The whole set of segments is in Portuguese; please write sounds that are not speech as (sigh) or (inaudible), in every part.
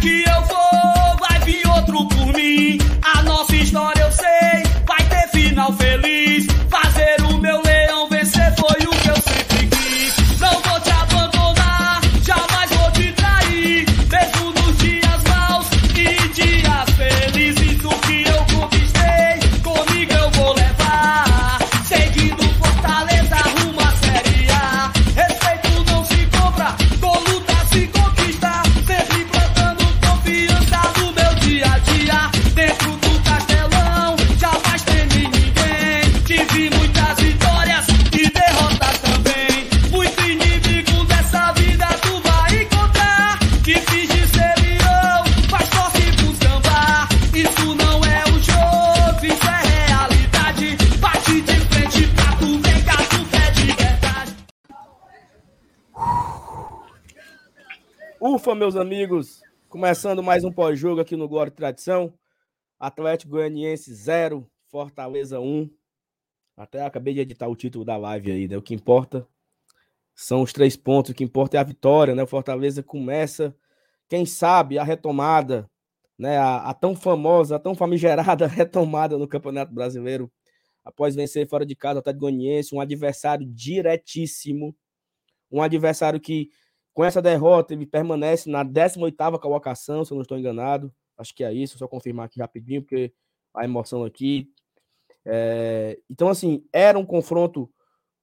que Começando mais um pós-jogo aqui no Glória e Tradição. Atlético Goianiense 0, Fortaleza 1. Até acabei de editar o título da live aí, né? O que importa são os três pontos, o que importa é a vitória, né? O Fortaleza começa, quem sabe, a retomada, né? A, a tão famosa, a tão famigerada (laughs) retomada no Campeonato Brasileiro, após vencer fora de casa o Atlético Goianiense, um adversário diretíssimo, um adversário que com essa derrota, ele permanece na 18ª colocação, se eu não estou enganado. Acho que é isso, só confirmar aqui rapidinho, porque a emoção aqui. É, Então, assim, era um confronto,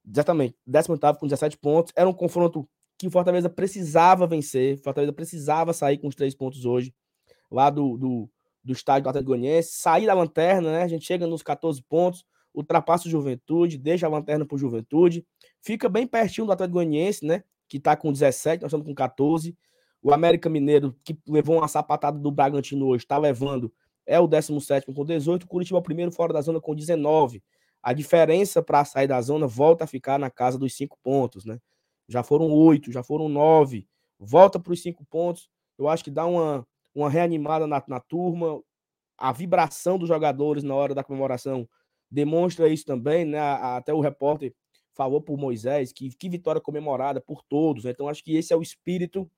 exatamente, 18º com 17 pontos, era um confronto que o Fortaleza precisava vencer, o Fortaleza precisava sair com os três pontos hoje, lá do, do, do estádio do Atlético Goianiense, sair da lanterna, né? A gente chega nos 14 pontos, ultrapassa o Juventude, deixa a lanterna para o Juventude, fica bem pertinho do Atlético Goianiense, né? Que está com 17, nós estamos com 14. O América Mineiro, que levou uma sapatada do Bragantino hoje, está levando, é o 17 com 18. O Curitiba é primeiro fora da zona com 19. A diferença para sair da zona volta a ficar na casa dos 5 pontos, né? Já foram 8, já foram 9. Volta para os 5 pontos. Eu acho que dá uma, uma reanimada na, na turma. A vibração dos jogadores na hora da comemoração demonstra isso também, né? Até o repórter falou por Moisés, que, que vitória comemorada por todos. Né? Então, acho que esse é o espírito.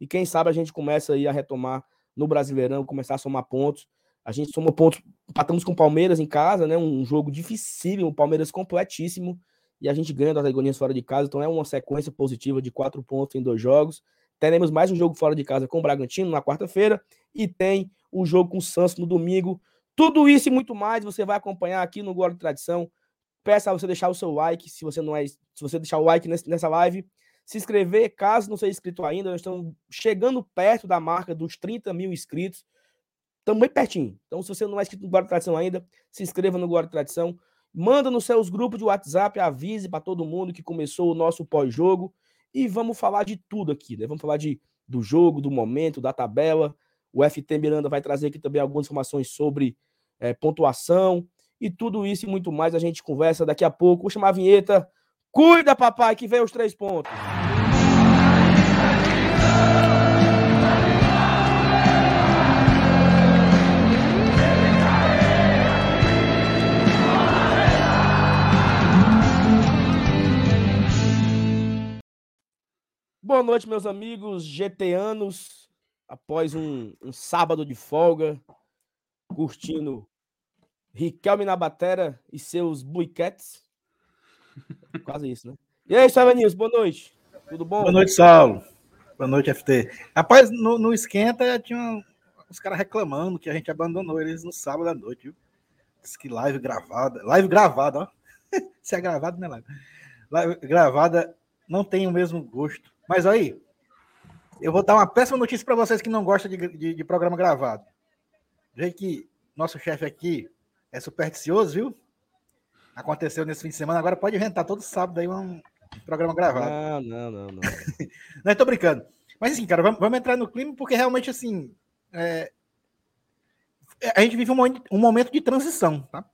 E quem sabe a gente começa aí a retomar no Brasileirão, começar a somar pontos. A gente soma pontos, empatamos com o Palmeiras em casa, né? Um jogo dificílimo, o Palmeiras completíssimo. E a gente ganha do Atlético fora de casa, então é uma sequência positiva de quatro pontos em dois jogos. Teremos mais um jogo fora de casa com o Bragantino na quarta-feira e tem o jogo com o Santos no domingo. Tudo isso e muito mais você vai acompanhar aqui no Glória de Tradição peço a você deixar o seu like, se você não é, se você deixar o like nessa live, se inscrever, caso não seja inscrito ainda, nós estamos chegando perto da marca dos 30 mil inscritos, estamos bem pertinho, então se você não é inscrito no Guarda Tradição ainda, se inscreva no Guarda Tradição, manda nos seus grupos de WhatsApp, avise para todo mundo que começou o nosso pós-jogo, e vamos falar de tudo aqui, né, vamos falar de, do jogo, do momento, da tabela, o FT Miranda vai trazer aqui também algumas informações sobre é, pontuação, e tudo isso e muito mais a gente conversa daqui a pouco. Vou chamar a vinheta. Cuida, papai, que vem os três pontos. Boa noite, meus amigos GTanos. Após um, um sábado de folga, curtindo Riquelme na batera e seus buiquetes. (laughs) Quase isso, né? E aí, Savanils, boa noite. Tudo bom? Boa noite, Saulo. Boa noite, FT. Rapaz, no, no esquenta tinha os caras reclamando que a gente abandonou eles no sábado à noite, viu? Diz que live gravada. Live gravada, ó. (laughs) Se é gravado, não é live. Live gravada não tem o mesmo gosto. Mas aí, eu vou dar uma péssima notícia para vocês que não gostam de, de, de programa gravado. Do jeito que nosso chefe aqui é supersticioso, viu? Aconteceu nesse fim de semana, agora pode inventar todo sábado aí um programa gravado. Não, não, não, não. (laughs) não, tô brincando. Mas assim, cara, vamos, vamos entrar no clima, porque realmente, assim, é... a gente vive um, um, momento de transição, tá?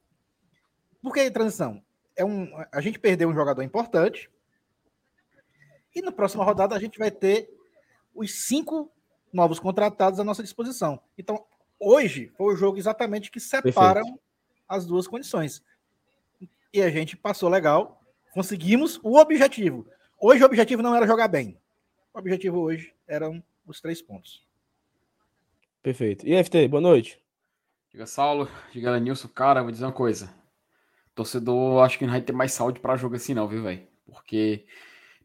Por que transição? É um, a gente perdeu um jogador importante, e na próxima rodada a gente vai ter os cinco novos contratados à nossa disposição. Então, hoje foi o jogo exatamente que separa Perfeito as duas condições. E a gente passou legal, conseguimos o objetivo. Hoje o objetivo não era jogar bem. O objetivo hoje eram os três pontos. Perfeito. E FT, boa noite. Diga Saulo, diga Nilson, cara, vou dizer uma coisa. Torcedor, acho que não vai ter mais saúde para jogo assim, não, viu, velho? Porque,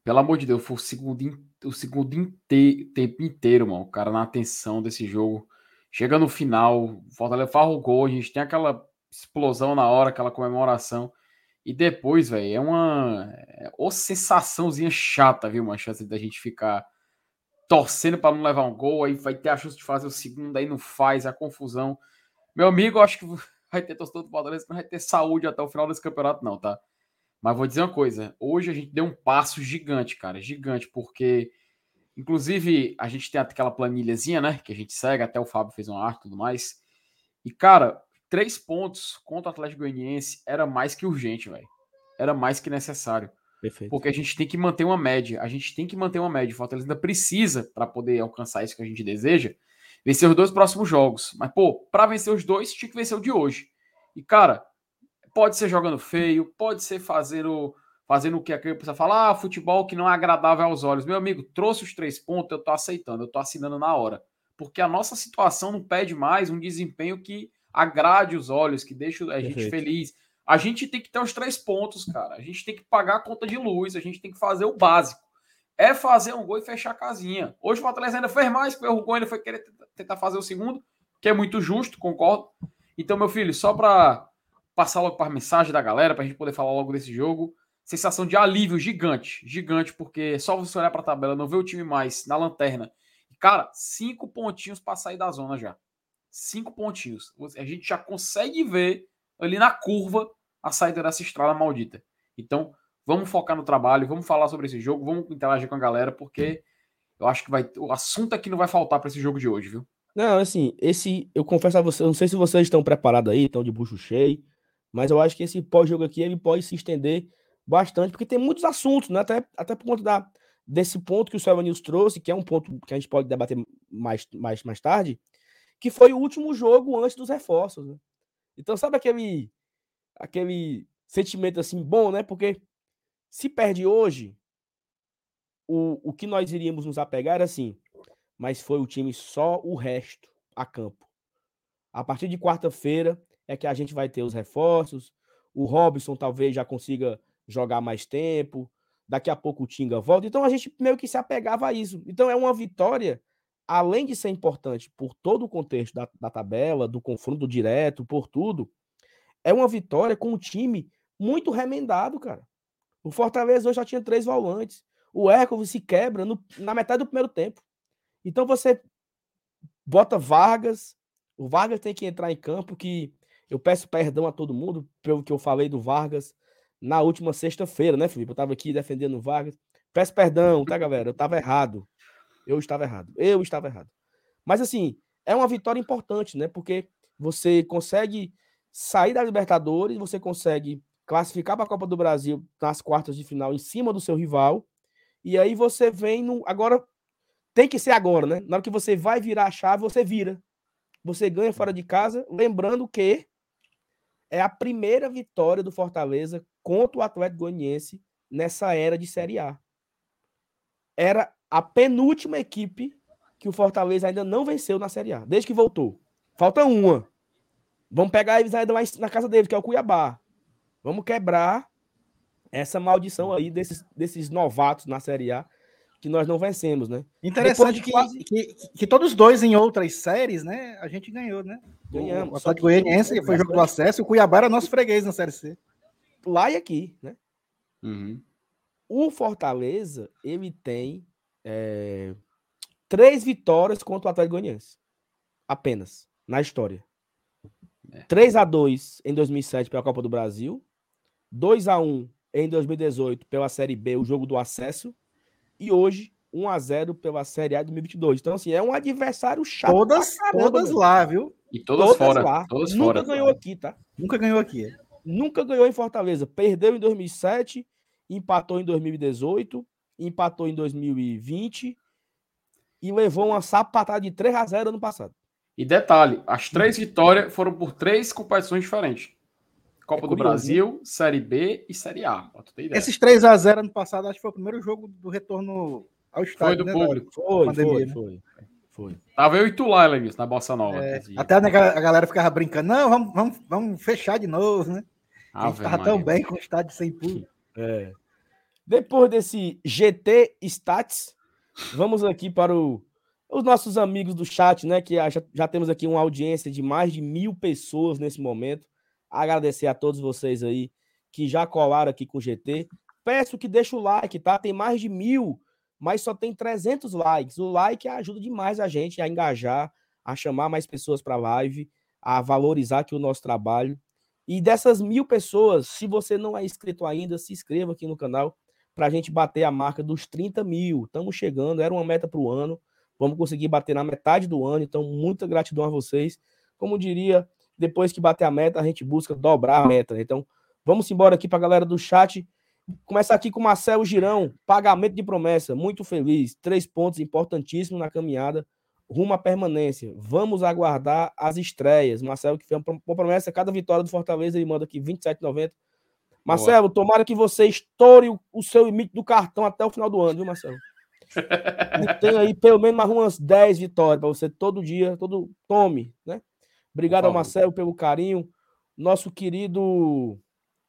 pelo amor de Deus, foi o segundo, o segundo inte tempo inteiro, mano. O cara na atenção desse jogo. Chega no final, Fortaleza faz o gol, a gente tem aquela explosão na hora, aquela comemoração. E depois, velho, é uma. É uma sensaçãozinha chata, viu? Uma chance da gente ficar torcendo para não levar um gol, aí vai ter a chance de fazer o segundo, aí não faz, a confusão. Meu amigo, acho que (laughs) vai ter torcedor do Fortaleza não vai ter saúde até o final desse campeonato, não, tá? Mas vou dizer uma coisa: hoje a gente deu um passo gigante, cara, gigante, porque. Inclusive, a gente tem aquela planilhazinha, né? Que a gente segue, até o Fábio fez uma arte e tudo mais. E, cara, três pontos contra o Atlético Goianiense era mais que urgente, velho. Era mais que necessário. Perfeito. Porque a gente tem que manter uma média. A gente tem que manter uma média. O Fortaleza ainda precisa, para poder alcançar isso que a gente deseja, vencer os dois próximos jogos. Mas, pô, para vencer os dois, tinha que vencer o de hoje. E, cara, pode ser jogando feio, pode ser fazendo, fazendo o que a pessoa fala, ah, futebol que não é agradável aos olhos. Meu amigo, trouxe os três pontos, eu tô aceitando, eu tô assinando na hora. Porque a nossa situação não pede mais um desempenho que agrade os olhos, que deixe a gente Perfeito. feliz. A gente tem que ter os três pontos, cara. A gente tem que pagar a conta de luz, a gente tem que fazer o básico. É fazer um gol e fechar a casinha. Hoje o Fortaleza ainda fez mais, porque o gol ainda foi querer tentar fazer o segundo, que é muito justo, concordo. Então, meu filho, só para passar logo para a mensagem da galera, para a gente poder falar logo desse jogo. Sensação de alívio gigante, gigante, porque só você olhar para a tabela, não ver o time mais na lanterna. Cara, cinco pontinhos para sair da zona já cinco pontinhos. A gente já consegue ver ali na curva a saída dessa estrada maldita. Então, vamos focar no trabalho, vamos falar sobre esse jogo, vamos interagir com a galera, porque eu acho que vai o assunto aqui não vai faltar para esse jogo de hoje, viu? Não, assim, esse eu confesso a vocês, não sei se vocês estão preparados aí, estão de bucho cheio, mas eu acho que esse pós-jogo aqui ele pode se estender bastante, porque tem muitos assuntos, né? Até, até por conta da, desse ponto que o Silva News trouxe, que é um ponto que a gente pode debater mais, mais, mais tarde, que foi o último jogo antes dos reforços. Né? Então, sabe aquele, aquele sentimento assim bom, né? Porque se perde hoje, o, o que nós iríamos nos apegar era assim, mas foi o time só o resto a campo. A partir de quarta-feira é que a gente vai ter os reforços. O Robson talvez já consiga jogar mais tempo. Daqui a pouco o Tinga volta. Então a gente meio que se apegava a isso. Então é uma vitória além de ser importante por todo o contexto da, da tabela, do confronto direto, por tudo, é uma vitória com um time muito remendado, cara. O Fortaleza hoje já tinha três volantes. O Hércules se quebra no, na metade do primeiro tempo. Então você bota Vargas. O Vargas tem que entrar em campo. Que eu peço perdão a todo mundo pelo que eu falei do Vargas na última sexta-feira, né, Felipe? Eu tava aqui defendendo o Vargas. Peço perdão, tá, galera? Eu tava errado. Eu estava errado. Eu estava errado. Mas assim, é uma vitória importante, né? Porque você consegue sair da Libertadores, você consegue classificar para a Copa do Brasil nas quartas de final em cima do seu rival. E aí você vem no. Agora, tem que ser agora, né? Na hora que você vai virar a chave, você vira. Você ganha fora de casa, lembrando que é a primeira vitória do Fortaleza contra o Atlético Goianiense nessa era de Série A. Era a penúltima equipe que o Fortaleza ainda não venceu na Série A, desde que voltou. Falta uma. Vamos pegar eles ainda mais na casa deles, que é o Cuiabá. Vamos quebrar essa maldição aí desses, desses novatos na Série A que nós não vencemos, né? Interessante que, quase... que, que, todos dois em outras séries, né? A gente ganhou, né? Ganhamos. O Atlético Goianiense foi jogo do acesso, o Cuiabá era nosso freguês na Série C. Lá e aqui, né? Uhum. O Fortaleza, ele tem é, três vitórias contra o Atlético Goianiense. Apenas, na história. É. 3 a 2 em 2007 pela Copa do Brasil, 2 a 1 em 2018 pela Série B, o jogo do acesso, e hoje 1 a 0 pela Série A de 2022. Então assim, é um adversário chato. Todas, caramba, todas lá, viu? E todas, todas fora, lá. Todas Nunca fora, ganhou aqui, tá? Nunca ganhou aqui. Nunca ganhou em Fortaleza. Perdeu em 2007, empatou em 2018 empatou em 2020 e levou uma sapatada de 3 a 0 ano passado. E detalhe, as três vitórias foram por três competições diferentes. Copa é do Brasil, né? Série B e Série A. Esses 3 a 0 ano passado, acho que foi o primeiro jogo do retorno ao estádio. Foi do né, público. Foi, foi, foi, Foi. Tava eu e tu lá, na Bossa Nova. É, até a galera ficava brincando, não, vamos, vamos, vamos fechar de novo, né? A gente tava tão bem com o estádio sem público. É. Depois desse GT Stats, vamos aqui para o- os nossos amigos do chat, né? Que já, já temos aqui uma audiência de mais de mil pessoas nesse momento. Agradecer a todos vocês aí que já colaram aqui com o GT. Peço que deixe o like, tá? Tem mais de mil, mas só tem 300 likes. O like ajuda demais a gente a engajar, a chamar mais pessoas para a live, a valorizar aqui o nosso trabalho. E dessas mil pessoas, se você não é inscrito ainda, se inscreva aqui no canal para a gente bater a marca dos 30 mil. Estamos chegando, era uma meta para o ano. Vamos conseguir bater na metade do ano, então muita gratidão a vocês. Como diria, depois que bater a meta, a gente busca dobrar a meta. Então, vamos embora aqui para a galera do chat. Começa aqui com Marcelo Girão, pagamento de promessa, muito feliz. Três pontos importantíssimos na caminhada rumo à permanência. Vamos aguardar as estreias. Marcelo, que prom- uma promessa, cada vitória do Fortaleza, ele manda aqui 27,90. Marcelo, tomara que você estoure o, o seu limite do cartão até o final do ano, viu, Marcelo? E (laughs) tem aí pelo menos mais umas 10 vitórias para você todo dia, todo tome, né? Obrigado ao. Marcelo pelo carinho. Nosso querido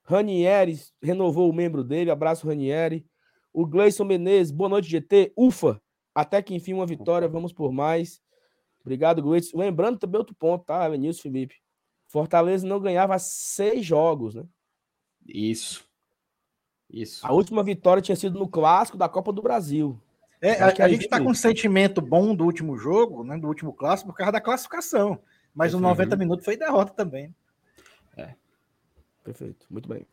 Ranieri renovou o membro dele. Abraço, Ranieri. O Gleison Menezes, boa noite, GT. Ufa, até que enfim uma vitória, vamos por mais. Obrigado, Gleison. Lembrando também outro ponto, tá, Vinícius Felipe? Fortaleza não ganhava seis jogos, né? Isso. Isso. A última vitória tinha sido no clássico da Copa do Brasil. É, a, a gente tá fica com um sentimento bom do último jogo, né? Do último clássico, por causa da classificação. Mas os Uhum. 90 minutos foi derrota também. Perfeito, muito bem.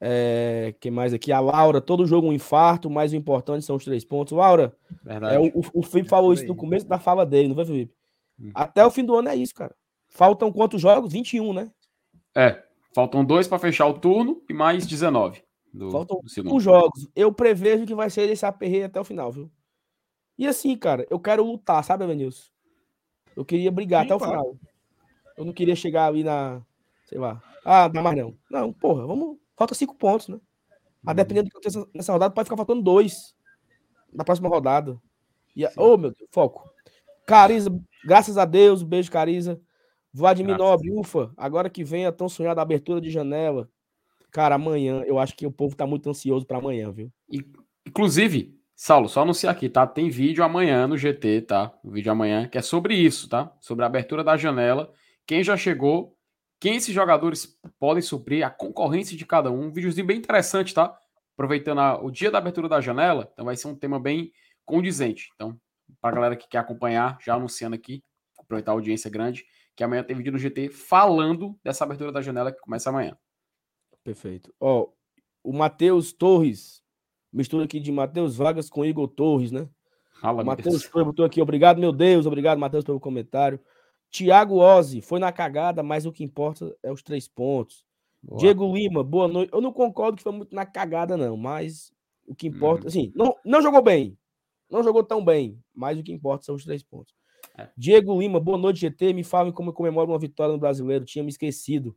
É, quem mais aqui? A Laura, todo jogo um infarto, mas o importante são os três pontos. Laura, Verdade. é, o, o- Felipe falou por isso no começo da fala dele, não foi, Felipe? Hum. Até o fim do ano é isso, cara. Faltam quantos jogos? 21, né? É, faltam dois para fechar o turno e mais 19 do, Faltam do segundo. Os jogos. Eu prevejo que vai ser esse aperreio até o final, viu? E assim, cara, eu quero lutar, sabe, Evanilson? Eu queria brigar Sim, até o claro. final. Eu não queria chegar ali na. Sei lá. Ah, dá mais não. Não, porra, vamos. Falta cinco pontos, né? Uhum. A dependendo do que aconteça nessa rodada, pode ficar faltando dois. Na próxima rodada. E, a- oh, meu Deus, foco. Cariza, graças a Deus, beijo, Cariza. Vladimir Graças. Nobre, ufa, agora que vem a tão sonhada abertura de janela. Cara, amanhã, eu acho que o povo tá muito ansioso para amanhã, viu? Inclusive, Saulo, só anunciar aqui, tá? Tem vídeo amanhã no GT, tá? O vídeo amanhã, que é sobre isso, tá? Sobre a abertura da janela, quem já chegou, quem esses jogadores podem suprir, a concorrência de cada um. Um videozinho bem interessante, tá? Aproveitando a- o dia da abertura da janela, então vai ser um tema bem condizente. Então, pra galera que quer acompanhar, já anunciando aqui, aproveitar a audiência grande, que amanhã tem vídeo no GT falando dessa abertura da janela que começa amanhã. Perfeito. Ó, o Matheus Torres, mistura aqui de Matheus Vargas com Igor Torres, né? Fala, Matheus aqui, obrigado, meu Deus, obrigado, Matheus, pelo comentário. Tiago Ozzi, foi na cagada, mas o que importa é os três pontos. Boa. Diego Lima, boa noite. Eu não concordo que foi muito na cagada, não, mas o que importa, Uhum. assim, não, não jogou bem. Não jogou tão bem, mas o que importa são os três pontos. É. Diego Lima, boa noite, GT. Me falem como eu comemoro uma vitória no brasileiro. Tinha me esquecido.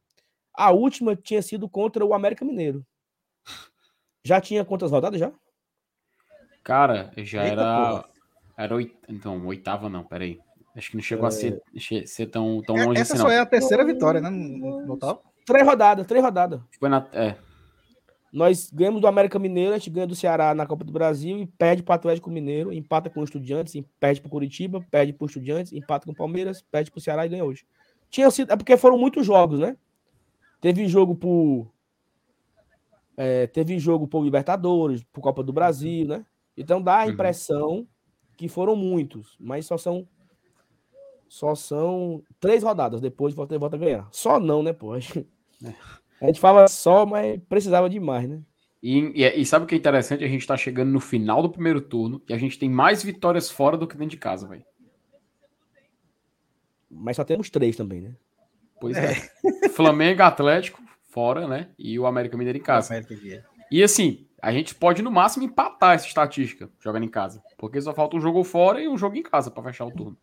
A última tinha sido contra o América Mineiro. Já tinha quantas rodadas já? Cara, já Eita, era. porra. Era oit... Então, oitava não, peraí. Acho que não chegou a ser, ser tão, tão É, longe Essa assim, só não. é a terceira vitória, né? No, no total. Três rodadas, três rodadas. Foi na. É, Nós ganhamos do América Mineiro, a gente ganha do Ceará na Copa do Brasil e perde para o Atlético Mineiro, empata com o Estudiantes, perde para o Curitiba, perde para o Estudiantes, empata com o Palmeiras, perde para o Ceará e ganha hoje. Tinha sido, é porque foram muitos jogos, né? Teve jogo por é, teve jogo por Libertadores, por Copa do Brasil, né? Então dá a Uhum. impressão que foram muitos, mas só são só são três rodadas depois volta volta a ganhar. Só não, né, pô? Gente, (laughs) a gente fala só, mas precisava demais, né? E, e- e sabe o que é interessante? A gente tá chegando no final do primeiro turno e a gente tem mais vitórias fora do que dentro de casa, velho. Mas só temos três também, né? Pois é. (laughs) Flamengo, Atlético, fora, né? E o América Mineiro em casa. E assim, a gente pode no máximo empatar essa estatística jogando em casa. Porque só falta um jogo fora e um jogo em casa para fechar o turno.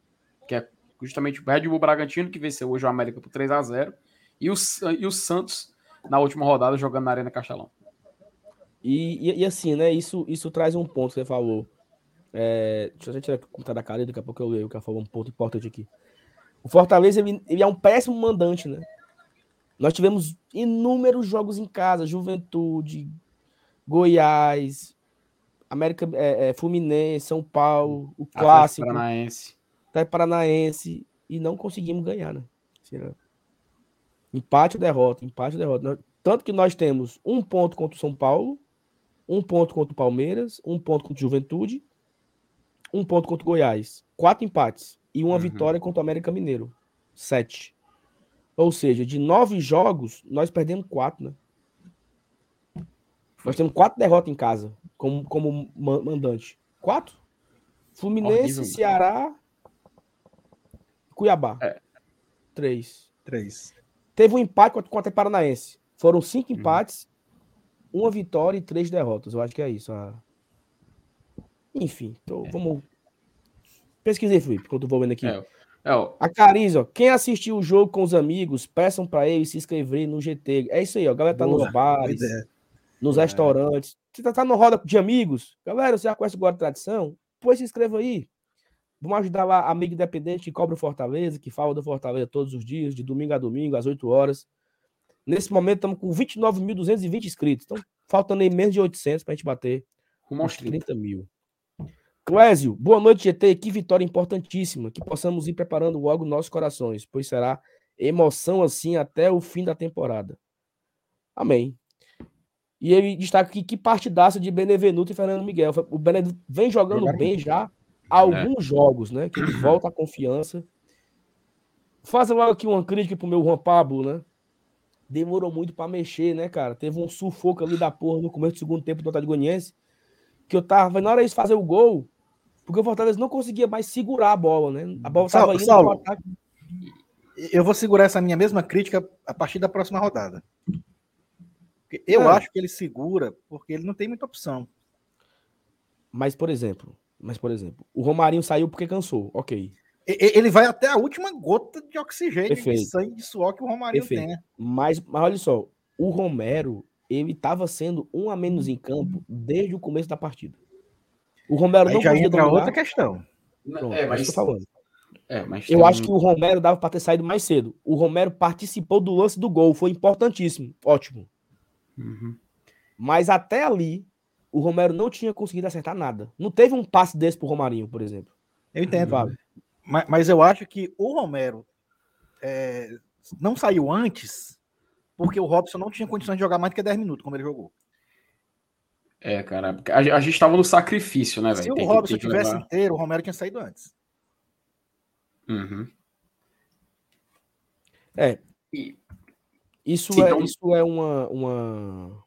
Que é justamente o Red Bull Bragantino, que venceu hoje o América por 3 a 0 e o, e o Santos na última rodada jogando na Arena Castelão. E, e, e assim, né? Isso, isso traz um ponto que você falou. É, deixa eu tirar a conta da cara, daqui a pouco eu leio, que ela falou um ponto importante aqui. O Fortaleza, ele, ele é um péssimo mandante, né? Nós tivemos inúmeros jogos em casa, Juventude, Goiás, América, é, é, Fluminense, São Paulo, o Clássico, Paranaense. Atlético Paranaense, e não conseguimos ganhar, né? Será? Empate ou derrota, empate ou derrota. Tanto que nós temos um ponto contra o São Paulo, um ponto contra o Palmeiras, um ponto contra o Juventude, um ponto contra o Goiás. Quatro empates e uma Uhum. vitória contra o América Mineiro. Sete. Ou seja, de nove jogos, nós perdemos quatro, né? Nós temos quatro derrotas em casa, como, como ma- mandante. Quatro? Fluminense, Horrível. Ceará, Cuiabá. É. Três. Três. Teve um empate contra contra o Paranaense. Foram cinco Uhum. empates, uma vitória e três derrotas. Eu acho que é isso. ah. Enfim, então É. vamos. Pesquisei, Felipe, enquanto eu vou vendo aqui. É, é, ó, A Cariz, ó. Quem assistiu o jogo com os amigos, peçam pra eles se inscreverem no GT. É isso aí, ó. A galera tá Boa, nos bares, ideia. nos É. restaurantes. Você tá, tá no roda de amigos. Galera, você já conhece o Guarda Tradição? Pois se inscreva aí. Vamos ajudar lá a amigo independente que cobra o Fortaleza, que fala do Fortaleza todos os dias, de domingo a domingo, às 8 horas. Nesse momento, estamos com 29.220 inscritos. Então, faltando aí menos de 800 para a gente bater uns 30. 30 mil. Clésio, boa noite, GT. Que vitória importantíssima. Que possamos ir preparando logo nossos corações, pois será emoção assim até o fim da temporada. Amém. E ele destaca aqui que partidaça de Benevenuto e Fernando Miguel. O Benevenuto vem jogando bem já há alguns jogos, né? Que ele volta a confiança. Faça logo aqui uma crítica pro meu Juan Pablo, né? Demorou muito para mexer, né, cara? Teve um sufoco ali da porra no começo do segundo tempo do Atlético Goianiense, que eu tava, na hora de fazer o gol, porque o Fortaleza não conseguia mais segurar a bola, né? A bola Saulo, tava indo Saulo. pro ataque. Eu vou segurar essa minha mesma crítica a partir da próxima rodada. Eu Ah. acho que ele segura porque ele não tem muita opção. Mas, por exemplo, mas, por exemplo, o Romarinho saiu porque cansou, ok. Ele vai até a última gota de oxigênio, de Perfeito. sangue, de suor que o Romarinho Perfeito. tem. Mas, mas olha só, o Romero, ele tava sendo um a menos em campo desde o começo da partida. O Romero Aí não já entra dominar. outra questão. Pronto, é, é mas, falando. é, mas Eu tem acho que o Romero dava para ter saído mais cedo. O Romero participou do lance do gol, foi importantíssimo, ótimo. Uhum. Mas até ali, o Romero não tinha conseguido acertar nada. Não teve um passe desse pro Romarinho, por exemplo. Eu entendo. Fábio. Mas, mas eu acho que o Romero é, não saiu antes porque o Robson não tinha condições de jogar mais do que 10 minutos, como ele jogou. É, cara, a, a gente tava no sacrifício, né, velho? Se o Tem que- Robson que tivesse levar- inteiro, o Romero tinha saído antes. Uhum. É. E- Isso Sim, é, então- isso é uma, uma.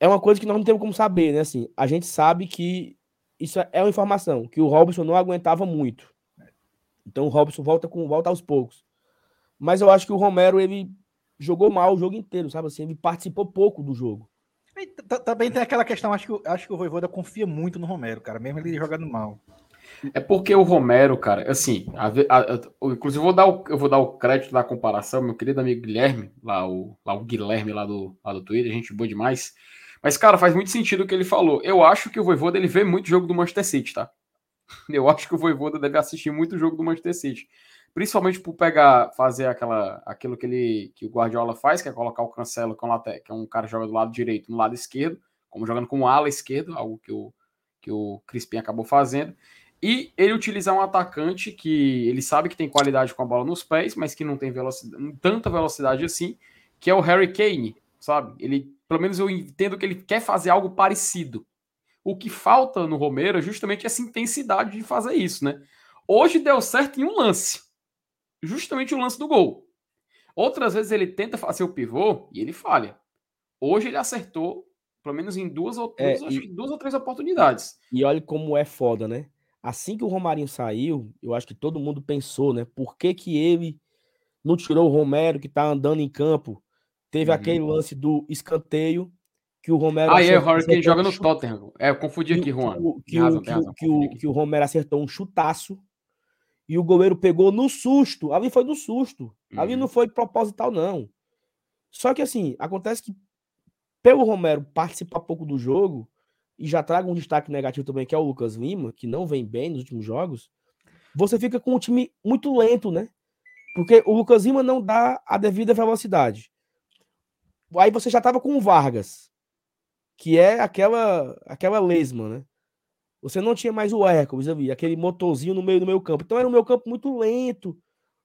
É uma coisa que nós não temos como saber, né? Assim, a gente sabe que isso é uma informação, que o Robson não aguentava muito. Então o Robson volta com volta aos poucos. Mas eu acho que o Romero ele jogou mal o jogo inteiro, sabe assim, ele participou pouco do jogo. Também tem aquela questão, acho que, o- acho que o Voivoda confia muito no Romero, cara, mesmo ele jogando mal. É porque o Romero, cara, assim, a a- a- inclusive eu vou, dar o, eu vou dar o crédito da comparação, meu querido amigo Guilherme, lá o, lá o Guilherme lá do, lá do Twitter, gente boa demais. Mas, cara, faz muito sentido o que ele falou. Eu acho que o Voivoda ele vê muito jogo do Manchester City, tá? (laughs) Eu acho que o Voivoda deve assistir muito jogo do Manchester City. Principalmente por pegar, fazer aquela, aquilo que, ele, que o Guardiola faz, que é colocar o Cancelo, que é, um, que é um cara que joga do lado direito, no lado esquerdo, como jogando com ala esquerdo, algo que o, que o Crispim acabou fazendo. E ele utilizar um atacante que ele sabe que tem qualidade com a bola nos pés, mas que não tem velocidade, tanta velocidade assim, que é o Harry Kane, sabe? Ele, pelo menos eu entendo que ele quer fazer algo parecido. O que falta no Romero é justamente essa intensidade de fazer isso, né? Hoje deu certo em um lance. Justamente o lance do gol. Outras vezes ele tenta fazer o pivô e ele falha. Hoje ele acertou, pelo menos em duas ou, É, duas, e- duas ou três oportunidades. E olha como é foda, né? Assim que o Romarinho saiu, eu acho que todo mundo pensou, né? Por que, que ele não tirou o Romero que tá andando em campo? Teve Uhum. aquele lance do escanteio que o Romero Ah, é, o Harry Kane acertou joga no chute- Tottenham. É, eu confundi aqui, Juan. que, razão, que o- razão, que o, aqui. que o Romero acertou um chutaço e o goleiro pegou no susto. Ali foi no susto. Ali Uhum. não foi proposital, não. Só que assim, acontece que pelo Romero participar pouco do jogo, e já trago um destaque negativo também, que é o Lucas Lima, que não vem bem nos últimos jogos, você fica com um time muito lento, né? Porque o Lucas Lima não dá a devida velocidade. Aí você já tava com o Vargas, que é aquela aquela lesma, né? Você não tinha mais o Hércules ali, aquele motorzinho no meio do meu campo. Então era um meu campo muito lento,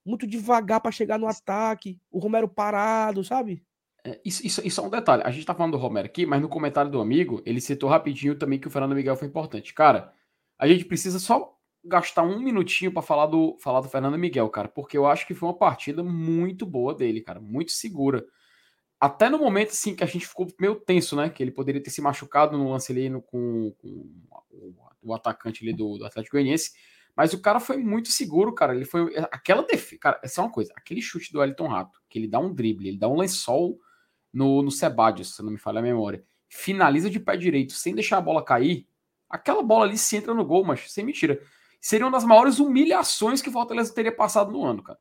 muito devagar para chegar no ataque, o Romero parado, sabe? É, isso, isso, isso é um detalhe. A gente tá falando do Romero aqui, mas no comentário do amigo, ele citou rapidinho também que o Fernando Miguel foi importante. Cara, a gente precisa só gastar um minutinho para falar do, falar do Fernando Miguel, cara, porque eu acho que foi uma partida muito boa dele, cara, muito segura. Até no momento, assim, que a gente ficou meio tenso, né? Que ele poderia ter se machucado no lance ali no, com, com o, o, atacante ali do, do Atlético Goianiense. Mas o cara foi muito seguro, cara. Ele foi. Aquela defesa. Cara, é só uma coisa. Aquele chute do Elton Rato, que ele dá um drible, ele dá um lençol no, no Sebadios, se não me falha a memória. Finaliza de pé direito, sem deixar a bola cair. Aquela bola ali se entra no gol, mas sem mentira. Seria uma das maiores humilhações que o Fortaleza teria passado no ano, cara.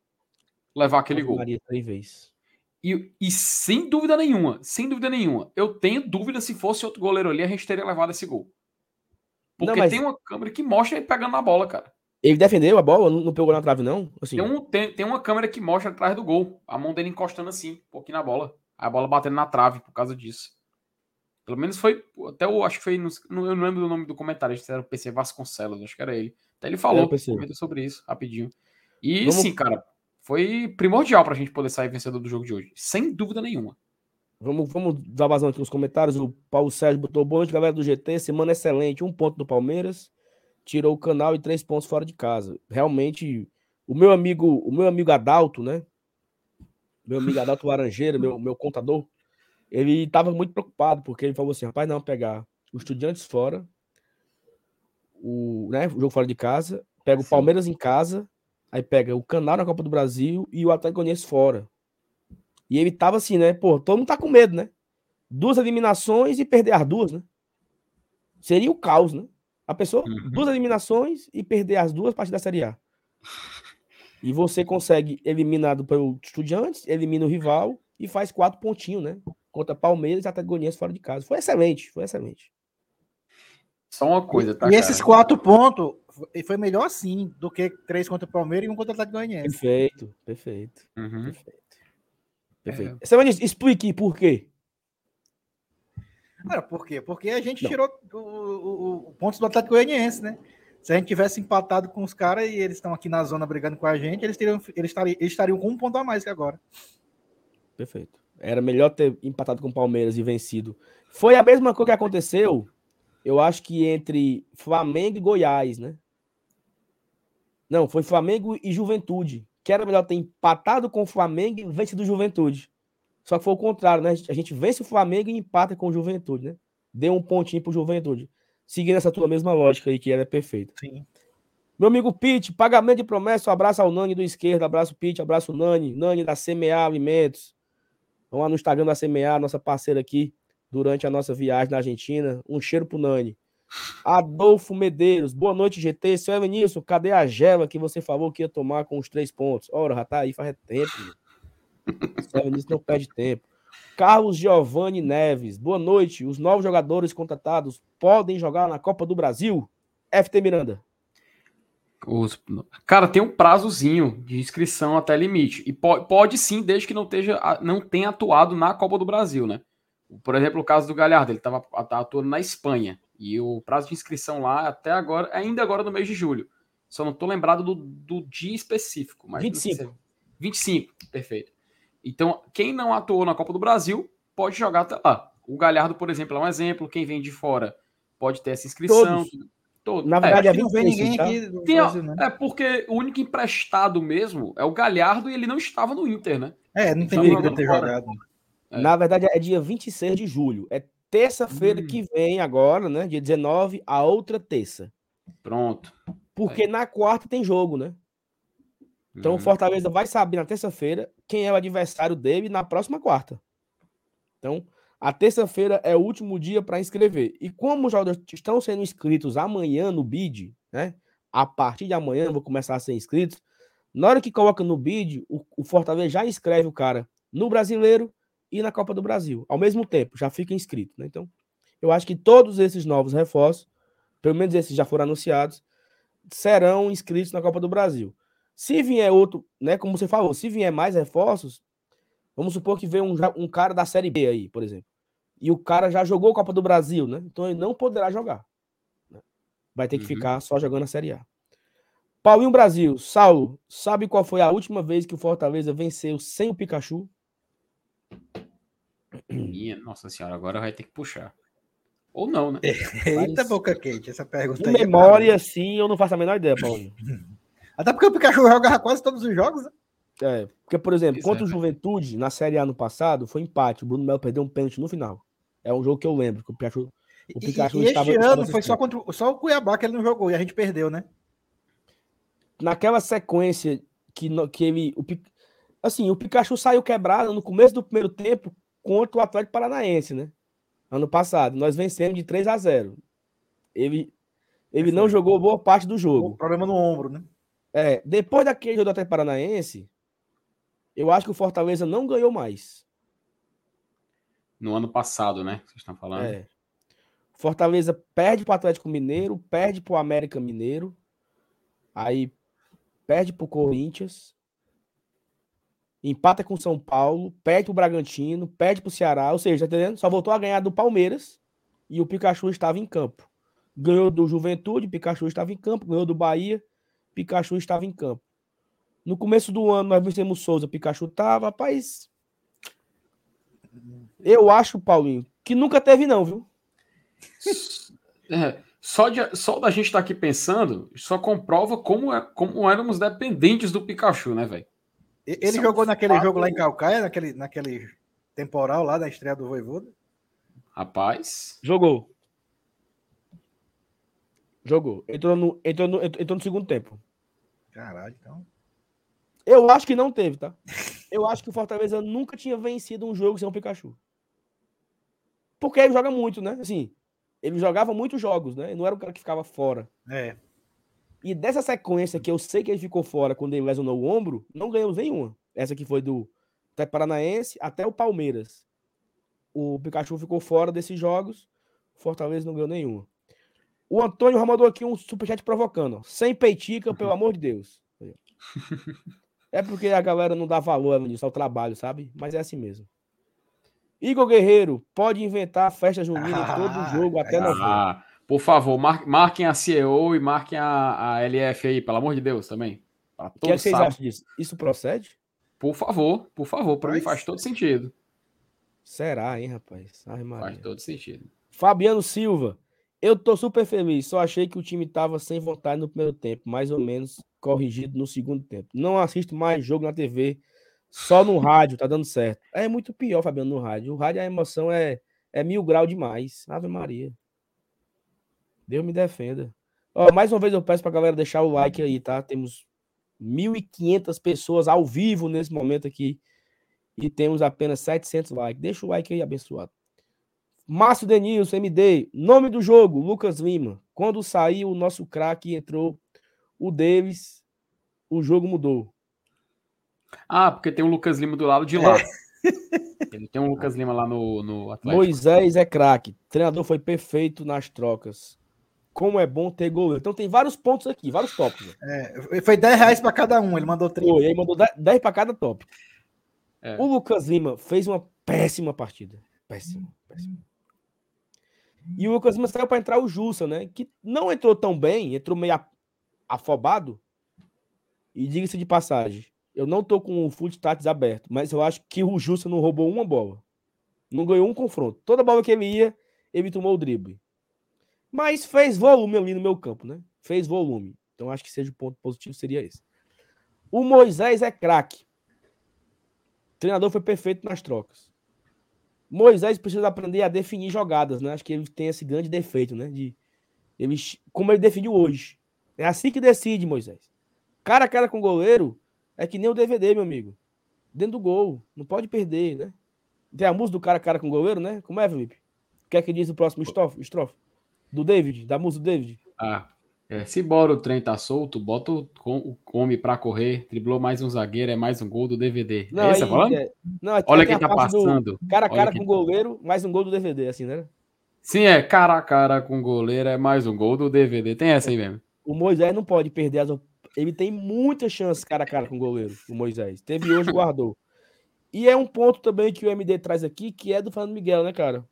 Levar aquele gol. Três vezes. E, e, sem dúvida nenhuma, sem dúvida nenhuma, eu tenho dúvida se fosse outro goleiro ali, a gente teria levado esse gol. Porque não, tem uma câmera que mostra ele pegando na bola, cara. Ele defendeu a bola, não pegou na trave, não? Assim... Tem, um, tem, tem uma câmera que mostra atrás do gol, a mão dele encostando assim, um pouquinho na bola. A bola batendo na trave por causa disso. Pelo menos foi, até eu acho que foi, no, eu não lembro do nome do comentário, acho que era o PC Vasconcelos, acho que era ele. Até ele falou, sobre isso, rapidinho. E Vamos... sim, cara, foi primordial para a gente poder sair vencedor do jogo de hoje, sem dúvida nenhuma. Vamos, vamos dar vazão aqui nos comentários. O Paulo Sérgio botou boa noite, galera do GT. Semana excelente. Um ponto do Palmeiras. Tirou o canal e três pontos fora de casa. Realmente, o meu amigo, o meu amigo Adalto, né? Meu amigo Adalto Laranjeira, meu, meu contador, ele estava muito preocupado, porque ele falou assim: rapaz, não, pegar os estudiantes fora, o, né, o jogo fora de casa, pega o Palmeiras em casa Aí pega o Canal na Copa do Brasil e o Atlético Goianiense fora. E ele tava assim, né? Pô, todo mundo tá com medo, né? Duas eliminações e perder as duas, né? Seria o caos, né? A pessoa, uhum. duas eliminações e perder as duas partes da Série A. E você consegue, eliminado pelo Estudiantes, elimina o rival e faz quatro pontinhos, né? Contra Palmeiras e Atlético Goianiense fora de casa. Foi excelente, foi excelente. Só uma coisa, tá? E cara? esses quatro pontos foi melhor assim do que três contra o Palmeiras e um contra o Atlético Goianiense. Perfeito, perfeito. Uhum. Perfeito. perfeito. É. Você vai explique por quê? Cara, por quê? Porque a gente Não. tirou o, o, o pontos do Atlético Goianiense, né? Se a gente tivesse empatado com os caras e eles estão aqui na zona brigando com a gente, eles, teriam, eles, estariam, eles estariam com um ponto a mais que agora. Perfeito. Era melhor ter empatado com o Palmeiras e vencido. Foi a mesma coisa que aconteceu eu acho que entre Flamengo e Goiás, né? Não, foi Flamengo e Juventude. Que era melhor ter empatado com o Flamengo e vencido o Juventude. Só que foi o contrário, né? A gente vence o Flamengo e empata com o Juventude, né? Deu um pontinho pro Juventude. Seguindo essa tua mesma lógica aí, que era perfeito. Sim. Meu amigo Pete, pagamento de promessa, um abraço ao Nani do esquerdo, abraço Pete, abraço Nani, Nani da CMA Alimentos. Vamos lá no Instagram da CMA, nossa parceira aqui durante a nossa viagem na Argentina. Um cheiro pro Nani. Adolfo Medeiros, boa noite, GT. Seu Evanilson, cadê a gela que você falou que ia tomar com os três pontos? Ora, já tá aí faz tempo. Seu Evanilson não perde tempo. Carlos Giovanni Neves, boa noite. Os novos jogadores contratados podem jogar na Copa do Brasil? FT Miranda. Os... Cara, tem um prazozinho de inscrição até limite. E pode, pode sim, desde que não, esteja, não tenha atuado na Copa do Brasil, né? Por exemplo, o caso do Galhardo, ele estava tá atuando na Espanha. E o prazo de inscrição lá até agora, ainda agora no mês de julho. Só não estou lembrado do, do, dia específico. Mas 25. É 25, perfeito. Então, quem não atuou na Copa do Brasil pode jogar até lá. O Galhardo, por exemplo, é um exemplo. Quem vem de fora pode ter essa inscrição. Todos. Todo. Na verdade, é, não vem ninguém tá? aqui. Tem, Brasil, né? É porque o único emprestado mesmo é o Galhardo e ele não estava no Inter, né? É, não tem ninguém ter jogado. É. Na verdade, é dia 26 de julho. É terça-feira hum. que vem agora, né? Dia 19, a outra terça. Pronto. Porque é. na quarta tem jogo, né? Então o hum. Fortaleza vai saber na terça-feira quem é o adversário dele na próxima quarta. Então, a terça-feira é o último dia para inscrever. E como os jogadores estão sendo inscritos amanhã no BID, né? A partir de amanhã vou começar a ser inscritos. Na hora que coloca no BID, o, o Fortaleza já inscreve o cara no brasileiro e na Copa do Brasil, ao mesmo tempo, já fica inscrito, né? Então, Eu acho que todos esses novos reforços, pelo menos esses já foram anunciados, serão inscritos na Copa do Brasil. Se vier outro, né, como você falou, se vier mais reforços, vamos supor que vem um, um cara da Série B aí, por exemplo, e o cara já jogou a Copa do Brasil, né? Então ele não poderá jogar. Né? Vai ter que uhum. ficar só jogando a Série A. Paulinho Brasil, Saulo, sabe qual foi a última vez que o Fortaleza venceu sem o Pikachu? Minha, nossa senhora, agora vai ter que puxar. Ou não, né? (laughs) Eita Mas, boca quente, essa pergunta. De é memória, é sim, eu não faço a menor ideia, Paulinho. (laughs) Até porque o Pikachu joga quase todos os jogos, né? É, porque, por exemplo, Isso contra é. o Juventude, na Série A no passado, foi empate. O Bruno Melo perdeu um pênalti no final. É um jogo que eu lembro, que o Pikachu, o Pikachu e, e estava, este ano foi só, contra, só o Cuiabá que ele não jogou e a gente perdeu, né? Naquela sequência que, que ele. O, assim, o Pikachu saiu quebrado no começo do primeiro tempo contra o Atlético Paranaense, né? Ano passado. Nós vencemos de 3 a 0 Ele, ele não jogou boa parte do jogo. O problema no ombro, né? É, depois daquele jogo do Atlético Paranaense, eu acho que o Fortaleza não ganhou mais. No ano passado, né? Vocês estão falando? É. Fortaleza perde para o Atlético Mineiro, perde para o América Mineiro, aí perde para o Corinthians, empata com o São Paulo, perde para o Bragantino, perde para o Ceará, ou seja, tá entendendo? Só voltou a ganhar do Palmeiras e o Pikachu estava em campo. Ganhou do Juventude, Pikachu estava em campo, ganhou do Bahia, Pikachu estava em campo. No começo do ano, nós vencemos Souza, Pikachu tava, rapaz. Eu acho, Paulinho, que nunca teve, não, viu? É, só, de, só da gente estar tá aqui pensando, só comprova como, é, como éramos dependentes do Pikachu, né, velho? Ele São jogou naquele fato... jogo lá em Calcaia, naquele, naquele temporal lá da estreia do Voivoda? Rapaz. Jogou. Jogou. Entrou no, entrou no, entrou no segundo tempo. Caralho, então. Eu acho que não teve, tá? Eu acho que o Fortaleza nunca tinha vencido um jogo sem o Pikachu. Porque ele joga muito, né? Assim, ele jogava muitos jogos, né? Ele não era o cara que ficava fora. É. E dessa sequência que eu sei que ele ficou fora quando ele lesionou o ombro, não ganhamos nenhuma. Essa que foi do até Paranaense até o Palmeiras. O Pikachu ficou fora desses jogos. Fortaleza não ganhou nenhuma. O Antônio mandou aqui um superchat provocando. Sem peitica, pelo (laughs) amor de Deus. É porque a galera não dá valor nisso, ao trabalho, sabe? Mas é assim mesmo. Igor Guerreiro, pode inventar festa junina em todo jogo, até ah, novembro. Por favor, mar marquem a CEO e marquem a, a LF aí, pelo amor de Deus, também. O que, é que vocês acham disso? Isso procede? Por favor, por favor, para mim faz todo sentido. Será, hein, rapaz? Ai, faz todo sentido. Fabiano Silva, eu tô super feliz, só achei que o time tava sem vontade no primeiro tempo, mais ou menos corrigido no segundo tempo. Não assisto mais jogo na TV, só no rádio, tá dando certo. É muito pior, Fabiano, no rádio. O rádio, a emoção é, é mil grau demais. Ave Maria. Deus me defenda. Ó, mais uma vez eu peço pra galera deixar o like aí, tá? Temos 1.500 pessoas ao vivo nesse momento aqui e temos apenas 700 likes. Deixa o like aí, abençoado. Márcio Denilson, MD. Nome do jogo, Lucas Lima. Quando saiu o nosso craque e entrou o Davis, o jogo mudou. Ah, porque tem o Lucas Lima do lado de lá. É. (laughs) Ele tem um Lucas Lima lá no, no Atlético. Moisés é craque. Treinador foi perfeito nas trocas. Como é bom ter goleiro. Então tem vários pontos aqui, vários tópicos. É, foi 10 reais para cada um, ele mandou 30. Foi, ele mandou 10 para cada tópico. É. O Lucas Lima fez uma péssima partida. Péssima, péssima. E o Lucas Lima saiu para entrar o Jussa, né? Que não entrou tão bem, entrou meio afobado. E diga-se de passagem, eu não tô com o full stats aberto, mas eu acho que o Jussa não roubou uma bola. Não ganhou um confronto. Toda bola que ele ia, ele tomou o drible. Mas fez volume ali no meu campo, né? Fez volume. Então acho que seja o ponto positivo seria esse. O Moisés é craque. O treinador foi perfeito nas trocas. Moisés precisa aprender a definir jogadas, né? Acho que ele tem esse grande defeito, né? De ele, como ele definiu hoje. É assim que decide, Moisés. Cara a cara com o goleiro é que nem o DVD, meu amigo. Dentro do gol. Não pode perder, né? Tem a música do cara a cara com o goleiro, né? Como é, Felipe? O que é que diz o próximo estrofe? estrofe? Do David? Da música do David? Ah, é, se bora o trem tá solto, bota o, o come pra correr, driblou mais um zagueiro, é mais um gol do DVD. Não, é isso, é, não, Olha quem tá passando. Cara a cara com o goleiro, mais um gol do DVD, assim, né? Sim, é cara a cara com goleiro, é mais um gol do DVD. Tem essa aí mesmo. O Moisés não pode perder as. Ele tem muitas chances cara a cara com o goleiro, o Moisés. Teve hoje, guardou. E é um ponto também que o MD traz aqui, que é do Fernando Miguel, né, cara?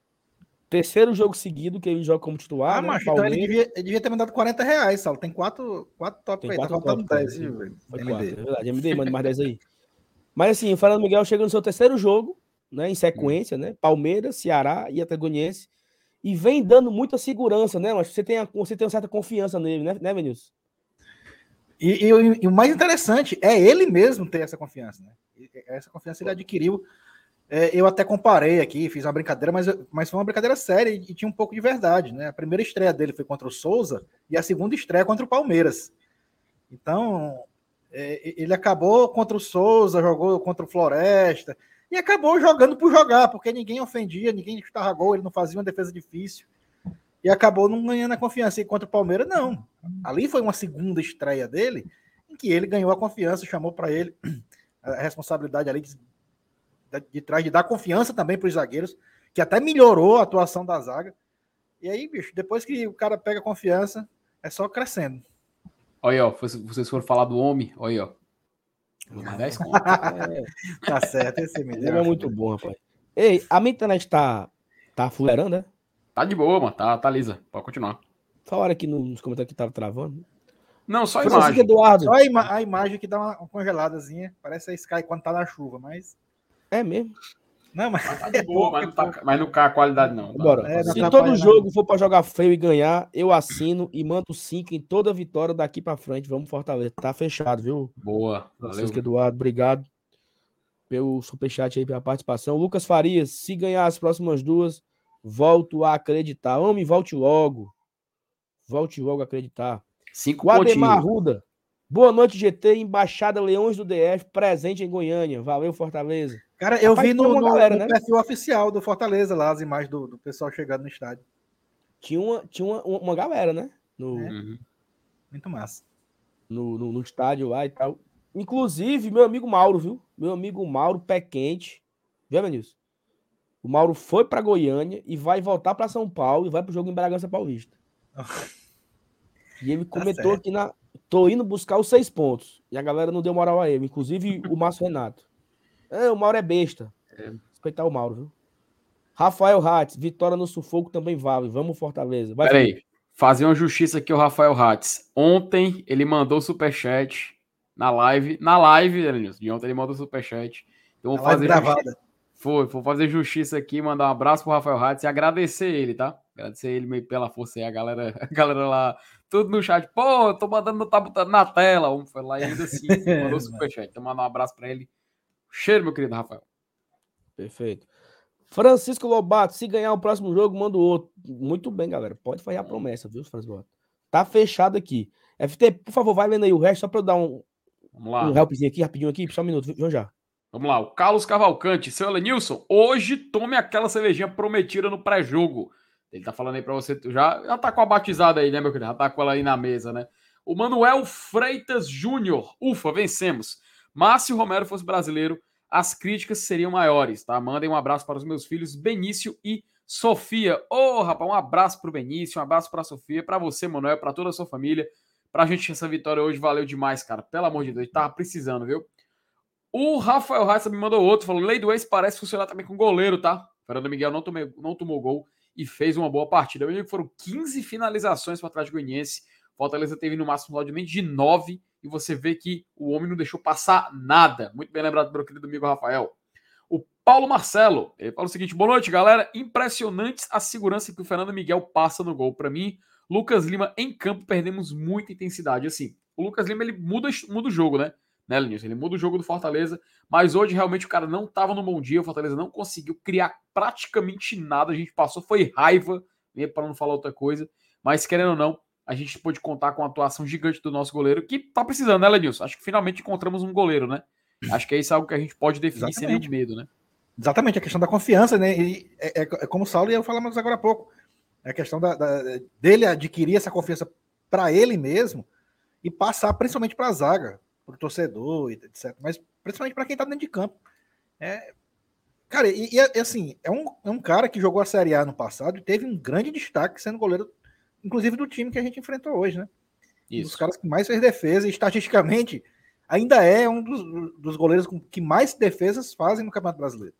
Terceiro jogo seguido que ele joga como titular. Ah, né? mas então ele devia, ele devia ter mandado 40 reais, Saulo. Tem quatro, quatro top Tem aí, quatro tá faltando top, 10, sim. viu, velho? Foi MD. quatro, é verdade. MD, manda mais 10 aí. (laughs) Mas assim, o Fernando Miguel chega no seu terceiro jogo, né? Em sequência, né? Palmeiras, Ceará e Atagoniense. E vem dando muita segurança, né? Mas você tem, a- você tem uma certa confiança nele, né, né Vinícius? E, e o- e o mais interessante é ele mesmo ter essa confiança, né? Essa confiança ele adquiriu. É, eu até comparei aqui, fiz uma brincadeira, mas, mas foi uma brincadeira séria e, e tinha um pouco de verdade, né? A primeira estreia dele foi contra o Souza e a segunda estreia contra o Palmeiras. Então, é, ele acabou contra o Souza, jogou contra o Floresta e acabou jogando por jogar, porque ninguém ofendia, ninguém chutava gol, ele não fazia uma defesa difícil e acabou não ganhando a confiança. E contra o Palmeiras, não. Ali foi uma segunda estreia dele, em que ele ganhou a confiança, chamou para ele (clears throat) a responsabilidade ali de, de, trás de dar confiança também para os zagueiros, que até melhorou a atuação da zaga. E aí, bicho, depois que o cara pega confiança, é só crescendo. Olha aí, ó. vocês- foram falar do homem, olha aí, ó. Mais 10 conto. É, (laughs) Tá certo, esse me ele é muito bom, rapaz. Ei, a minha internet tá, tá fulerando, né? Tá de boa, mano. Tá, tá lisa. Pode continuar. Falaram aqui nos comentários que tava travando. Não, só a Francisco imagem. Eduardo. Só a, ima- a imagem que dá uma congeladazinha, parece a Sky quando tá na chuva, mas. É mesmo. Não, mas. Tá de (laughs) boa, mas não, tá, mas não cai a qualidade, não. Bora. É, não Se todo jogo for pra jogar feio e ganhar, eu assino e mando 5 em toda vitória daqui pra frente. Vamos Fortaleza. Tá fechado, viu? Boa. Valeu. Francisco Eduardo, obrigado pelo superchat aí, pela participação. Lucas Farias, se ganhar as próximas duas, volto a acreditar. Homem, volte logo. Volte logo a acreditar. Cinco O Ademar. Arruda. Boa noite, GT. Embaixada Leões do DF, presente em Goiânia. Valeu, Fortaleza. Cara, eu Rapaz, vi no, no- galera, no né? perfil oficial do Fortaleza lá, as imagens do, do pessoal chegando no estádio. Tinha uma, tinha uma, uma galera, né? No, É. Uhum. Muito massa. no, no, no estádio lá e tal. Inclusive, meu amigo Mauro, viu? Meu amigo Mauro, pé quente. Viu, Menilson? O Mauro foi pra Goiânia e vai voltar pra São Paulo e vai pro jogo em Bragança Paulista. (laughs) E ele comentou certo. aqui na. Tô indo buscar os seis pontos. E a galera não deu moral a ele. Inclusive o Márcio Renato. É, o Mauro é besta. Respeitar o Mauro, viu? Rafael Hatz, vitória no sufoco também vale. Vamos, Fortaleza. Vai, Pera Felipe. aí. Fazer uma justiça aqui, o Rafael Hatz. Ontem ele mandou superchat na live. Na live, Elenilson, de ontem ele mandou superchat. Então vou fazer gravada. Foi, vou fazer justiça aqui, mandar um abraço pro Rafael Hatz e agradecer ele, tá? Agradecer ele pela força aí, a galera, (laughs) a galera lá, tudo no chat. Pô, eu tô mandando, tá botando na tela. Um foi lá e ainda assim mandou (laughs) superchat. Então mandar um abraço pra ele. Cheiro, meu querido Rafael. Perfeito. Francisco Lobato, se ganhar o próximo jogo, manda o outro. Muito bem, galera. Pode fazer a promessa, viu, Francisco Lobato? Tá fechado aqui. FT, por favor, vai lendo aí o resto, só pra eu dar um, Vamos lá. um helpzinho aqui, rapidinho aqui, só um minuto, viu, já. Vamos lá, o Carlos Cavalcante, seu Elenilson, hoje tome aquela cervejinha prometida no pré-jogo. Ele tá falando aí pra você, já, já tá com a batizada aí, né, meu querido? Já tá com ela aí na mesa, né? O Manuel Freitas Júnior, ufa, vencemos. Mas se o Romero fosse brasileiro, as críticas seriam maiores, tá? Mandem um abraço para os meus filhos Benício e Sofia. Ô, rapaz, um abraço pro Benício, um abraço pra Sofia, pra você, Manuel, pra toda a sua família. Pra gente essa vitória hoje valeu demais, cara. Pelo amor de Deus, tava precisando, viu? O Rafael Ratz me mandou outro, falou: Lei do ex parece funcionar também com goleiro, tá? Fernando Miguel não, tomei, não tomou gol e fez uma boa partida. Eu digo que foram 15 finalizações para trás de Goianiense. Fortaleza teve no máximo logicamente de 9 e você vê que o homem não deixou passar nada. Muito bem lembrado pelo querido amigo Rafael. O Paulo Marcelo, ele fala o seguinte: boa noite, galera. Impressionantes a segurança que o Fernando Miguel passa no gol. Para mim, Lucas Lima em campo perdemos muita intensidade. Assim, o Lucas Lima ele muda, muda o jogo, né? né? Ele muda o jogo do Fortaleza, mas hoje realmente o cara não estava no bom dia, o Fortaleza não conseguiu criar praticamente nada, a gente passou, foi raiva, né, para não falar outra coisa, mas querendo ou não, a gente pôde contar com a atuação gigante do nosso goleiro, que tá precisando, né, Lenilson? Acho que finalmente encontramos um goleiro, né? Acho que é isso algo que a gente pode definir sem nenhum medo, né? Exatamente, a questão da confiança, né? E é, é, é como o Saulo e eu falamos agora há pouco. É a questão da, da, dele adquirir essa confiança para ele mesmo e passar principalmente para a zaga, para o torcedor, etc. Mas principalmente para quem está dentro de campo. É, Cara, e, e, assim, é um, é um cara que jogou a Série A no passado e teve um grande destaque sendo goleiro, inclusive do time que a gente enfrentou hoje, né? Isso. Um dos caras que mais fez defesa e estatisticamente ainda é um dos, dos goleiros que mais defesas fazem no Campeonato Brasileiro.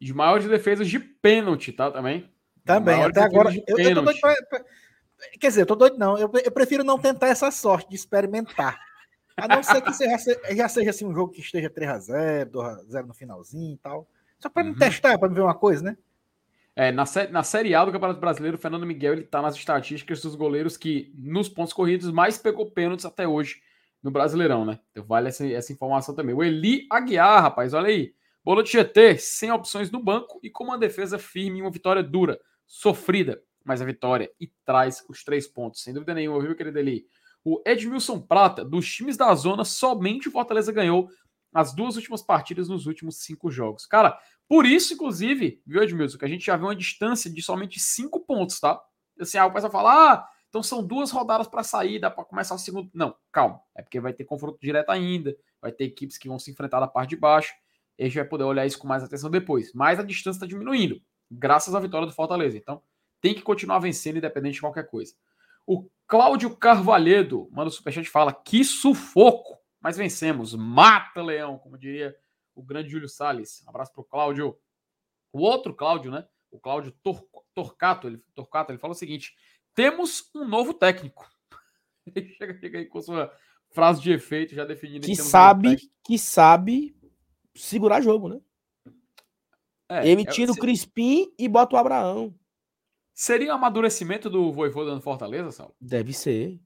De maiores defesas de pênalti, tá? Também. Também, até agora. Eu, eu tô doido pra, pra, quer dizer, eu tô doido, não. Eu, eu, prefiro não tentar essa sorte de experimentar. A não ser que já, (laughs) já seja assim, um jogo que esteja 3x0, 2x0 no finalzinho e tal. Só para uhum. me testar, para me ver uma coisa, né? É, na, na Série A do Campeonato Brasileiro, o Fernando Miguel ele tá nas estatísticas dos goleiros que, nos pontos corridos, mais pegou pênaltis até hoje no Brasileirão, né? Então vale essa, essa informação também. O Eli Aguiar, rapaz, olha aí. Bolo de GT, sem opções no banco e com uma defesa firme e uma vitória dura, sofrida, mas a vitória e traz os três pontos, sem dúvida nenhuma, viu, querido Eli? O Edmilson Prata, dos times da zona, somente o Fortaleza ganhou as duas últimas partidas nos últimos cinco jogos. Cara, por isso, inclusive, viu, Edmilson, que a gente já viu uma distância de somente cinco pontos, tá? Assim, aí o pessoal fala, ah, então são duas rodadas para sair, dá para começar o segundo. Não, calma. É porque vai ter confronto direto ainda, vai ter equipes que vão se enfrentar da parte de baixo. E a gente vai poder olhar isso com mais atenção depois. Mas a distância está diminuindo, graças à vitória do Fortaleza. Então, tem que continuar vencendo, independente de qualquer coisa. O Cláudio Carvalhedo manda o superchat e fala: que sufoco! mas vencemos. Mata, Leão, como diria o grande Júlio Salles. Um abraço para o Cláudio. O outro Cláudio, né? O Cláudio Tor Torcato, ele, Torcato, ele fala o seguinte: temos um novo técnico. (laughs) Ele chega, chega aí com sua frase de efeito, já definindo que, sabe, que sabe segurar jogo, né? É, Ele tira é, o Crispim e bota o Abraão. Seria um amadurecimento do Voivoda no Fortaleza, Saulo? Deve ser.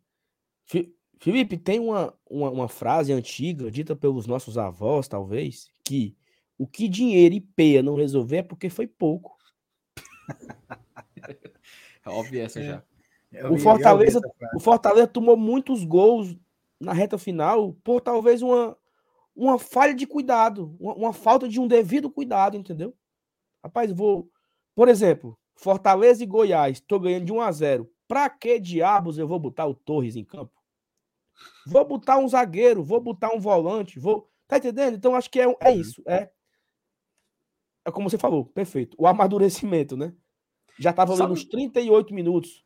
Felipe, tem uma, uma, uma, frase antiga, dita pelos nossos avós, talvez, que o que dinheiro e peia não resolver é porque foi pouco. (laughs) é óbvio essa é. já. o, Fortaleza, o Fortaleza tomou muitos gols na reta final por talvez uma, uma falha de cuidado, uma, uma falta de um devido cuidado, entendeu? Rapaz, vou. Por exemplo, Fortaleza e Goiás, tô ganhando de 1 a 0 Pra que diabos eu vou botar o Torres em campo? Vou botar um zagueiro, vou botar um volante, vou. Tá entendendo? Então acho que é, é uhum. isso. É, é como você falou, perfeito. O amadurecimento, né? Já tava ali nos 38 minutos.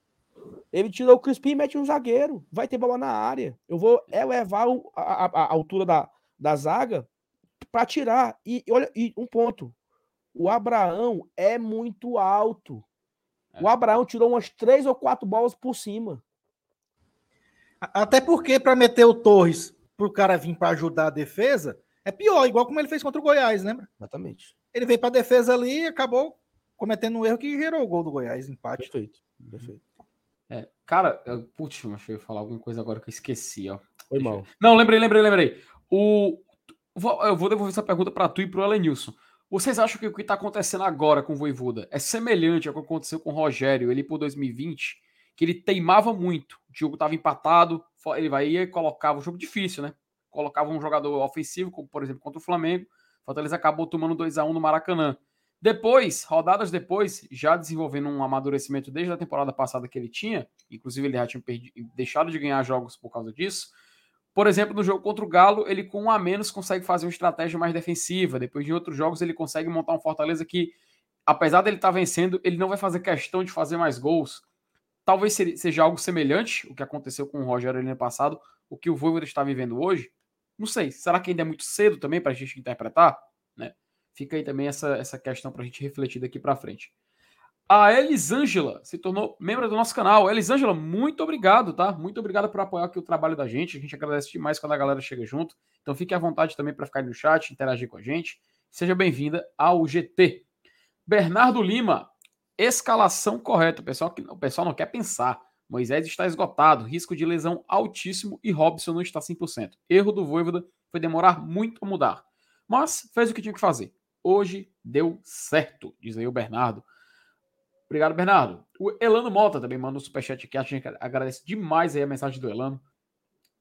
Ele tirou o Crispim e mete um zagueiro. Vai ter bola na área. Eu vou elevar o, a, a, a, altura da, da zaga para tirar. E olha, e um ponto. O Abraão é muito alto. É. O Abraão tirou umas três ou quatro bolas por cima. Até porque para meter o Torres para o cara vir para ajudar a defesa é pior, igual como ele fez contra o Goiás, lembra? Exatamente. Ele veio para a defesa ali e acabou cometendo um erro que gerou o gol do Goiás, empate. Perfeito, perfeito. É, cara, eu, putz, deixa eu falar alguma coisa agora que eu esqueci, ó. Foi mal. Eu... Não, lembrei, lembrei, lembrei. O... Eu vou devolver essa pergunta para tu e para o Elenilson. Vocês acham que o que está acontecendo agora com o Voivoda é semelhante ao que aconteceu com o Rogério, ele por 2020? Que ele teimava muito. O jogo estava empatado, ele vai e colocava um jogo difícil, né? Colocava um jogador ofensivo, como por exemplo contra o Flamengo. Fortaleza acabou tomando 2 a 1 no Maracanã. Depois, rodadas depois, já desenvolvendo um amadurecimento desde a temporada passada que ele tinha, inclusive ele já tinha deixado de ganhar jogos por causa disso. Por exemplo, no jogo contra o Galo, ele com um a menos consegue fazer uma estratégia mais defensiva. Depois de outros jogos, ele consegue montar um Fortaleza que, apesar dele estar tá vencendo, ele não vai fazer questão de fazer mais gols. Talvez seja algo semelhante o que aconteceu com o Rogério ano passado, o que o Voivoda está vivendo hoje. Não sei. Será que ainda é muito cedo também para a gente interpretar? Né? Fica aí também essa, essa questão para a gente refletir daqui para frente. A Elisângela se tornou membro do nosso canal. Elisângela, muito obrigado, tá? Muito obrigado por apoiar aqui o trabalho da gente. A gente agradece demais quando a galera chega junto. Então fique à vontade também para ficar no chat, interagir com a gente. Seja bem-vinda ao GT. Bernardo Lima, Escalação correta. O pessoal, o pessoal não quer pensar. Moisés está esgotado, risco de lesão altíssimo e Robson não está 100%. Erro do Voivoda foi demorar muito a mudar. Mas fez o que tinha que fazer. Hoje deu certo, diz aí o Bernardo. Obrigado, Bernardo. O Elano Mota também manda um superchat aqui. A gente agradece demais aí a mensagem do Elano.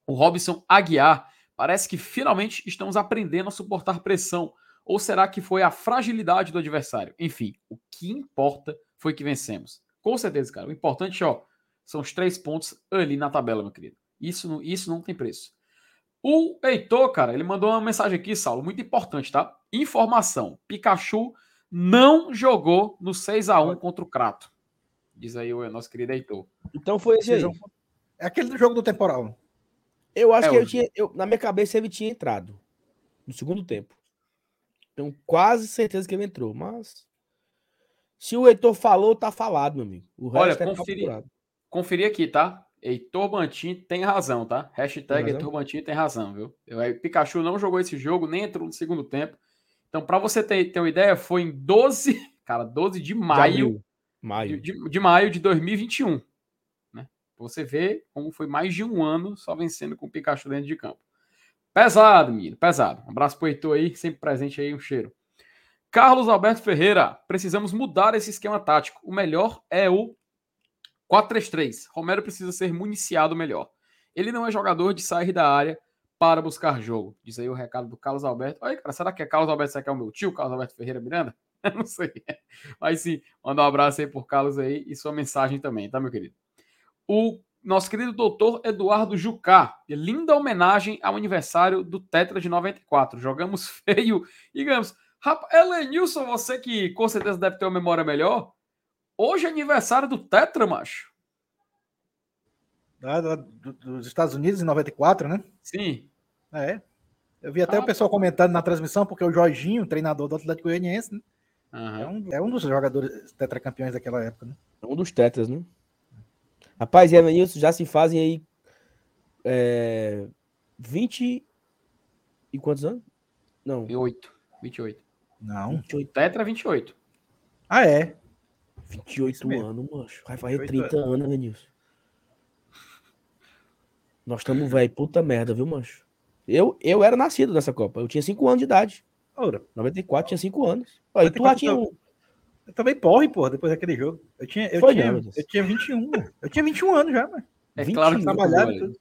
O Robson Aguiar. Parece que finalmente estamos aprendendo a suportar pressão. Ou será que foi a fragilidade do adversário? Enfim, o que importa foi que vencemos. Com certeza, cara. O importante, ó, são os três pontos ali na tabela, meu querido. Isso não, isso não tem preço. O Heitor, cara, ele mandou uma mensagem aqui, Saulo, muito importante, tá? Informação. Pikachu não jogou no 6 a 1 contra o Crato. Diz aí o nosso querido Heitor. Então foi esse aí. jogo- É aquele do jogo do temporal. Eu acho É que hoje. tinha, eu, na minha cabeça ele tinha entrado no segundo tempo. Tenho quase certeza que ele entrou, mas se o Heitor falou, tá falado, meu amigo. O Olha, é conferi- aqui, tá? Heitor Bantin tem razão, tá? Hashtag? Heitor Bantin tem razão, viu? Eu, Pikachu não jogou esse jogo, nem entrou no segundo tempo. Então, pra você ter, ter uma ideia, foi em 12, (laughs) cara, 12 de De maio abril, Maio. de, de- de maio de 2021. Né? Você vê como foi mais de um ano só vencendo com o Pikachu dentro de campo. Pesado, menino, pesado. Um abraço pro Heitor aí, sempre presente aí, um cheiro. Carlos Alberto Ferreira, precisamos mudar esse esquema tático. O melhor é o 4-3-3. Romero precisa ser municiado melhor. Ele não é jogador de sair da área para buscar jogo. Diz aí o recado do Carlos Alberto. Olha, cara, será que é Carlos Alberto? Será que é o meu tio, Carlos Alberto Ferreira Miranda? (laughs) Eu não sei. Mas sim, manda um abraço aí por Carlos aí e sua mensagem também, tá, meu querido? O nosso querido doutor Eduardo Jucá. Linda homenagem ao aniversário do Tetra de 94. Jogamos (laughs) feio e ganhamos. Rapaz, Elenilson, você que com certeza deve ter uma memória melhor. Hoje é aniversário do Tetra, macho. Lá do- dos Estados Unidos, em 94, né? Sim. É. Eu vi até Ah, o pessoal comentando na transmissão, porque o Jorginho, treinador do Atlético Goianiense, né? É, Aham. um, é um dos jogadores tetracampeões daquela época, né? É um dos tetras, né? Rapaz, e Evanilson, já se fazem aí é, 20 e quantos anos? Não, 28. 28. Não. 28, Tetra 28. Ah, é. 28 Isso mesmo. anos, macho. Vai fazer 28 30 anos, Evanilson. Nós estamos velho, puta merda, viu, macho? Eu, eu era nascido nessa Copa. Eu tinha 5 anos de idade. Ora, 94 tinha 5 anos. Aí tu já 94 tinha um. eu também porre, porra, depois daquele jogo. Eu tinha, eu Foi tinha, não, eu tinha 21. mano. Eu tinha 21 anos já, mano. É 20 claro que anos, trabalhava e tudo.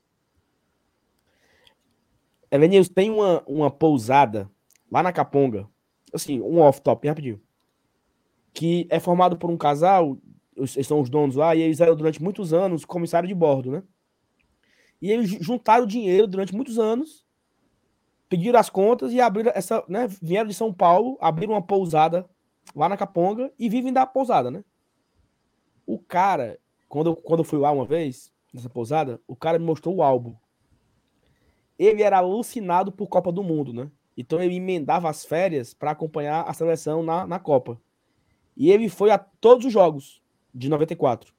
Evanilson, tem uma, uma pousada lá na Caponga. Assim, um off-top, rapidinho. Que é formado por um casal, eles são os donos lá, e eles eram durante muitos anos comissário de bordo, né? E eles ju- juntaram dinheiro durante muitos anos, pediram as contas e abriram essa, né? Vieram de São Paulo, abriram uma pousada lá na Caponga e vivem da pousada, né? O cara, quando eu, quando eu fui lá uma vez, nessa pousada, o cara me mostrou o álbum. Ele era alucinado por Copa do Mundo, né? Então ele emendava as férias para acompanhar a seleção na, na Copa. E ele foi a todos os jogos de 94.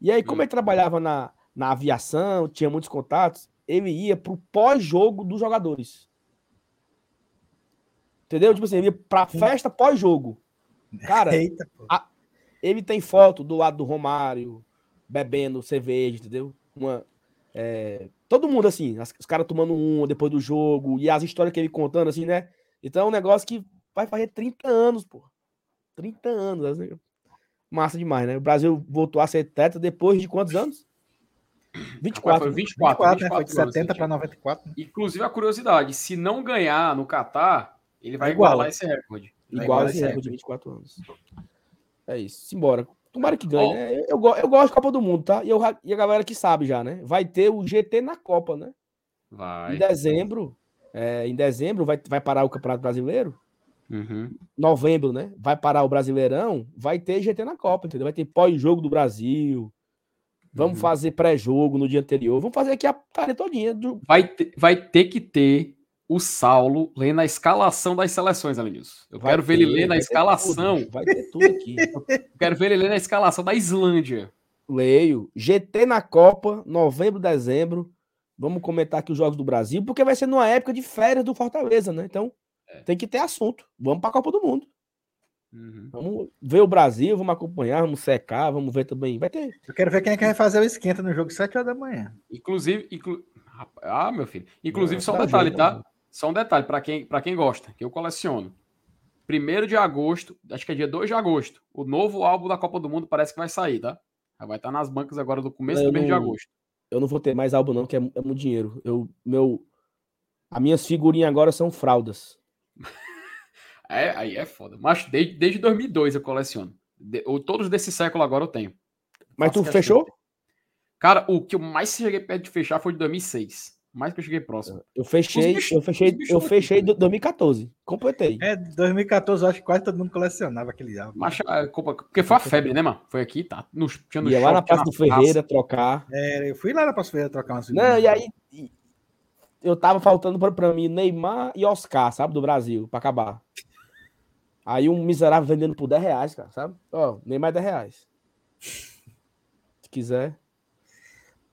E aí, como ele trabalhava na, na aviação, tinha muitos contatos, ele ia pro pós-jogo dos jogadores. Entendeu? Tipo assim, ele ia pra festa pós-jogo. Cara, Eita, pô. ele tem foto do lado do Romário, bebendo cerveja, entendeu? Uma, é, todo mundo assim, as- os caras tomando um depois do jogo, e as histórias que ele contando, assim, né? Então é um negócio que vai fazer 30 anos, pô. 30 anos. assim. Massa demais, né? O Brasil voltou a ser tetra depois de quantos anos? Rapaz, 24. foi né? 24, 24, né? Foi 24 de anos, 70 gente. para 94. né? Inclusive, a curiosidade, se não ganhar no Catar, ele vai Vai igualar. igualar esse recorde. Vai Igual esse recorde de 24 anos. É isso. Simbora. Tomara que ganhe, né? Eu, eu, eu gosto de Copa do Mundo, tá? E, eu, e a galera que sabe já, né? Vai ter o GT na Copa, né? Vai. Em dezembro, é, em dezembro vai, vai parar o Campeonato Brasileiro. Uhum. Novembro, né? Vai parar o Brasileirão. Vai ter GT na Copa, entendeu? Vai ter pós-jogo do Brasil. Vamos Uhum. fazer pré-jogo no dia anterior. Vamos fazer aqui a tarde todinha. Do... Vai, ter, vai ter que ter o Saulo lendo a escalação das seleções, Alenilson. Eu Vai quero ver ele ter, ler na vai ter escalação. tudo, vai ter tudo aqui. Eu (laughs) quero ver ele ler na escalação da Islândia. Leio. GT na Copa, novembro, dezembro. Vamos comentar aqui os jogos do Brasil, porque vai ser numa época de férias do Fortaleza, né? Então tem que ter assunto. Vamos para a Copa do Mundo. Uhum. Vamos ver o Brasil, vamos acompanhar, vamos secar, vamos ver também. Vai ter. Eu quero ver quem é que vai fazer o esquenta no jogo 7 horas da manhã. Inclusive, inclu... Ah, meu filho. Inclusive, Não, só um dá detalhe, tá? Só um detalhe para quem, pra quem gosta, que eu coleciono. Primeiro de agosto, acho que é dia 2 de agosto, o novo álbum da Copa do Mundo parece que vai sair, tá? Já Vai estar nas bancas agora do começo Eu do mês de não- agosto. Eu não vou ter mais álbum, não, que é, é muito dinheiro. Eu, meu, as minhas figurinhas agora são fraldas. (laughs) É, aí é foda. Mas desde, desde 2002 eu coleciono. De- ou todos desse século agora eu tenho. Mas Faço tu fechou? Cara, o que eu mais cheguei perto de fechar foi de 2006. Mais que eu cheguei próximo. Eu fechei, bichos- eu fechei, eu fechei do 2014. Completei. É, 2014 eu acho que quase todo mundo colecionava aquele álbum. Mas, ah, culpa- porque foi a febre, né, mano? Foi aqui, tá? No, tinha no Ia lá na shopping, Praça do praça. Ferreira trocar. É, eu fui lá na Passo Ferreira trocar umas Não, e aí e- eu tava faltando pra, pra mim Neymar e Oscar, sabe, do Brasil, pra acabar. Aí um miserável vendendo por 10 reais, cara, sabe? Ó, Neymar é 10 reais. Se quiser.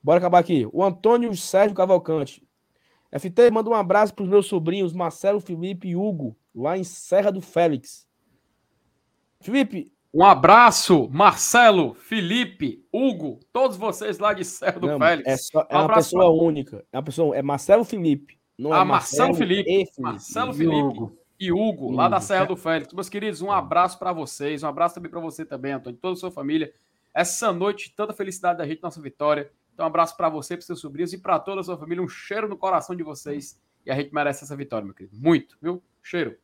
Bora acabar aqui. O Antônio Sérgio Cavalcante. FT, manda um abraço pros meus sobrinhos Marcelo, Felipe e Hugo, lá em Serra do Félix. Felipe, Um abraço, Marcelo, Felipe, Hugo, todos vocês lá de Serra do não, Félix. é, só- é Um uma abraço pessoa única. É uma pessoa, é Marcelo Felipe. Não é Ah, Marcelo Felipe. e Felipe. Marcelo E Felipe Hugo. e Hugo, lá da. Serra do Félix. Meus queridos, um abraço pra vocês, um abraço também pra você também, Antônio, toda a sua família. Essa noite, tanta felicidade da gente, nossa vitória. Então, um abraço pra você, pros seus sobrinhos e pra toda a sua família. Um cheiro no coração de vocês. E a gente merece essa vitória, meu querido. Muito, viu? Cheiro.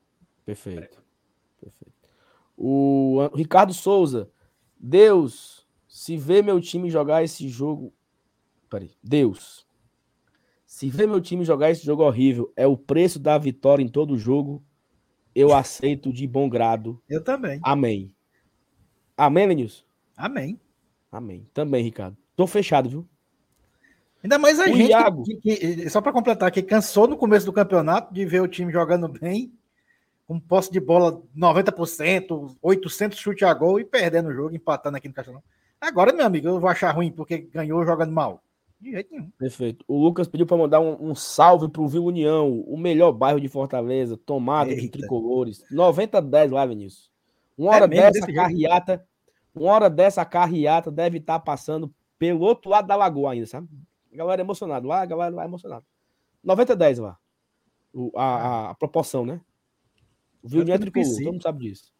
Perfeito. Perfeito. O Ricardo Souza. Deus, se vê meu time jogar esse jogo. Peraí. Deus. Se vê meu time jogar esse jogo horrível, é o preço da vitória em todo jogo. Eu aceito de bom grado. Eu também. Amém. Amém, Lenilson? Amém. Amém. Também, Ricardo. Tô fechado, viu? Ainda mais a O gente, Iago. que, que- só para completar, que cansou no começo do campeonato de ver o time jogando bem, com posse de bola 90%, 800 chute a gol e perdendo o jogo, empatando aqui no Castelão. Agora, meu amigo, eu vou achar ruim porque ganhou jogando mal. De jeito nenhum. Perfeito. O Lucas pediu para mandar um, um salve pro Vila União, o melhor bairro de Fortaleza, tomada de tricolores. 90-10 lá, Vinícius. Uma hora É dessa, carreata. Uma hora dessa, carreata deve estar passando pelo outro lado da lagoa ainda, sabe? A galera emocionada lá, a galera lá emocionada. 90-10 lá. O- a, a- proporção, né? O é tô no tricolor, todo mundo sabe disso.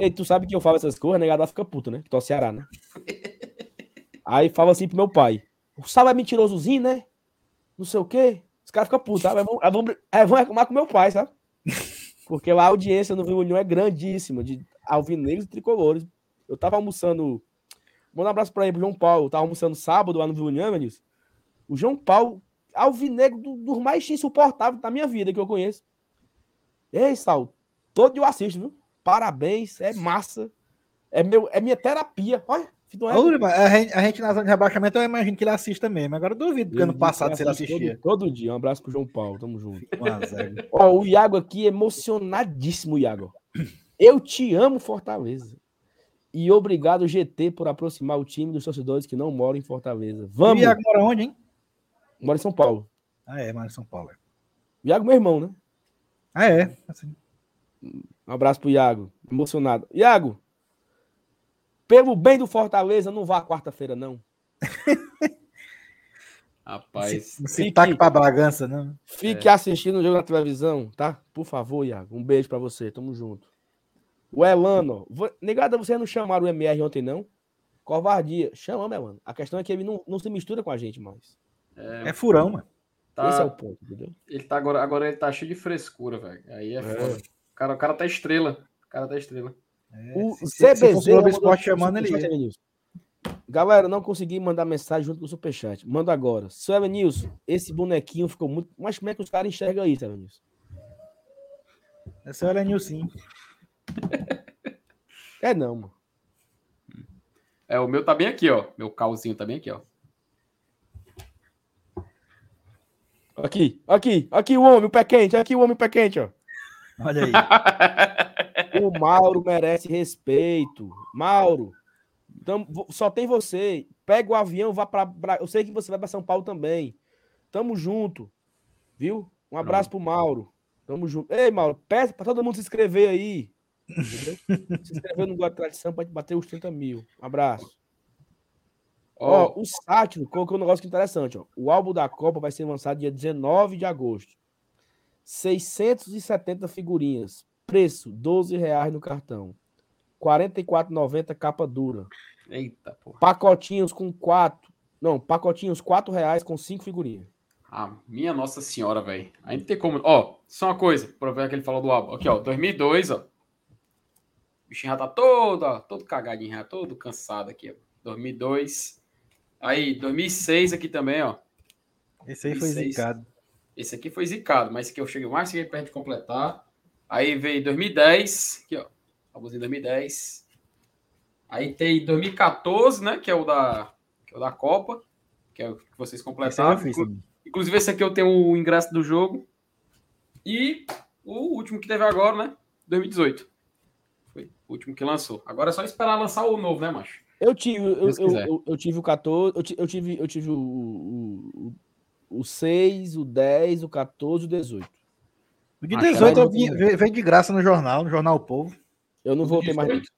E tu sabe que eu falo essas coisas, a negada fica puta, né? Que tô Ceará, né? (laughs) Aí fala assim pro meu pai. O Sal é mentirosozinho, né? Não sei o quê. Os caras ficam putos, sabe? Aí vão, aí vão, aí vão reclamar com meu pai, sabe? (laughs) Porque lá a audiência no Vila União é grandíssima, de alvinegros e tricolores. Eu tava almoçando. Manda um abraço pra ele, pro João Paulo. Eu tava almoçando sábado lá no Vila União, Vinícius. O João Paulo, alvinegro do- dos mais insuportáveis da minha vida que eu conheço. Ei, Sal, todo dia eu assisto, viu? Parabéns, é massa. É, meu, é minha terapia. Olha, Ô, a, gente, a gente na zona de rebaixamento, eu imagino que ele assista mesmo. Agora eu duvido, porque Ele ano passado que se ele assistia. Todo, todo dia. Um abraço pro João Paulo. Tamo junto. 1 a 0. Ó, o Iago aqui emocionadíssimo, Iago. Eu te amo, Fortaleza. E obrigado, GT, por aproximar o time dos torcedores que não moram em Fortaleza. E Vamos! o Iago mora onde, hein? Mora em São Paulo. Ah, é, mora em São Paulo. O Iago, meu irmão, né? Ah, é. Assim. Um abraço pro Iago. Emocionado. Iago, pelo bem do Fortaleza, não vá quarta-feira, não. (laughs) Rapaz. Não se taque pra Bragança, não. Fique assistindo o jogo na televisão, tá? Por favor, Iago. Um beijo pra você. Tamo junto. O Elano. Negada, vocês não chamaram o MR ontem, não? Covardia. Chamamos, Elano. A questão é que ele não, não se mistura com a gente mais. É furão, mano. Tá- Esse é o ponto, entendeu? Ele tá agora, agora ele tá cheio de frescura, velho. Aí é, foda. O cara, o cara tá estrela. O cara tá estrela. O se- se- se fosse o CBZ. Mandou Esporte chamando, ele. Galera, não consegui mandar mensagem junto com o Superchat. Manda agora. Seu Elenilson, esse bonequinho ficou muito. Mas como é que os caras enxergam isso, Elenilson? Esse é o Elenil, sim. É não, mano. É, o meu tá bem aqui, ó. Meu calzinho tá bem aqui, ó. Aqui, aqui, aqui o homem, o pé quente, aqui o homem, o pé quente, ó. Olha aí. (laughs) O Mauro merece respeito. Mauro, então, vo- só tem você. Pega o avião, vá para. Eu sei que você vai para São Paulo também. Tamo junto. Viu? Um abraço pro Mauro. Tamo junto. Ei, Mauro, peça para todo mundo se inscrever aí. Se inscrever no Guarda Tradição para bater os 30 mil. Um abraço. Ó, o Sátiro colocou um negócio que interessante, ó. O álbum da Copa vai ser lançado dia 19 de agosto. 670 figurinhas. Preço, 12 reais no cartão. R$ 44,90 capa dura. eita, porra. Pacotinhos com quatro. Não, pacotinhos 4 reais com cinco figurinhas. Ah, minha Nossa Senhora, velho. Não tem como. Ó, só uma coisa, aproveitar que ele falou do álbum. Aqui, ó, 2002, ó. O bichinho já tá todo, ó, todo cagadinho, já todo cansado aqui, ó. 2002. Aí, 2006 aqui também, ó. Esse aí foi 2006. zicado. Esse aqui foi zicado, mas esse aqui eu cheguei mais cheguei pra gente completar. Aí veio 2010, aqui ó, famosinho 2010. Aí tem 2014, né, que é o da, que é o da Copa, que é o que vocês Esse eu completaram. fiz. Inclu- Inclusive esse aqui eu tenho o ingresso do jogo. E o último que teve agora, né, 2018. Foi o último que lançou. Agora é só esperar lançar o novo, né, macho? Eu tive, eu, eu, eu, eu tive o 14, eu, ti- eu tive, eu tive o, o, o, o 6, o 10, o 14 e o 18. O de Acho que 18 era eu vi- veio de graça no jornal, no Jornal o Povo. Eu não voltei mais. 18.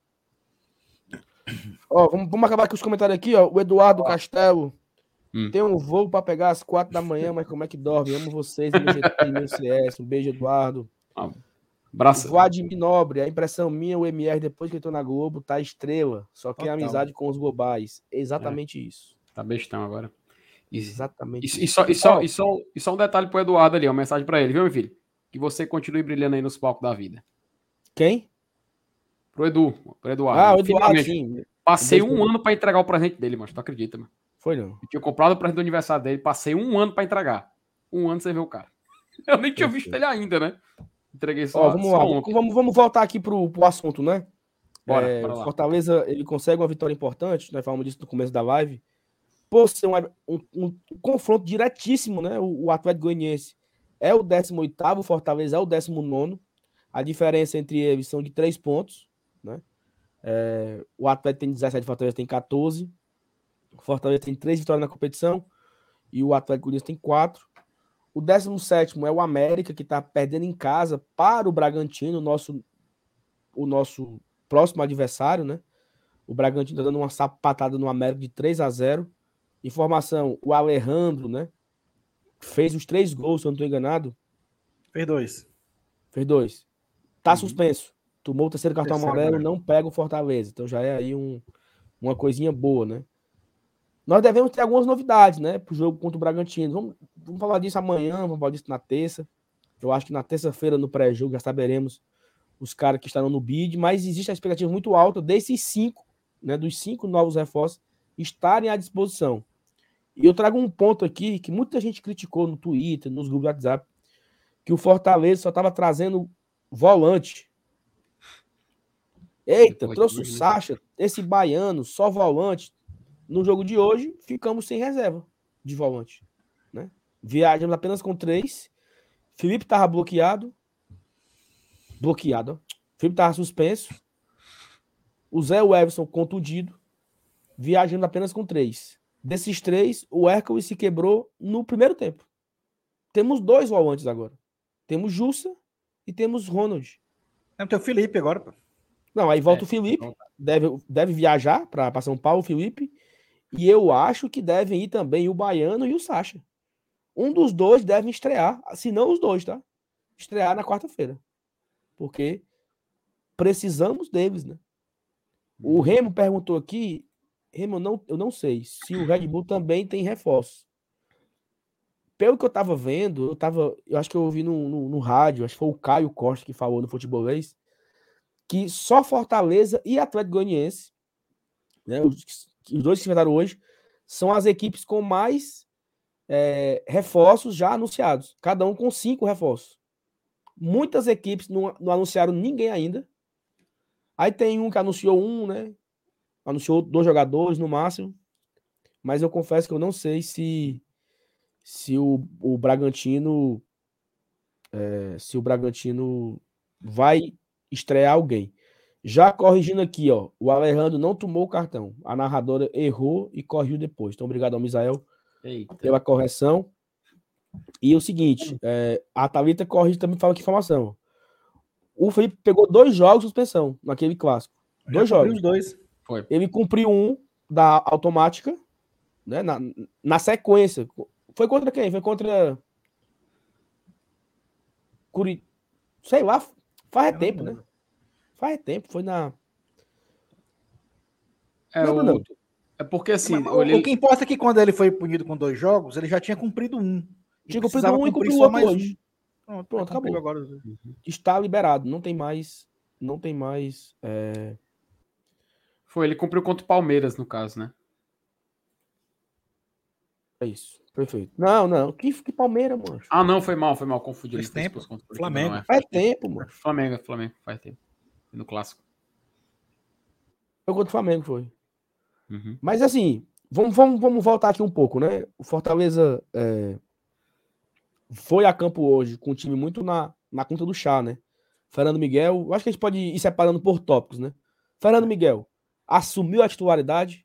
Ó, vamos, vamos acabar com os comentários aqui, ó. O Eduardo Castelo. Hum. Tem um voo para pegar às quatro da manhã, mas como é que dorme? Amo vocês, MGT e meu CS. Um beijo, Eduardo. O Braço. Vladimir Nobre, a impressão minha, o MR, depois que entrou na Globo, tá estrela. Só quer Total. amizade com os globais. Exatamente isso. Tá bestão agora. E, Exatamente e, e só, e, só, e, só, e só um detalhe pro Eduardo ali, uma mensagem pra ele, viu, meu filho? Que você continue brilhando aí nos palcos da vida. Quem? Pro Edu, pro Eduardo. Ah, o Eduardo, sim. Passei um ano pra entregar o presente dele, mano. Tu acredita, mano? Foi não. Eu tinha comprado o presente do aniversário dele, passei um ano pra entregar. Um ano você vê o cara. (laughs) Eu nem tinha visto ele ainda, né? Entreguei só, Ó, vamos só lá. ontem. Vamos, vamos voltar aqui pro, pro assunto, né? Bora, É, bora. Fortaleza ele consegue uma vitória importante, nós falamos disso no começo da live, por ser um, um- um confronto diretíssimo, né? O, o Atlético Goianiense é o 18º, o Fortaleza é o 19º, a diferença entre eles são de 3 pontos, né? É, o Atlético tem 17, o Fortaleza tem 14, o Fortaleza tem 3 vitórias na competição e o Atlético Goianiense tem 4. O 17º é o América, que está perdendo em casa para o Bragantino, o nosso, o nosso próximo adversário, né? O Bragantino tá dando uma sapatada no América de 3 a 0. Informação, o Alejandro, né? Fez os três gols, se eu não estou enganado. Fez dois. Fez dois. Tá Uhum. suspenso. Tomou o terceiro cartão Terceiro amarelo, amarelo. não pega o Fortaleza. Então já é aí um, uma coisinha boa, né? Nós devemos ter algumas novidades, né? Pro jogo contra o Bragantino. Vamos, vamos falar disso amanhã, vamos falar disso na terça. Eu acho que na terça-feira, no pré-jogo, já saberemos os caras que estarão no bid, mas existe a expectativa muito alta desses cinco, né? Dos cinco novos reforços estarem à disposição. E eu trago um ponto aqui que muita gente criticou no Twitter, nos grupos do WhatsApp, que o Fortaleza só estava trazendo volante. Eita, trouxe o doido, né? Sacha, esse baiano, só volante. No jogo de hoje, ficamos sem reserva de volante. Viajamos apenas com três. Felipe estava bloqueado. Bloqueado. ó. Felipe estava suspenso. O Zé Everson contundido. Viajando apenas com três. Desses três, o Hércules se quebrou no primeiro tempo. Temos dois volantes agora. Temos Jussa e temos Ronald. É, tem o Felipe agora, pô. Não, aí volta É, o Felipe, volta. deve, deve viajar para São Paulo, o Felipe. E eu acho que devem ir também o Baiano e o Sacha. Um dos dois deve estrear, se não os dois, tá? Estrear na quarta-feira. Porque precisamos deles, né? O Remo perguntou aqui, Remo, eu não, eu não sei se o Red Bull também tem reforço. Pelo que eu tava vendo, eu tava, eu acho que eu ouvi no, no, no rádio, acho que foi o Caio Costa que falou no futebolês, que só Fortaleza e Atlético Goianiense, né, os, os dois que se enfrentaram hoje, são as equipes com mais é, reforços já anunciados, cada um com cinco reforços. Muitas equipes não, não anunciaram ninguém ainda. Aí tem um que anunciou um, né? Anunciou dois jogadores no máximo. Mas eu confesso que eu não sei se se o, o Bragantino é, se o Bragantino vai estrear alguém. Já corrigindo aqui, ó, o Alejandro não tomou o cartão. A narradora errou e corrigiu depois. Então, obrigado ao Misael Eita. pela correção. E o seguinte, é, a Thalita corrige também fala que informação. O Felipe pegou dois jogos de suspensão naquele clássico. Dois jogos. os dois. Foi. Ele cumpriu um da automática, né? Na, na sequência. Foi contra quem? Foi contra. Curi... Sei lá, faz não tempo, né? Faz tempo, foi na. É, Não, o- não. É porque assim, Mas olhei- o que importa é que quando ele foi punido com dois jogos, ele já tinha cumprido um. Tinha cumprido um e cumpriu outro mais hoje. um. Pronto, Pronto, cumpriu acabou. agora. Está liberado, não tem mais. Não tem mais. é, foi, ele cumpriu contra o Palmeiras, no caso, né? É isso. Perfeito. Não, não. Que, que Palmeiras, mano. Ah, não, foi mal, foi mal. Confundi. Faz tempo. Depois contra o Flamengo. Não, é. Faz tempo, mano. Flamengo, Flamengo, faz tempo. No clássico. Jogou do Flamengo, foi. Uhum. Mas assim, vamos, vamos, vamos voltar aqui um pouco, né? O Fortaleza é, foi a campo hoje com um time muito na, na conta do chá, né? Fernando Miguel, eu acho que a gente pode ir separando por tópicos, né? Fernando Miguel assumiu a titularidade,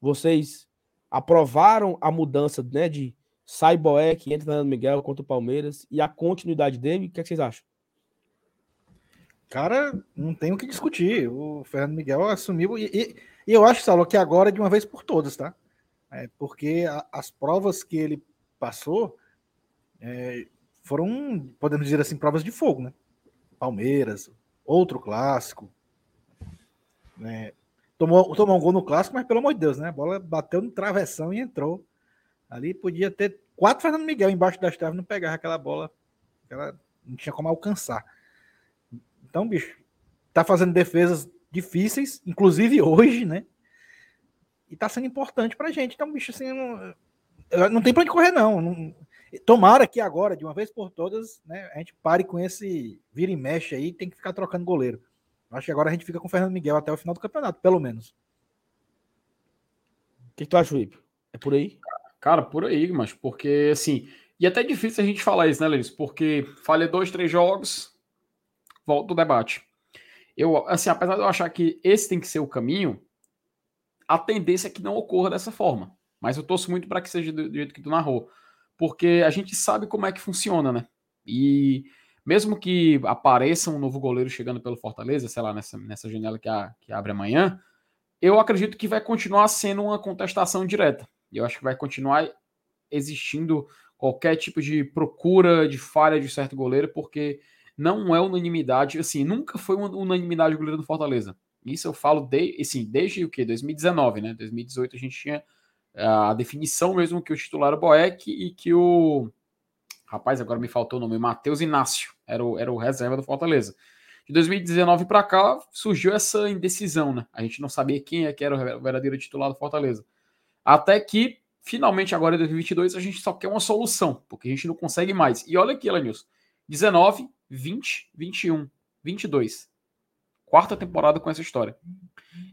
vocês aprovaram a mudança né, de sai Boeck, entra Fernando Miguel contra o Palmeiras e a continuidade dele, o que, é que vocês acham? Cara, não tem o que discutir. O Fernando Miguel assumiu. E, e- e eu acho, Saulo, que agora é de uma vez por todas, tá? É, porque a- as provas que ele passou é, foram, podemos dizer assim, provas de fogo, né? Palmeiras, outro clássico. né? Tomou, tomou um gol no clássico, mas pelo amor de Deus, né? A bola bateu no travessão e entrou. Ali podia ter quatro Fernando Miguel embaixo das traves, não pegava aquela bola. Aquela, não tinha como alcançar. Então, bicho, tá fazendo defesas difíceis, inclusive hoje, né? E tá sendo importante pra gente. Então, bicho, assim, não, não tem pra onde correr, não. Não- Tomara que agora, de uma vez por todas, né, a gente pare com esse vira e mexe aí, tem que ficar trocando goleiro. Acho que agora a gente fica com o Fernando Miguel até o final do campeonato, pelo menos. O que, que tu acha, Felipe? É por aí? Cara, por aí, mas porque assim. E até é difícil a gente falar isso, né, Lelis? Porque falha dois, três jogos, volta o debate. Eu, assim, apesar de eu achar que esse tem que ser o caminho, a tendência é que não ocorra dessa forma. Mas eu torço muito para que seja do, do jeito que tu narrou. Porque a gente sabe como é que funciona, né? E mesmo que apareça um novo goleiro chegando pelo Fortaleza, sei lá, nessa, nessa janela que, a- que abre amanhã, eu acredito que vai continuar sendo uma contestação direta. E eu acho que vai continuar existindo qualquer tipo de procura de falha de certo goleiro, porque não é unanimidade, assim, nunca foi uma unanimidade goleiro do Fortaleza. Isso eu falo de, assim, desde o que? 2019, né? 2018 a gente tinha eh, a definição mesmo que o titular era Boeck e que o rapaz, agora me faltou o nome, Matheus Inácio, era o, era o reserva do Fortaleza. De 2019 para cá surgiu essa indecisão, né? A gente não sabia quem é que era o verdadeiro titular do Fortaleza. Até que, finalmente, agora em 2022, a gente só quer uma solução, porque a gente não consegue mais. E olha aqui, Elenilson, 19, 20, 21, 22. Quarta temporada com essa história.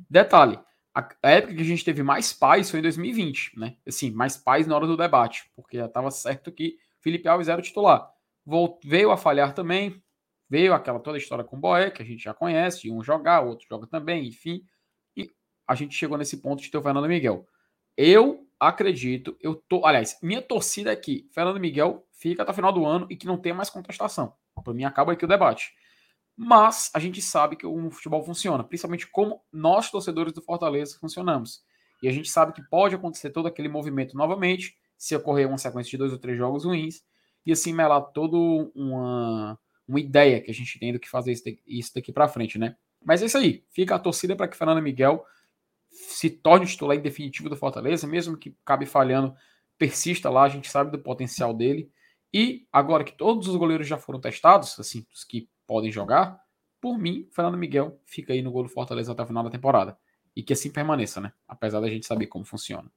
Detalhe, a, época que a gente teve mais paz foi em 2020, né? Assim, mais paz na hora do debate, porque já estava certo que Felipe Alves era o titular. Veio a falhar também, veio aquela toda a história com o Boé, que a gente já conhece, um jogar, o outro joga também, enfim. E a gente chegou nesse ponto de ter o Fernando Miguel. Eu acredito, eu tô. Aliás, minha torcida é que Fernando Miguel fica até o final do ano e que não tenha mais contestação. Para mim, acaba aqui o debate. Mas a gente sabe que o futebol funciona, principalmente como nós, torcedores do Fortaleza, funcionamos. E a gente sabe que pode acontecer todo aquele movimento novamente, se ocorrer uma sequência de dois ou três jogos ruins, e assim melar toda uma, uma ideia que a gente tem do que fazer isso daqui, para frente, né? Mas é isso aí. Fica a torcida para que Fernando Miguel se torne o titular definitivo do Fortaleza, mesmo que acabe falhando, persista lá, a gente sabe do potencial dele. E agora que todos os goleiros já foram testados, assim, os que podem jogar, por mim, Fernando Miguel fica aí no gol do Fortaleza até o final da temporada. E que assim permaneça, né? Apesar da gente saber como funciona.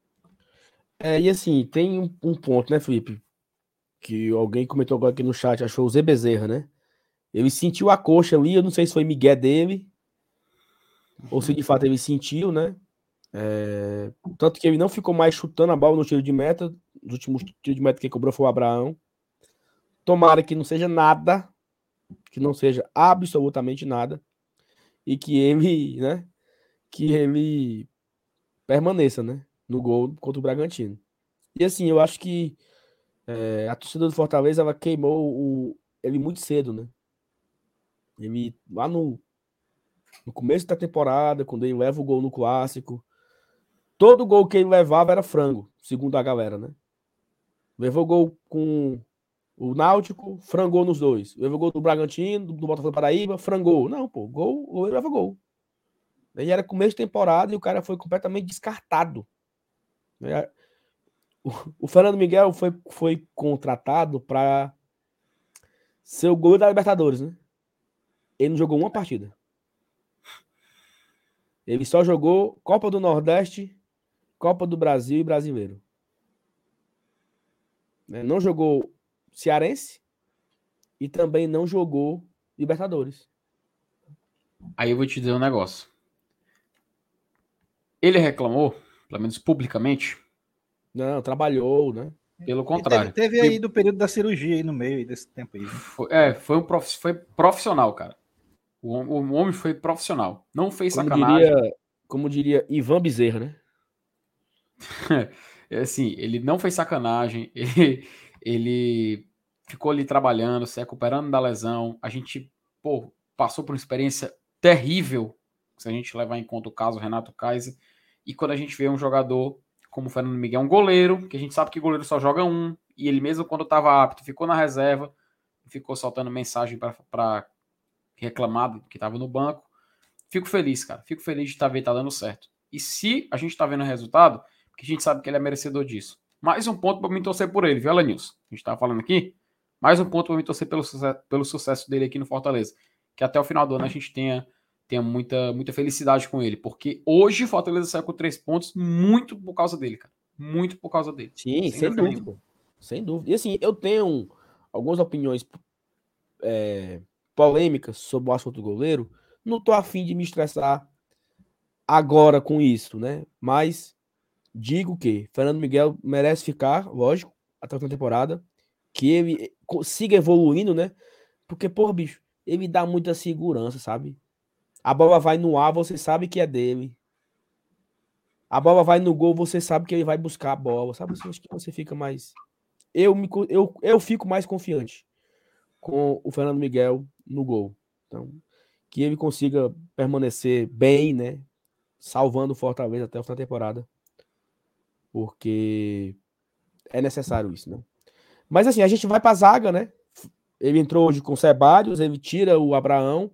É, e assim, tem um, um ponto, né, Felipe? Que alguém comentou agora aqui no chat, achou o Zé Bezerra, né? Ele sentiu a coxa ali, eu não sei se foi Miguel dele, ou se de fato ele sentiu, né? É, tanto que ele não ficou mais chutando a bola no tiro de meta. Os últimos tiros de meta que cobrou foi o Abraão. Tomara que não seja nada, que não seja absolutamente nada, e que ele, né? Que ele permaneça, né? No gol contra o Bragantino. E assim, eu acho que é, a torcida do Fortaleza ela queimou o, ele muito cedo, né? Ele lá no, no começo da temporada, quando ele leva o gol no clássico, todo gol que ele levava era frango, segundo a galera, né? Levou gol com o Náutico, frangou nos dois. Levou gol do Bragantino, do Botafogo Paraíba, frangou. Não, pô, gol, ele leva gol. Ele era começo de temporada e o cara foi completamente descartado. O, o Fernando Miguel foi, foi contratado para ser o gol da Libertadores, né? Ele não jogou uma partida. Ele só jogou Copa do Nordeste, Copa do Brasil e Brasileiro. né? não jogou Cearense e também não jogou Libertadores. Aí eu vou te dizer um negócio. Ele reclamou, pelo menos publicamente? Não, trabalhou, né? Pelo contrário. Teve, teve, aí do período da cirurgia aí no meio desse tempo aí. Né? Foi, é, foi, um prof, foi profissional, cara. O, o, homem foi profissional. Não fez como sacanagem. Diria, como diria Ivan Bezerra, né? (laughs) é assim, ele não fez sacanagem. (laughs) Ele, ele ficou ali trabalhando, se recuperando da lesão. A gente, pô, passou por uma experiência terrível, se a gente levar em conta o caso Renato Kaiser. E quando a gente vê um jogador como o Fernando Miguel, um goleiro, que a gente sabe que goleiro só joga um, e ele mesmo quando estava apto ficou na reserva, ficou soltando mensagem para reclamar que estava no banco. Fico feliz, cara. Fico feliz de estar tá vendo tá dando certo. E se a gente está vendo o resultado, porque a gente sabe que ele é merecedor disso. Mais um ponto para mim torcer por ele, viu, Alanils? A gente estava falando aqui. Mais um ponto para mim torcer pelo, sucesso, pelo sucesso dele aqui no Fortaleza. Que até o final do ano a gente tenha tenha muita, muita felicidade com ele, porque hoje o Fortaleza saiu com três pontos muito por causa dele, cara. Muito por causa dele. Sim, sem, sem dúvida. dúvida. Sem dúvida. E assim, eu tenho algumas opiniões é, polêmicas sobre o assunto do goleiro. Não tô afim de me estressar agora com isso, né? Mas digo que Fernando Miguel merece ficar, lógico, até a temporada. Que ele siga evoluindo, né? Porque, porra, bicho, ele dá muita segurança, sabe? A bola vai no ar, você sabe que é dele. A bola vai no gol, você sabe que ele vai buscar a bola. Sabe? Acho que você fica mais. Eu, me, eu, eu fico mais confiante com o Fernando Miguel no gol. Então, que ele consiga permanecer bem, né? Salvando o Fortaleza até o final da temporada. Porque é necessário isso, né? Mas assim, a gente vai para a zaga, né? Ele entrou hoje com o Sebadios, ele tira o Abraão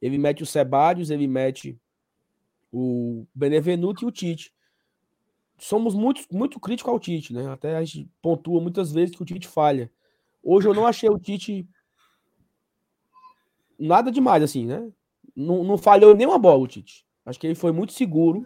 ele mete o Sebadios, ele mete o Benevenuto e o Tite. Somos muito, muito críticos ao Tite, né? Até a gente pontua muitas vezes que o Tite falha. Hoje eu não achei o Tite nada demais, assim, né? Não, não falhou nenhuma bola o Tite. Acho que ele foi muito seguro.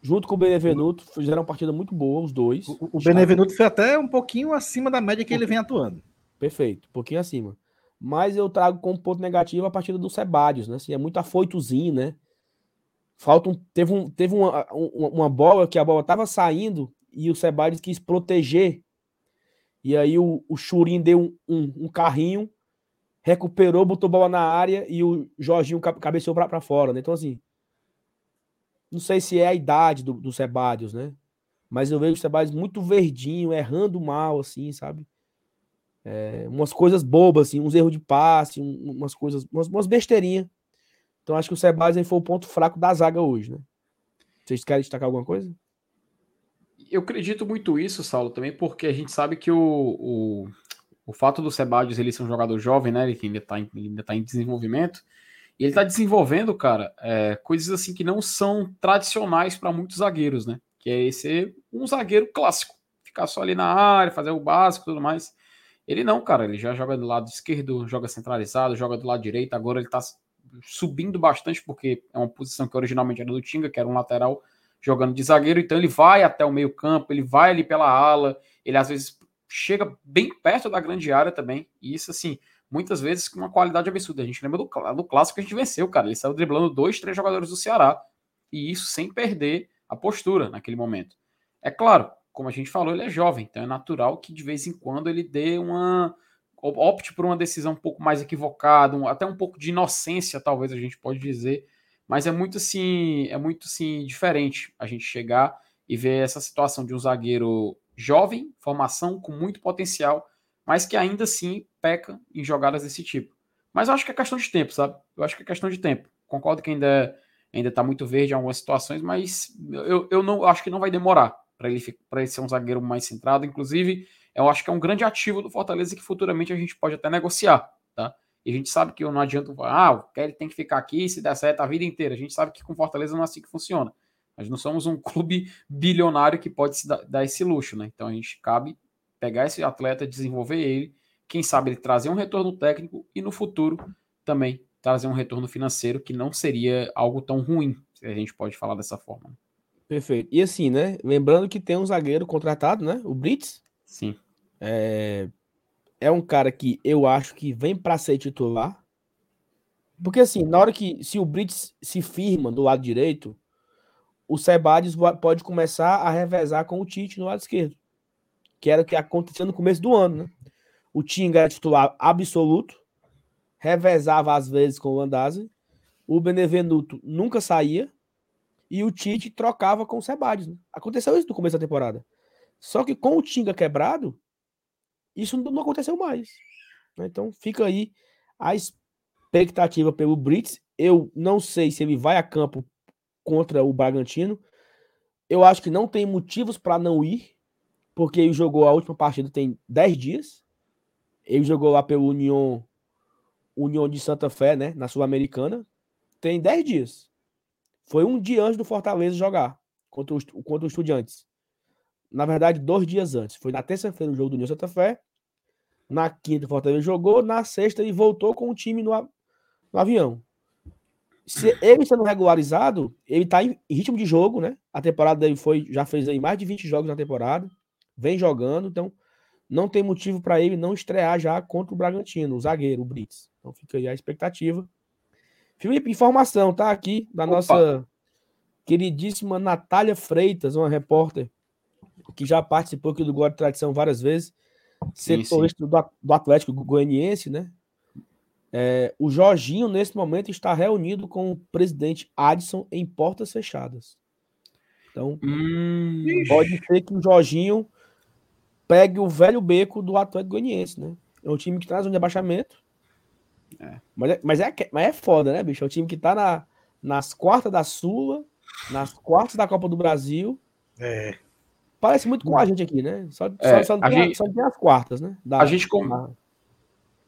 Junto com o Benevenuto, fizeram uma partida muito boa, os dois. O, o Benevenuto foi até um pouquinho acima da média que ele vem atuando. Perfeito, um pouquinho acima mas eu trago como ponto negativo a partida do Sebadios, né? Assim, é muito afoitozinho, né? Falta um, teve um, teve uma, uma, uma bola que a bola estava saindo e o Sebadios quis proteger. E aí o, o Churin deu um, um, um, carrinho, recuperou, botou bola na área e o Jorginho cabeceou para fora, né? Então, assim, não sei se é a idade do, do Sebadios, né? Mas eu vejo o Sebadios muito verdinho, errando mal, assim, sabe? É, umas coisas bobas, assim, uns erros de passe, umas coisas, umas, umas besteirinhas. Então acho que o Sebadios foi o ponto fraco da zaga hoje, né? Vocês querem destacar alguma coisa? Eu acredito muito isso, Saulo, também, porque a gente sabe que o, o, o fato do Sebadios ele ser um jogador jovem, né? Ele ainda está em, ainda tá em desenvolvimento. E ele está desenvolvendo, cara, é, coisas assim que não são tradicionais para muitos zagueiros, né? Que é ser um zagueiro clássico. Ficar só ali na área, fazer o básico e tudo mais. Ele não, cara, ele já joga do lado esquerdo, joga centralizado, joga do lado direito, agora ele tá subindo bastante, porque é uma posição que originalmente era do Tinga, que era um lateral jogando de zagueiro, então ele vai até o meio campo, ele vai ali pela ala, ele às vezes chega bem perto da grande área também, e isso assim, muitas vezes com uma qualidade absurda. A gente lembra do, do clássico que a gente venceu, cara, ele saiu driblando dois, três jogadores do Ceará, e isso sem perder a postura naquele momento. É claro, como a gente falou, ele é jovem, então é natural que de vez em quando ele dê uma. opte por uma decisão um pouco mais equivocada, um, até um pouco de inocência, talvez a gente pode dizer. Mas é muito assim, é muito assim, diferente a gente chegar e ver essa situação de um zagueiro jovem, formação com muito potencial, mas que ainda assim peca em jogadas desse tipo. Mas eu acho que é questão de tempo, sabe? Eu acho que é questão de tempo. Concordo que ainda ainda está muito verde em algumas situações, mas eu, eu não eu acho que não vai demorar para ele, ele ser um zagueiro mais centrado. Inclusive, eu acho que é um grande ativo do Fortaleza que futuramente a gente pode até negociar, tá? E a gente sabe que não adianta ah, o Kelly tem que ficar aqui se der certo a vida inteira. A gente sabe que com Fortaleza não é assim que funciona. Nós não somos um clube bilionário que pode se dar, esse luxo, né? Então a gente cabe pegar esse atleta, desenvolver ele, quem sabe ele trazer um retorno técnico e no futuro também trazer um retorno financeiro que não seria algo tão ruim, se a gente pode falar dessa forma. Perfeito. E assim, né? Lembrando que tem um zagueiro contratado, né? O Brits. Sim. É, é um cara que eu acho que vem para ser titular. Porque assim, na hora que se o Brits se firma do lado direito, o Sebades pode começar a revezar com o Tite no lado esquerdo. Que era o que acontecia no começo do ano, né? O Tinga era titular absoluto, revezava às vezes com o Landazzi, o Benevenuto nunca saía e o Tite trocava com o Sebades. Né? Aconteceu isso no começo da temporada. Só que com o Tinga quebrado, isso não aconteceu mais. Né? Então fica aí a expectativa pelo Brits. Eu não sei se ele vai a campo contra o Bragantino. Eu acho que não tem motivos para não ir, porque ele jogou a última partida tem 10 dias. Ele jogou lá pelo União, União de Santa Fé, né, na Sul-Americana. Tem 10 dias. Foi um dia antes do Fortaleza jogar contra o, contra o Estudiantes. Na verdade, dois dias antes. Foi na terça-feira o jogo do União Santa Fé. Na quinta, o Fortaleza jogou. Na sexta, ele voltou com o time no, no avião. Se ele sendo regularizado, ele tá em ritmo de jogo, né? A temporada dele foi, já fez aí mais de 20 jogos na temporada. Vem jogando, então não tem motivo para ele não estrear já contra o Bragantino, o zagueiro, o Brits. Então fica aí a expectativa. Felipe, informação, tá aqui da Opa. nossa queridíssima Natália Freitas, uma repórter que já participou aqui do Glória de Tradição várias vezes, setorista do, do Atlético Goianiense, né? É, o Jorginho, nesse momento, está reunido com o presidente Adson em portas fechadas. Então, hum, pode ser que o Jorginho pegue o velho beco do Atlético Goianiense, né? É um time que traz um rebaixamento. É. Mas, é, mas, é, mas é foda, né, bicho? É um time que tá na, nas quartas da Sula, nas quartas da Copa do Brasil. É. Parece muito com a gente aqui, né? Só, é, só, só, tem, gente, só tem as quartas, né? Da, a, gente com,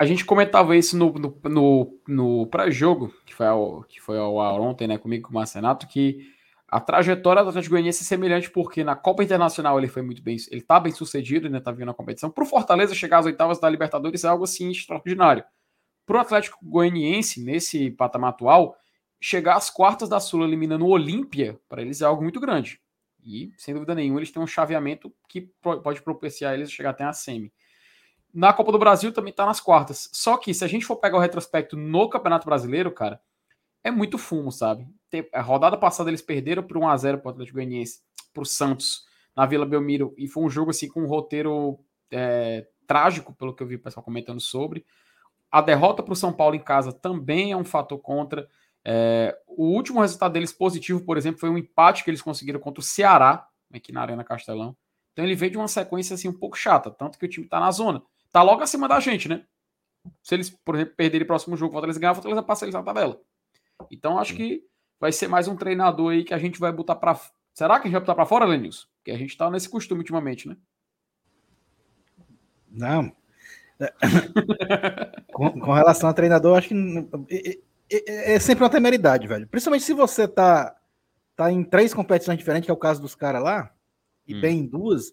a gente comentava isso no, no, no, no pré-jogo, que foi, ao, que foi ao, ontem, né, comigo com o Marcenato, que a trajetória do Atlético Goianiense é semelhante porque na Copa Internacional ele foi muito bem, ele tá bem sucedido, né, tá vindo na competição. Pro Fortaleza chegar às oitavas da Libertadores é algo assim extraordinário. Pro Atlético Goianiense, nesse patamar atual, chegar às quartas da Sul eliminando o Olímpia, para eles é algo muito grande. E, sem dúvida nenhuma, eles têm um chaveamento que pode propiciar eles a chegar até a semi. Na Copa do Brasil também tá nas quartas. Só que se a gente for pegar o retrospecto no Campeonato Brasileiro, cara, é muito fumo, sabe? A rodada passada eles perderam por 1x0 pro Atlético Goianiense, pro Santos, na Vila Belmiro. E foi um jogo assim com um roteiro é, trágico, pelo que eu vi o pessoal comentando sobre. A derrota para o São Paulo em casa também é um fator contra. É, o último resultado deles positivo, por exemplo, foi um empate que eles conseguiram contra o Ceará, aqui na Arena Castelão. Então ele veio de uma sequência assim um pouco chata, tanto que o time tá na zona. Tá logo acima da gente, né? Se eles, por exemplo, perderem o próximo jogo, o Fortaleza ganhar, o Fortaleza passa eles na tabela. Então acho que vai ser mais um treinador aí que a gente vai botar para Será que a gente vai botar para fora, Lenilson? Porque a gente tá nesse costume ultimamente, né? Não. (laughs) com, com, relação a treinador, acho que é, é, sempre uma temeridade, velho. Principalmente se você tá, tá em três competições diferentes, que é o caso dos caras lá, e hum. bem em duas.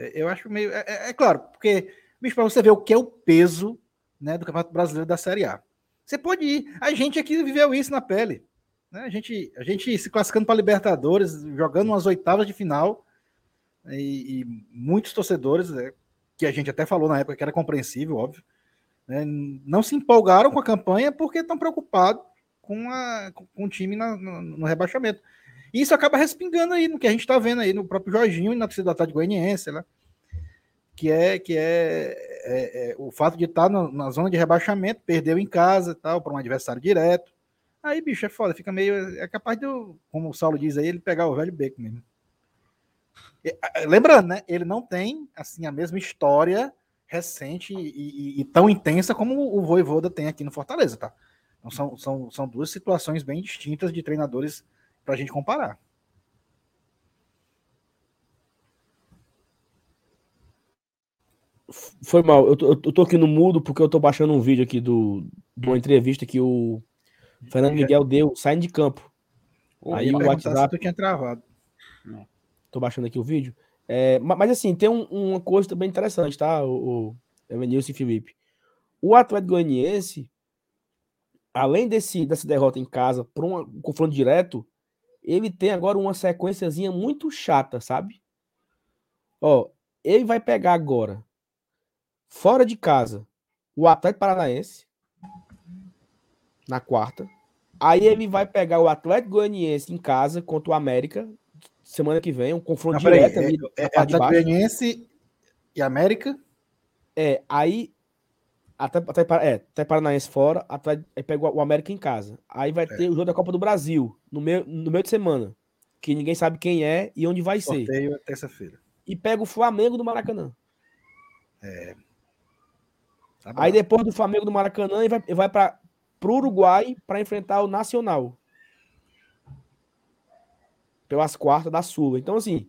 É, eu acho meio. É, é, é claro, porque, bicho, para você ver o que é o peso né, do Campeonato Brasileiro da Série A. Você pode ir. A gente aqui viveu isso na pele. Né? A, gente, a gente se classificando para Libertadores, jogando umas oitavas de final. E, e muitos torcedores, né, que a gente até falou na época que era compreensível, óbvio, né, não se empolgaram com a campanha porque estão preocupados com, a, com o time na, no, no, rebaixamento. E isso acaba respingando aí no que a gente está vendo aí no próprio Jorginho e na torcida do Atlético Goianiense, né? que é que é, é, é o fato de estar tá na, na, zona de rebaixamento, perdeu em casa tal, para um adversário direto. Aí, bicho, é foda, fica meio. É capaz de, como o Saulo diz aí, ele pegar o velho beco mesmo. Lembrando, né? Ele não tem assim a mesma história recente e, e, e tão intensa como o Voivoda tem aqui no Fortaleza, tá? Então, são, são, são duas situações bem distintas de treinadores para a gente comparar. Foi mal, eu tô, eu tô aqui no mudo porque eu tô baixando um vídeo aqui do, de uma entrevista que o Fernando Miguel deu saindo de campo. Aí o WhatsApp. tinha travado. Tô baixando aqui o vídeo. É, mas assim, tem um, uma coisa também interessante, tá? O, o Evanilson e Felipe. O Atlético Goianiense, além desse, dessa derrota em casa por um confronto direto, ele tem agora uma sequenciazinha muito chata, sabe? Ó, ele vai pegar agora, fora de casa, o Atlético Paranaense, na quarta. Aí ele vai pegar o Atlético Goianiense em casa contra o América, semana que vem, um confronto Não, direto é, ali. é, é de Atlético. Goianiense e América? É, aí. Até, até, é, até Paranaense fora, até, aí pega o América em casa. Aí vai ter o jogo da Copa do Brasil, no meio, no meio de semana. Que ninguém sabe quem é e onde vai ser. Sorteio é terça-feira. E pega o Flamengo do Maracanã. Tá Aí depois do Flamengo do Maracanã, ele vai, vai para o Uruguai para enfrentar o Nacional. Pelas quartas da Sula. Então, assim,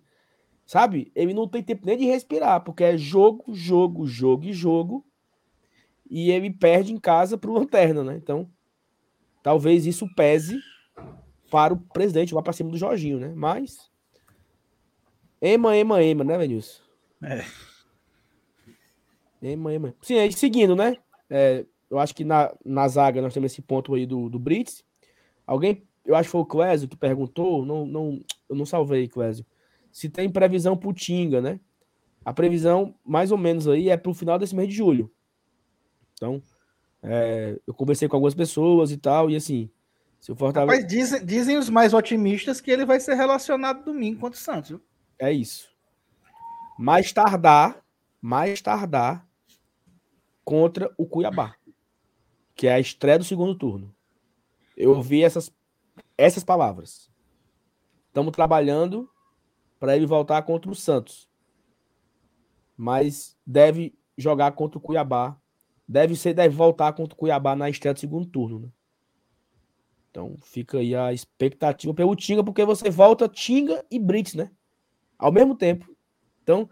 sabe? Ele não tem tempo nem de respirar, porque é jogo, jogo, jogo e jogo. E ele perde em casa pro Lanterna, né? Então, talvez isso pese para o presidente, vá para cima do Jorginho, né? Mas. Ema, ema, ema, né, Venilson? É. Ema, ema. Sim, aí seguindo, né? É, eu acho que na, na zaga nós temos esse ponto aí do, do Brits. Alguém, eu acho que foi o Clésio que perguntou, não, não, eu não salvei, Clésio, se tem previsão pro Tinga, né? A previsão, mais ou menos aí, é pro final desse mês de julho. Então, é, eu conversei com algumas pessoas e tal, e assim, se o Fortaleza... Rapaz, dizem, dizem os mais otimistas que ele vai ser relacionado domingo contra o Santos. viu? É isso. Mais tardar, mais tardar contra o Cuiabá, que é a estreia do segundo turno. Eu ouvi essas, essas palavras. Estamos trabalhando para ele voltar contra o Santos. Mas deve jogar contra o Cuiabá. Deve ser, deve voltar contra o Cuiabá na estreia do segundo turno, né? Então fica aí a expectativa pelo Tinga, porque você volta Tinga e Brits, né? Ao mesmo tempo. Então,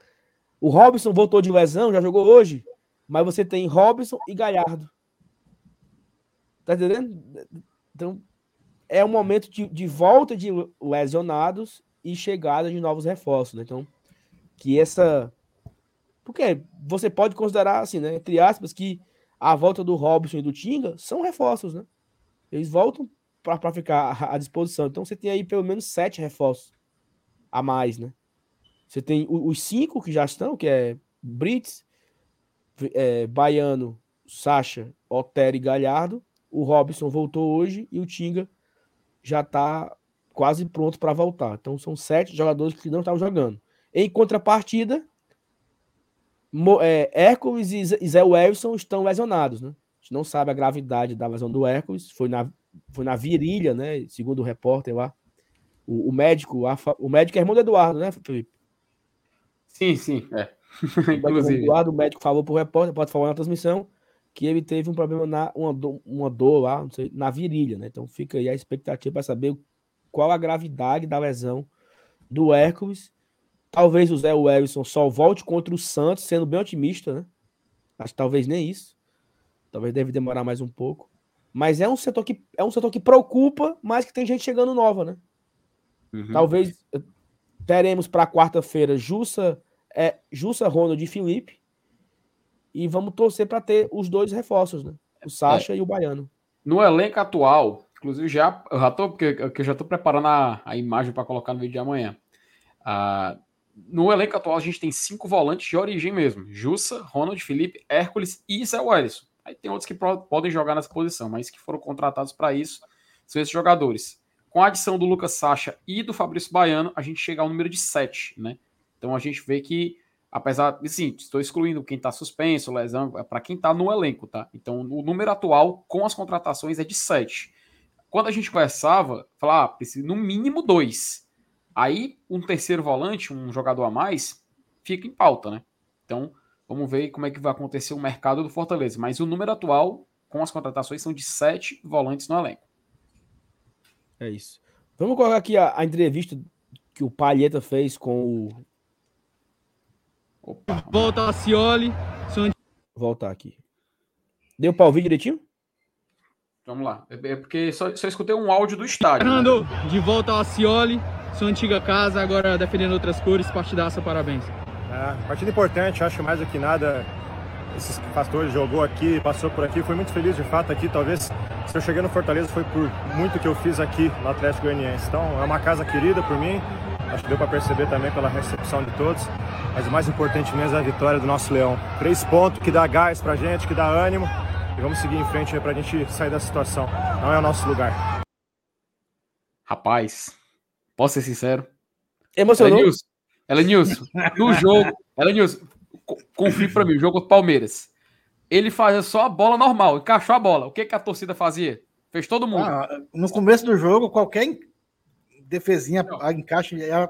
o Robson voltou de lesão, já jogou hoje, mas você tem Robson e Galhardo. Tá entendendo? Então, é um momento de, de volta de lesionados e chegada de novos reforços. Né? Então, que essa. Porque você pode considerar, assim, né? Entre aspas, que a volta do Robson e do Tinga são reforços, né? Eles voltam para ficar à disposição. Então, você tem aí pelo menos sete reforços a mais, né? Você tem os cinco que já estão, que é Brits, é, Baiano, Sacha, Otero e Galhardo. O Robson voltou hoje e o Tinga já está quase pronto para voltar. Então são sete jogadores que não estavam jogando. Em contrapartida, Mo- é, Hércules e Zé- Wilson estão lesionados, né? A gente não sabe a gravidade da lesão do Hércules. Foi na, foi na virilha, né? Segundo o repórter lá. O, o médico, a o médico é irmão do Eduardo, né, Felipe? Sim, sim, é. O médico Inclusive. Eduardo, o médico falou pro repórter, pode falar na transmissão, que ele teve um problema na uma dor, uma dor lá, não sei, na virilha, né? Então fica aí a expectativa para saber qual a gravidade da lesão do Hércules. Talvez o Zé Wellison só volte contra o Santos, sendo bem otimista, né? Acho que talvez nem isso. Talvez deve demorar mais um pouco. Mas é um setor que é um setor que preocupa, mas que tem gente chegando nova, né? Uhum. Talvez eh, teremos para quarta-feira Jussa, é, Jussa, Ronald e Felipe. E vamos torcer para ter os dois reforços, né? O Sacha e o Baiano. No elenco atual, inclusive já, eu já tô, porque eu já tô preparando a, a imagem para colocar no vídeo de amanhã. Ah, no elenco atual, a gente tem cinco volantes de origem mesmo: Jussa, Ronald, Felipe, Hércules e Zé Wellison. Aí tem outros que podem jogar nessa posição, mas que foram contratados para isso são esses jogadores. Com a adição do Lucas Sacha e do Fabrício Baiano, a gente chega ao número de sete, né? Então a gente vê que, apesar, assim, estou excluindo quem está suspenso, lesão, é para quem está no elenco, tá? Então o número atual com as contratações é de sete. Quando a gente conversava, falava, ah, no mínimo dois. Aí um terceiro volante, um jogador a mais, fica em pauta, né? Então vamos ver como é que vai acontecer o mercado do Fortaleza. Mas o número atual com as contratações são de sete volantes no elenco. É isso. Vamos colocar aqui a, a entrevista que o Palheta fez com o. Opa, Volta a Cioli, voltar aqui. Deu para ouvir direitinho? vamos lá. É é porque só, só escutei um áudio do estádio. né? Fernando, de volta ao Cioli, sua antiga casa, agora defendendo outras cores, partidaça, parabéns. É, partida importante, acho mais do que nada. Esses pastores jogou aqui, passou por aqui, fui muito feliz de fato aqui. Talvez se eu cheguei no Fortaleza foi por muito que eu fiz aqui no Atlético Goianiense. Então é uma casa querida por mim, acho que deu para perceber também pela recepção de todos. mas o mais importante mesmo é a vitória do nosso Leão. Três pontos que dá gás pra gente, que dá ânimo. E vamos seguir em frente aí pra gente sair dessa situação. Não é o nosso lugar. Rapaz, posso ser sincero? Emocionou? Elenilson, Elenilson, no jogo, Elenilson, co- confie pra mim, o jogo contra o Palmeiras. Ele fazia só a bola normal, encaixou a bola. O que, que a torcida fazia? Fez todo mundo. Ah, no começo do jogo, qualquer defesinha, a encaixe, era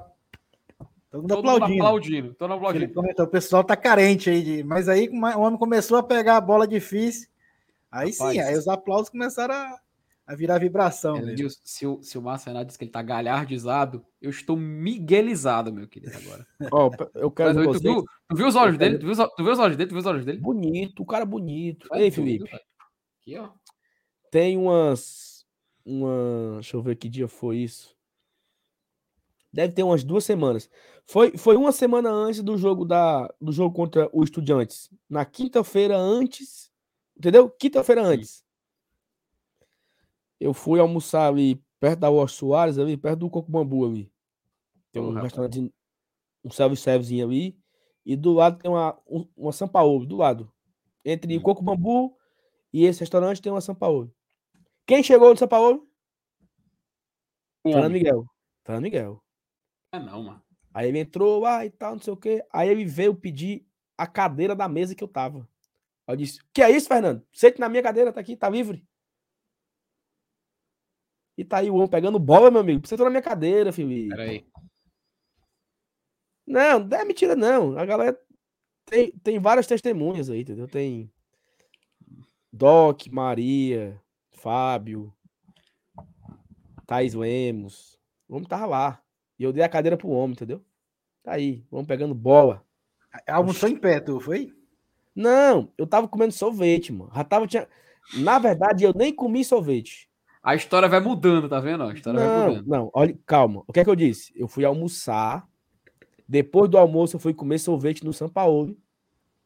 todo mundo todo mundo aplaudindo. aplaudindo. Todo mundo Ele aplaudindo. comentou, o pessoal tá carente aí, de... mas aí o homem começou a pegar a bola difícil. Aí Rapaz. sim, aí os aplausos começaram a, a virar vibração. mesmo. Elenilson, se o, se o Márcio Renato diz que ele tá galhardizado, eu estou miguelizado, meu querido, agora. (laughs) Ó, eu quero Mas, dizer tu, vocês, viu, tu viu os olhos dele? Tu viu, os- tu viu os olhos dele? Tu viu os olhos dele? bonito, o cara bonito. Vai Ei, tudo, Felipe. Aqui, ó. tem umas. Uma. Deixa eu ver que dia foi isso. Deve ter umas duas semanas. Foi, foi uma semana antes do jogo da, do jogo contra o Estudiantes. Na quinta-feira antes. Entendeu? Quinta-feira antes. Eu fui almoçar ali perto da Washington Soares, ali, perto do Coco Bambu ali. Tem um rapaz. restaurante, um self-servicezinho ali. E do lado tem uma, um- uma São Paulo, do lado. Entre Hum. Coco Bambu e esse restaurante tem uma São Paulo. Quem chegou no São Paulo? Fernando. Miguel. Fernando Miguel. É não, mano. Aí ele entrou lá e tal, não sei o quê. Aí ele veio pedir a cadeira da mesa que eu tava. Aí eu disse: Que é isso, Fernando? Sente na minha cadeira, tá aqui, tá livre. E tá aí o homem pegando bola, meu amigo. Você entrou na minha cadeira, Felipe. Pera aí. Não, não é mentira, não. A galera tem, tem várias testemunhas aí, entendeu? Tem Doc, Maria, Fábio, Thaís Lemos. O homem tava lá. E eu dei a cadeira pro homem, entendeu? Tá aí, vamos pegando bola. Almoçou em pé, tu foi? Não, eu tava comendo sorvete, mano. Já tava, tinha... Na verdade, eu nem comi sorvete. A história vai mudando, tá vendo? A história vai Não, mudando. não, olha, calma. O que é que eu disse? Eu fui almoçar. Depois do almoço, eu fui comer sorvete no São Paulo.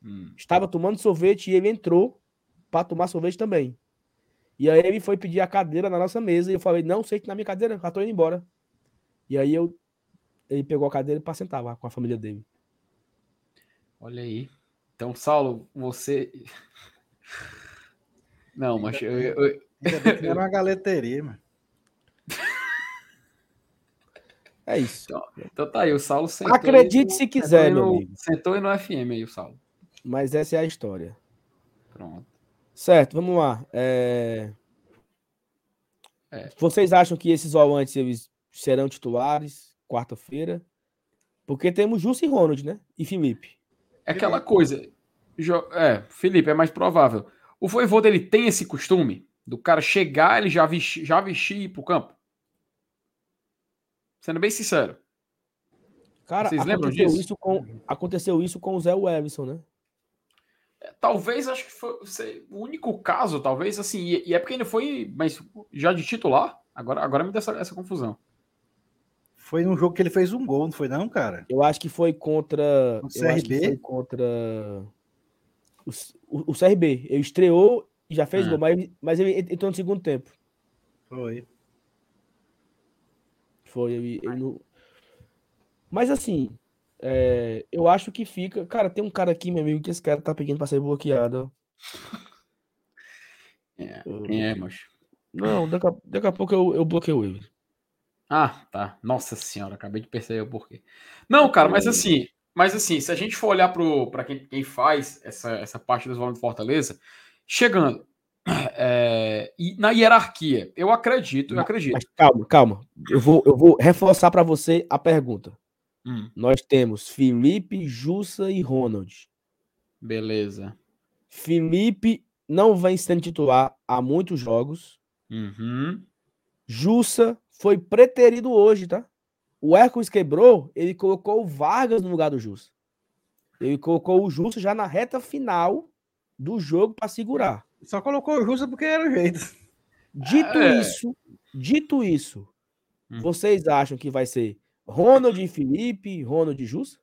Hum. Estava tomando sorvete e ele entrou para tomar sorvete também. E aí ele foi pedir a cadeira na nossa mesa e eu falei: "Não, sente na minha cadeira, já tô indo embora". E aí eu ele pegou a cadeira para sentar lá com a família dele. Olha aí. Então, Saulo, você. (laughs) Não, mas eu, eu- Ainda bem que era uma galeteria, mano. (laughs) É isso. Então tá aí, o Saulo sentou. Acredite aí se no- quiser, sentou meu no- amigo. Sentou aí no FM aí, o Saulo. Mas essa é a história. Pronto. Certo, vamos lá. É... É. Vocês acham que esses volantes eles serão titulares quarta-feira? Porque temos Justo e Ronald, né? E Felipe. É aquela coisa. jo- É, Felipe, é mais provável. O Voivoda, ele tem esse costume do cara chegar, ele já vestir, já vestir e ir pro campo? Sendo bem sincero. Cara, Vocês lembram disso? isso, com, aconteceu isso com o Zé Everson, né? É, Talvez, acho que foi sei, o único caso, talvez, assim, e, e é porque ele foi, mas já de titular, agora, agora me dá essa, essa confusão. Foi num jogo que ele fez um gol, não foi não, cara? Eu acho que foi contra. O eu acho que CRB? foi contra. O, o, o CRB. Ele estreou já fez Ah. gol, mas, mas ele entrou no segundo tempo. Foi. Foi. Ele, ele não- Mas assim, é, eu acho que fica. Cara, tem um cara aqui, meu amigo, que esse cara tá pedindo pra ser bloqueado. (laughs) É, quem é, mas. Não, daqui a, daqui a pouco eu, eu bloqueio ele. Ah, tá. Nossa senhora, acabei de perceber o porquê. Não, cara, mas assim, mas assim, se a gente for olhar para quem, quem faz essa, essa parte dos volantes de Fortaleza, chegando é, e na hierarquia, eu acredito, eu acredito. Mas calma, calma. Eu vou, eu vou reforçar pra você a pergunta. Hum, Nós temos Felipe, Jussa e Ronald. beleza. Felipe não vem sendo titular há muitos jogos. Uhum. Jussa foi preterido hoje, tá? O Hércules quebrou, ele colocou o Vargas no lugar do Jussa. Ele colocou o Jussa já na reta final do jogo para segurar. Só colocou o Justa porque era o jeito. Dito É. isso, dito isso, Hum. vocês acham que vai ser Ronald e Felipe, Ronald e Jussa?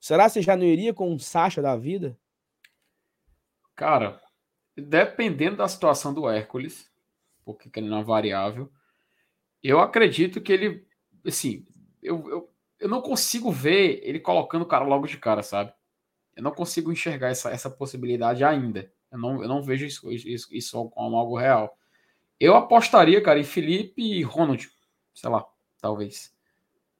Será que você já não iria com um Sacha da vida? Cara, dependendo da situação do Hércules, porque ele não é variável, eu acredito que ele, assim, eu, eu, eu não consigo ver ele colocando o cara logo de cara, sabe? Eu não consigo enxergar essa, essa possibilidade ainda. Eu não, eu não vejo isso, isso, isso como algo real. Eu apostaria, cara, em Felipe e Ronald. Sei lá, talvez.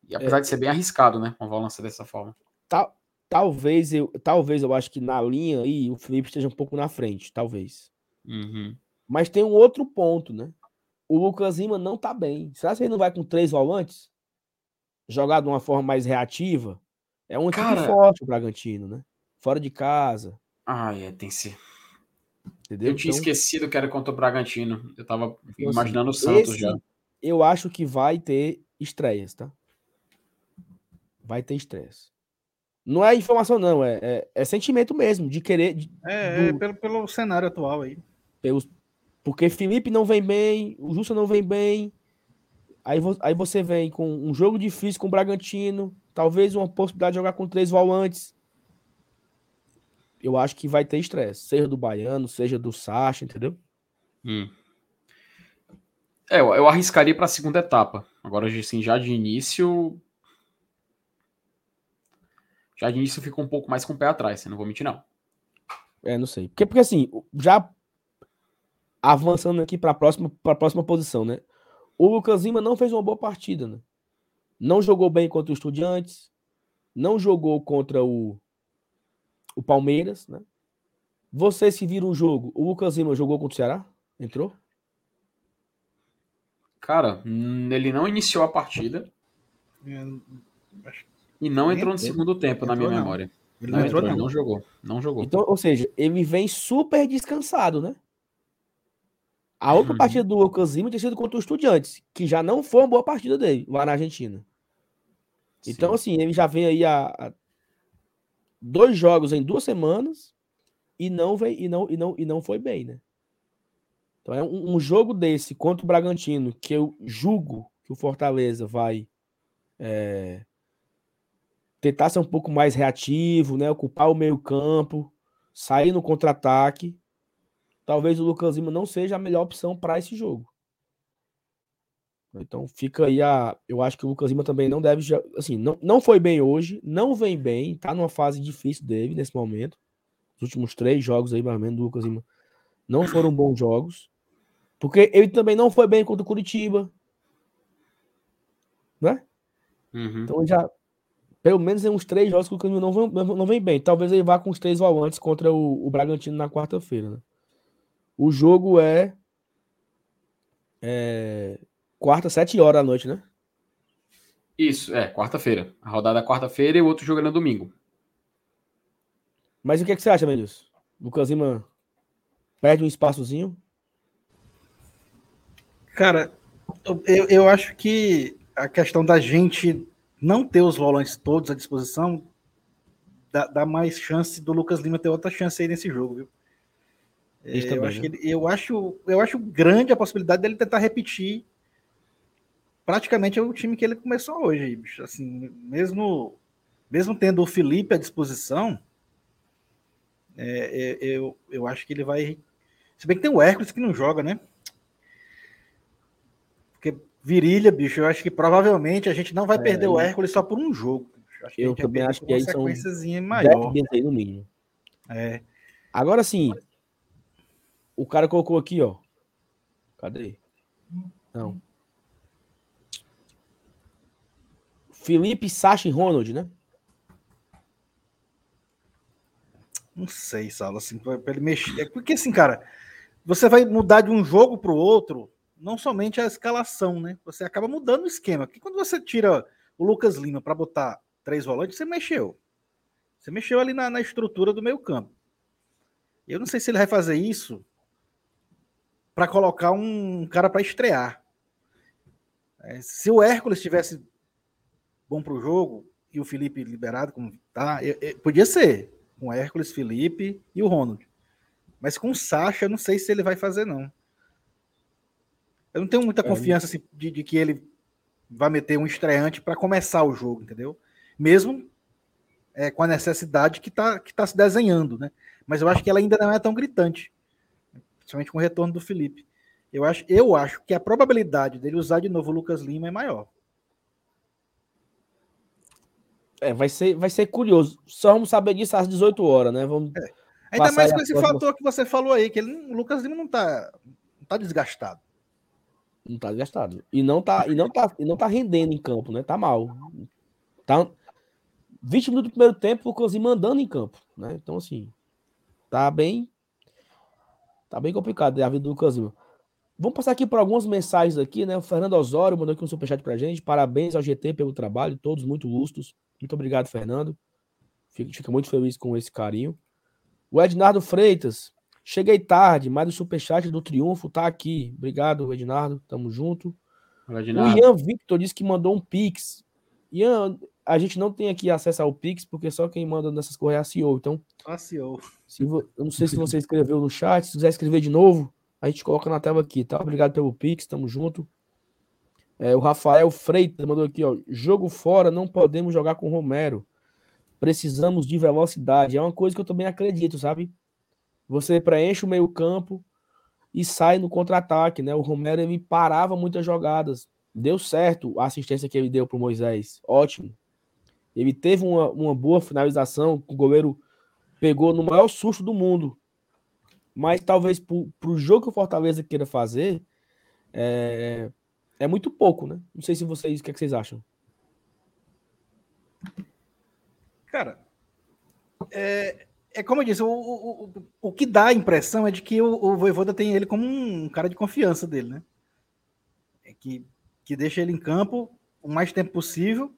E apesar É. de ser bem arriscado, né? Uma lança dessa forma. Tal- talvez eu, talvez eu acho que na linha aí o Felipe esteja um pouco na frente, talvez. Uhum. Mas tem um outro ponto, né? O Lucas Lima não tá bem. Será que ele não vai com três volantes? Jogar de uma forma mais reativa? É um time forte o Bragantino, né? Fora de casa, Ah, é, tem que ser. entendeu? Eu tinha Então, esquecido que era contra o Bragantino. Eu tava Então, imaginando o assim, Santos esse- já. eu acho que vai ter estreias, tá? Vai ter estreias. Não é informação, não, é, é, é sentimento mesmo, de querer. de- É, é do- pelo, pelo cenário atual aí. pelos, porque Felipe não vem bem, o Justa não vem bem. Aí, vo- aí você vem com um jogo difícil com o Bragantino, talvez uma possibilidade de jogar com três volantes. Eu acho que vai ter estresse, seja do Baiano, seja do Sacha, entendeu? Hum. É, eu, eu arriscaria para a segunda etapa. Agora, assim, já de início. Já de início fica um pouco mais com o pé atrás, eu não vou mentir, não. É, não sei. Porque, porque assim, já avançando aqui para a próxima, pra próxima posição, né? O Lucas Lima não fez uma boa partida, né? Não jogou bem contra o Estudiantes, não jogou contra o, o Palmeiras, né? Vocês que viram o jogo, o Lucas Lima jogou contra o Ceará? Entrou? Cara, hum, ele não iniciou a partida É, e não entrou no segundo tempo, na minha memória. Ele Não, não entrou, entrou, ele não. não jogou. Não jogou. Então, ou seja, ele vem super descansado, né? A outra Uhum. partida do Lucas Lima tinha sido contra o Estudiantes, que já não foi uma boa partida dele, lá na Argentina. Então, Sim. assim, ele já vem aí a, a dois jogos em duas semanas e não vem e não e não e não foi bem, né? Então é um, um jogo desse contra o Bragantino que eu julgo que o Fortaleza vai é, tentar ser um pouco mais reativo, né? Ocupar o meio campo, sair no contra-ataque. Talvez o Lucas Lima não seja a melhor opção para esse jogo. Então fica aí a. Eu acho que o Lucas Lima também não deve. Assim, não, não foi bem hoje, não vem bem, tá numa fase difícil dele nesse momento. Os últimos três jogos aí, mais ou menos, do Lucas Lima não foram bons jogos. Porque ele também não foi bem contra o Curitiba. Né? Uhum. Então já. Pelo menos em uns três jogos que o Lucas Lima não vem, não não vem bem. Talvez ele vá com os três volantes contra o, o Bragantino na quarta-feira. Né? O jogo é. é quarta, sete horas da noite, né? Isso, é, quarta-feira. A rodada é quarta-feira e o outro jogo é no domingo. Mas o que, é que você acha, Melhus? Lucas Lima perde um espaçozinho? Cara, eu, eu acho que a questão da gente não ter os volantes todos à disposição dá, dá mais chance do Lucas Lima ter outra chance aí nesse jogo, viu? É, Isso eu, também, acho né? que ele- eu, acho, eu acho grande a possibilidade dele tentar repetir praticamente o time que ele começou hoje, bicho. Assim, mesmo, mesmo tendo o Felipe à disposição, é, é, eu, eu acho que ele vai. Se bem que tem o Hércules que não joga, né? Porque virilha, bicho, eu acho que provavelmente a gente não vai perder o Hércules só por um jogo. bicho. Acho que Eu também acho que aí são maior. aí no mínimo. É. Agora sim. O cara colocou aqui, ó. Cadê? Não. Felipe, Sacha e Ronald, né? Não sei, Saulo, assim, pra, pra ele mexer. É Porque assim, cara, você vai mudar de um jogo para o outro, não somente a escalação, né? Você acaba mudando o esquema. Porque quando você tira o Lucas Lima para botar três volantes, você mexeu. Você mexeu ali na, na estrutura do meio campo. Eu não sei se ele vai fazer isso para colocar um cara para estrear. É, se o Hércules tivesse bom para o jogo e o Felipe liberado, como tá, eu- eu- podia ser com o Hércules, Felipe e o Ronald. Mas com o Sacha, eu não sei se ele vai fazer, não. Eu não tenho muita É, confiança assim, de, de que ele vai meter um estreante para começar o jogo, entendeu? Mesmo é, com a necessidade que está que tá se desenhando, né? Mas eu acho que ela ainda não é tão gritante, principalmente com o retorno do Felipe. Eu acho, eu acho que a probabilidade dele usar de novo o Lucas Lima é maior. É, vai ser, vai ser curioso. Só vamos saber disso às 18 horas, né? Vamos Ainda Passar mais com esse próxima- fator que você falou aí, que ele, o Lucas Lima não tá, não tá desgastado. Não tá desgastado. E não tá, e não tá, e não tá rendendo em campo, né? Tá mal. Tá 20 minutos do primeiro tempo, o Lucas Lima mandando em campo, né? Então, assim, tá bem. Tá bem complicado a vida do Lucas Lima. Vamos passar aqui por algumas mensagens aqui, né? O Fernando Osório mandou aqui um superchat pra gente. Parabéns ao GT pelo trabalho, todos muito lustos. Muito obrigado, Fernando. Fico, fico muito feliz com esse carinho. O Ednardo Freitas. Cheguei tarde, mas o superchat do Triunfo tá aqui. Obrigado, Ednardo. Tamo junto. O Reginaldo. Ian Victor disse que mandou um Pix. Ian, a gente não tem aqui acesso ao Pix, porque só quem manda nessas coisas é a CEO. Então, Passeou. se vo- eu não sei se você escreveu no chat, se quiser escrever de novo, a gente coloca na tela aqui, tá? Obrigado pelo Pix, tamo junto. É, o Rafael Freitas mandou aqui, ó. Jogo fora, não podemos jogar com o Romero. Precisamos de velocidade. É uma coisa que eu também acredito, sabe? Você preenche o meio-campo e sai no contra-ataque, né? O Romero ele parava muitas jogadas. Deu certo a assistência que ele deu pro Moisés. Ótimo. Ele teve uma, uma boa finalização, o goleiro pegou no maior susto do mundo. Mas talvez pro, pro jogo que o Fortaleza queira fazer, é, é muito pouco, né? Não sei se vocês, o que, é que vocês acham? Cara, é, é como eu disse, o, o, o, o que dá a impressão é de que o, o Voivoda tem ele como um cara de confiança dele, né? É que, que deixa ele em campo o mais tempo possível,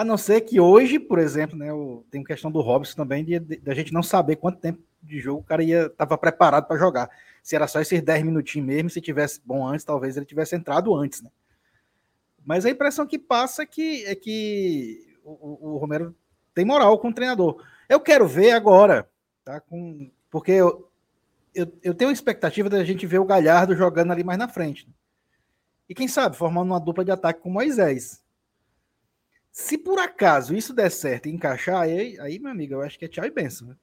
a não ser que hoje, por exemplo, né, tem questão do Robson também, de, de- da gente não saber quanto tempo de jogo o cara ia estava preparado para jogar. Se era só esses 10 minutinhos mesmo, se tivesse bom antes, talvez ele tivesse entrado antes, né? Mas a impressão que passa é que, é que o, o- o Romero tem moral com o treinador. Eu quero ver agora, tá? Com, porque eu, eu, eu tenho a expectativa da gente ver o Galhardo jogando ali mais na frente. né? E quem sabe, formando uma dupla de ataque com o Moisés. Se por acaso isso der certo e encaixar, aí, aí meu amigo, eu acho que é tchau e benção. Né?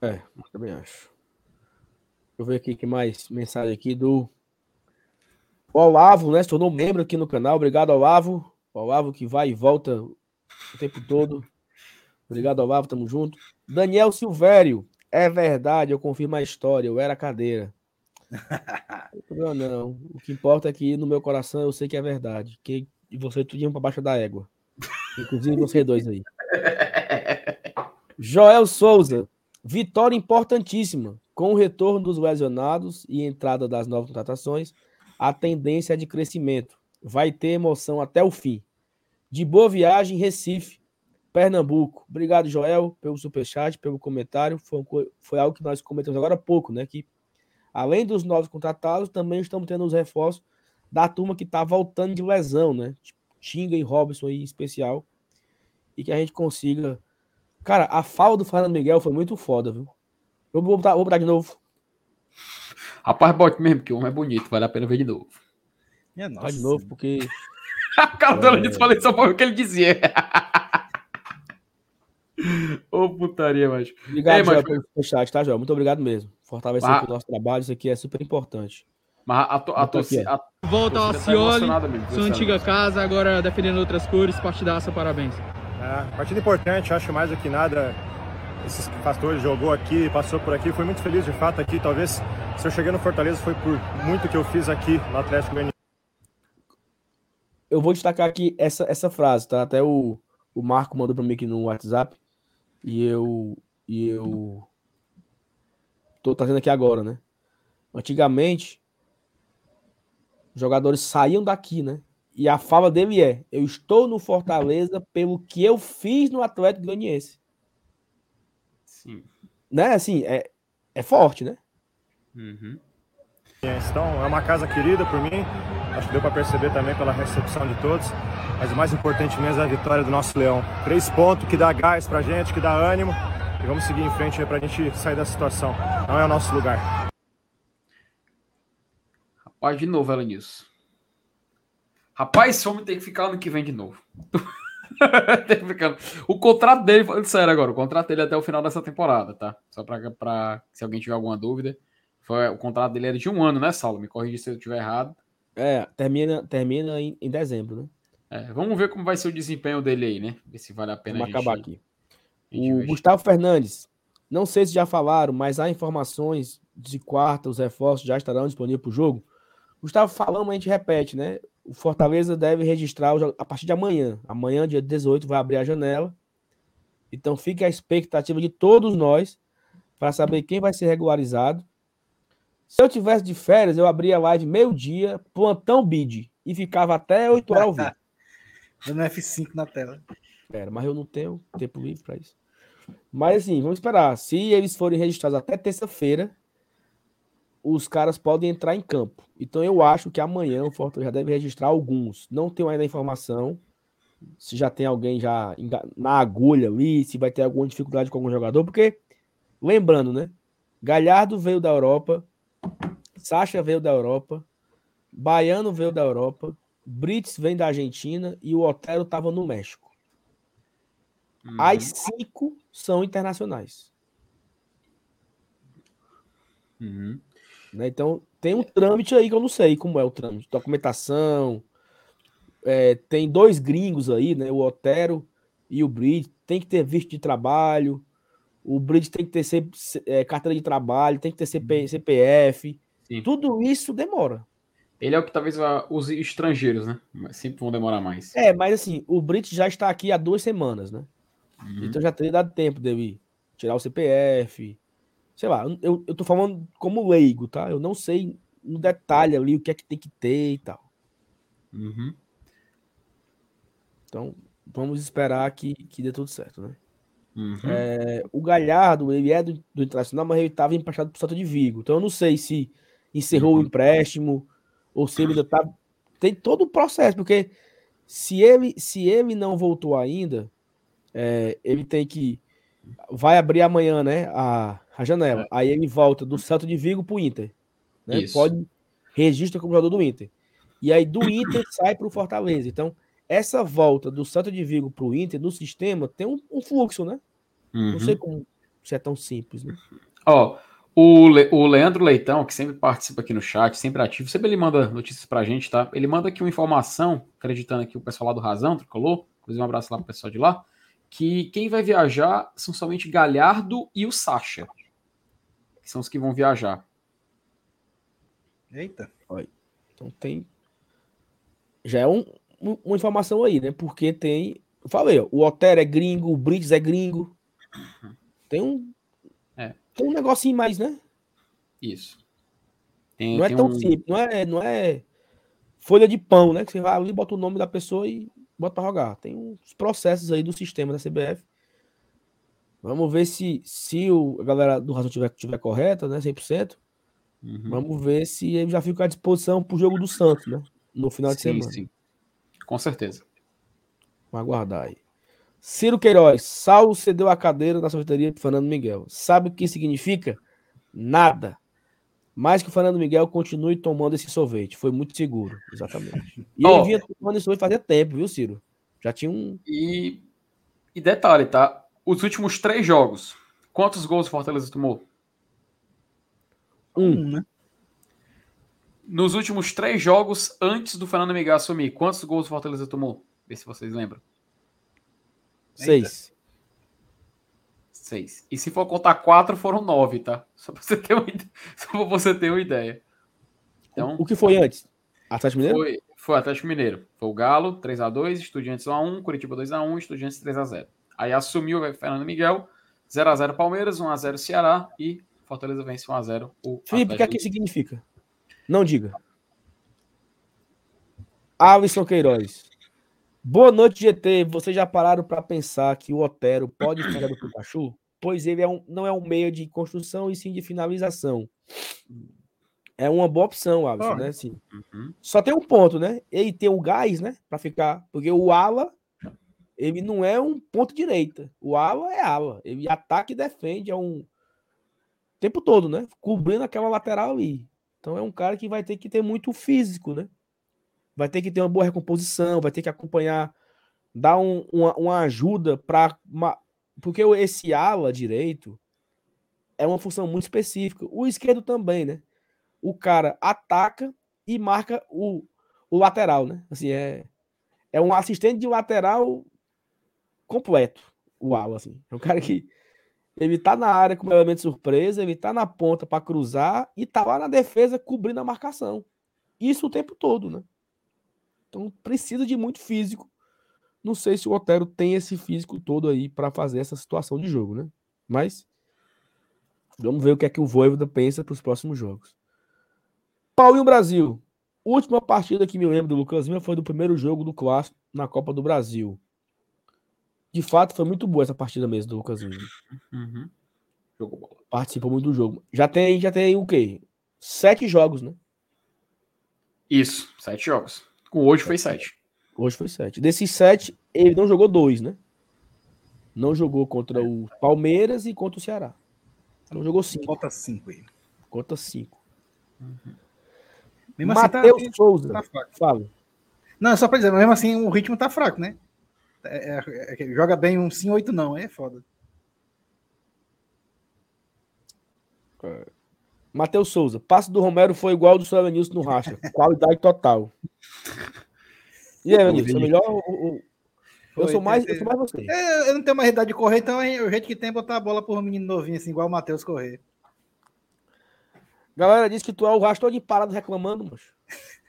É, eu também acho. Deixa eu ver aqui que mais mensagem aqui do o Olavo, né? Se tornou membro aqui no canal. Obrigado, Olavo. O Olavo que vai e volta o tempo todo. Obrigado, Olavo. Tamo junto. Daniel Silvério. É verdade, eu confirmo a história. Eu era cadeira. (laughs) Não, problema não. O que importa é que no meu coração eu sei que é verdade. Que você tudinho pra baixo da égua. Inclusive vocês dois aí. Joel Souza. Vitória importantíssima. Com o retorno dos lesionados e entrada das novas contratações, a tendência é de crescimento. Vai ter emoção até o fim. De boa viagem, Recife, Pernambuco. Obrigado, Joel, pelo superchat, pelo comentário. Foi, foi algo que nós comentamos agora há pouco, né? Que além dos novos contratados, também estamos tendo os reforços da turma que está voltando de lesão, né? Tinga e Robson aí em especial. E que a gente consiga Cara, a fala do Fernando Miguel foi muito foda, viu? Eu vou botar, vou botar de novo. Rapaz, bote mesmo, que o homem é bonito, vale a pena ver de novo. Minha Botar nossa. de novo, porque. O cara dela disse, falei só para o que ele dizia. (laughs) Ô putaria, macho. Obrigado, Ei, Joel, mas- pelo superchat, tá, Joel? Muito obrigado mesmo. Fortalecer Ah. aqui o nosso trabalho, isso aqui é super importante. Mas a, to- a Botou torcida. a Volta ao tá mesmo, sua antiga casa, agora defendendo outras cores, partidaça, parabéns. É, partida importante, acho mais do que nada. Esses pastores jogou aqui, passou por aqui, fui muito feliz de fato aqui. Talvez se eu cheguei no Fortaleza foi por muito que eu fiz aqui no Atlético Goianiense. Eu vou destacar aqui essa, essa frase, tá? Até o, o Marco mandou pra mim aqui no WhatsApp. E eu. E eu. Tô trazendo aqui agora, né? Antigamente, os jogadores saíam daqui, né? E a fala dele é: Eu estou no Fortaleza pelo que eu fiz no Atlético Goianiense. Sim. Né? Assim, é, é forte, né? Uhum. Então é uma casa querida por mim. Acho que deu para perceber também pela recepção de todos. Mas o mais importante mesmo é a vitória do nosso Leão. Três pontos que dá gás pra gente, que dá ânimo. E vamos seguir em frente aí pra gente sair dessa situação. Não é o nosso lugar. Rapaz, de novo, Elenilson. Rapaz, esse homem tem que ficar ano que vem de novo. (laughs) Tem que ficar- O contrato dele, falando sério agora, o contrato dele é até o final dessa temporada, tá? Só pra, pra se alguém tiver alguma dúvida. Foi, o contrato dele era de um ano, né, Saulo? Me corrija se eu estiver errado. É, termina, termina em, em dezembro, né? É, vamos ver como vai ser o desempenho dele aí, né? Ver se vale a pena Vamos a gente, acabar aqui. O. Gustavo Fernandes. Não sei se já falaram, mas há informações de quarta, os reforços já estarão disponíveis para o jogo. Gustavo, falamos, a gente repete, né? O Fortaleza deve registrar a partir de amanhã. Amanhã, dia 18, vai abrir a janela. Então fica a expectativa de todos nós para saber quem vai ser regularizado. Se eu tivesse de férias, eu abria a live meio-dia, plantão bid, e ficava até 8 horas ao vivo. (laughs) Dando F5 na tela. Era, mas eu não tenho tempo livre para isso. Mas assim, vamos esperar. Se eles forem registrados até terça-feira, os caras podem entrar em campo. Então eu acho que amanhã o Fortaleza já deve registrar alguns. Não tenho ainda informação se já tem alguém já na agulha ali, se vai ter alguma dificuldade com algum jogador, porque lembrando, né? Galhardo veio da Europa, Sacha veio da Europa, Baiano veio da Europa, Brits vem da Argentina e o Otero estava no México. Uhum. As cinco são internacionais. Uhum. né? Então tem um trâmite aí que eu não sei como é o trâmite. Documentação. é, tem dois gringos aí, né? O Otero e o Bridge. Tem que ter visto de trabalho. O Bridge tem que ter C- é, carteira de trabalho, tem que ter CP, CPF. Sim. Tudo isso demora. Ele é o que talvez vá- os estrangeiros, né? Mas sempre vão demorar mais. É, mas assim, o Bridge já está aqui há duas semanas, né? Uhum. Então já teria dado tempo dele tirar o CPF. Sei lá, eu, eu tô falando como leigo, tá? Eu não sei no detalhe ali o que é que tem que ter e tal. Uhum. Então, vamos esperar que, que dê tudo certo, né? Uhum. É, o Galhardo, ele é do, do Internacional, mas ele estava emprestado pro Salto de Vigo. Então, eu não sei se encerrou o empréstimo ou se ele ainda tá... Tem todo o processo, porque se ele, se ele não voltou ainda, é, ele tem que... Vai abrir amanhã, né, a, a janela. Aí ele volta do Salto de Vigo pro Inter. Né? Isso. Pode registra como jogador do Inter. E aí do Inter (coughs) sai pro Fortaleza. Então, essa volta do Santo de Vigo pro Inter no sistema tem um, um fluxo, né? Não Uhum. sei como se é tão simples, né? Ó, o, Le- o Leandro Leitão, que sempre participa aqui no chat, sempre ativo, sempre ele manda notícias pra gente, tá? Ele manda aqui uma informação, acreditando aqui o pessoal lá do Razão, tricolor, inclusive um abraço lá pro pessoal de lá, que quem vai viajar são somente Galhardo e o Sacha. Que são os que vão viajar. Eita. Então tem. Já é um- um- uma informação aí, né? Porque tem. Eu falei, ó, o Otero é gringo, o Brits é gringo. Tem um. É. Tem um negocinho mais, né? Isso. Tem, Não é tão um- simples, não é, não é folha de pão, né? Que você vai ali, bota o nome da pessoa e bota pra jogar. Tem uns processos aí do sistema da CBF. Vamos ver se, se o, a galera do Razão tiver, tiver correta, né? 100%. Uhum. Vamos ver se ele já fica à disposição pro jogo do Santos, né? No final de Sim, semana. sim. Com certeza. Vamos aguardar aí. Ciro Queiroz, Saulo cedeu a cadeira na sorveteria de Fernando Miguel. Sabe o que significa? Nada. Mais que o Fernando Miguel continue tomando esse sorvete. Foi muito seguro. Exatamente. (laughs) E Ó. ele vinha tomando esse sorvete fazia tempo, viu, Ciro? Já tinha um. E, e detalhe, tá? Os últimos três jogos, quantos gols o Fortaleza tomou? Um. Um, né? Nos últimos três jogos, antes do Fernando Miguel assumir, quantos gols o Fortaleza tomou? Vê se vocês lembram. Seis. Seis. E se for contar quatro, foram nove, tá? Só pra você ter uma, (laughs) Só pra você ter uma ideia. Então, O que foi antes? Atlético Mineiro? foi, foi Atlético Mineiro. Foi o Galo, 3x2, Estudiantes 1x1, Curitiba 2x1, Estudiantes 3x0. Aí assumiu o Fernando Miguel, 0x0 Palmeiras, 1x0 Ceará e Fortaleza vence 1x0 o Felipe, o que é que significa? Não diga. Alisson Queiroz. Boa noite, GT. Vocês já pararam para pensar que o Otero pode pegar do Pikachu? Pois ele é um, não é um meio de construção e sim de finalização. É uma boa opção, Alisson, Ah. né? Assim, Uhum. só tem um ponto, né? Ele tem o gás, né? Para ficar. Porque o ala, ele não é um ponto direita. O ala é ala. Ele ataca e defende. É um. O tempo todo, né? Cobrindo aquela lateral ali. Então é um cara que vai ter que ter muito físico, né? Vai ter que ter uma boa recomposição, vai ter que acompanhar, dar um- uma, uma ajuda para. Porque o- esse ala direito é uma função muito específica. O esquerdo também, né? O cara ataca e marca o, o lateral, né? Assim, é, é um assistente de lateral completo, o Alan, assim. É um cara que ele tá na área como elemento de surpresa, ele tá na ponta para cruzar e tá lá na defesa cobrindo a marcação. Isso o tempo todo, né? Então precisa de muito físico. Não sei se o Otero tem esse físico todo aí para fazer essa situação de jogo, né? Mas vamos ver o que é que o Voivoda pensa para os próximos jogos. Paulinho Brasil. Última partida que me lembro do Lucas Lima foi do primeiro jogo do Clássico na Copa do Brasil. De fato, foi muito boa essa partida mesmo do Lucas Lima. Uhum. Participou muito do jogo. Já tem, já tem o quê? Sete jogos, né? Isso, sete jogos. Com hoje foi sete. Hoje foi sete. Desses sete, ele não jogou dois, né? Não jogou contra o Palmeiras e contra o Ceará. Não jogou cinco. Bota cinco aí. Conta cinco. Mesmo assim, Matheus tá, Souza. tá fraco. Fala. Não, é só pra dizer, mesmo assim o ritmo tá fraco, né? É- é- é- joga bem um sim, oito não, é foda. Matheus Souza. Passe do Romero foi igual ao do Sérgio Nilson no Racha. (laughs) Qualidade total. E aí? É melhor. o- o- Eu sou mais, eu sou mais você. É, eu não tenho mais idade de correr, então é o jeito que tem é botar a bola por um menino novinho, assim, igual o Matheus correr. Galera disse que tu é o todo de parado reclamando, macho. (laughs)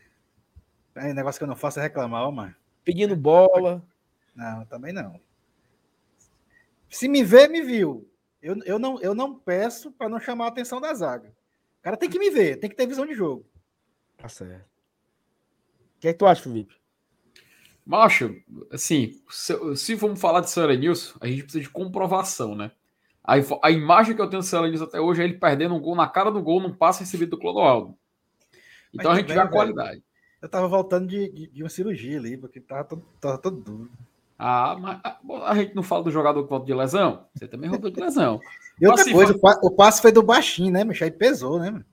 É, negócio que eu não faço é reclamar, ó, mano. Pedindo bola. Não, também não. Se me vê, me viu. Eu, eu, não, eu não peço para não chamar a atenção da zaga. O cara tem que me ver, tem que ter visão de jogo. Tá certo. O que é que tu acha, Felipe? Macho, assim, se, se vamos falar de Sarah Nilson, a gente precisa de comprovação, né? A, a imagem que eu tenho do Sarah Nilson até hoje é ele perdendo um gol na cara do gol num passe recebido do Clodoaldo. Então Mas a gente vê a qualidade. Eu tava voltando de, de, de uma cirurgia ali, porque tava todo, tava todo duro. Ah, mas a, a gente não fala do jogador que volta de lesão? Você também voltou de lesão. (laughs) E outra Assim, coisa, fa- o, pa- o passe foi do baixinho, né, meu? Aí pesou, né, mano?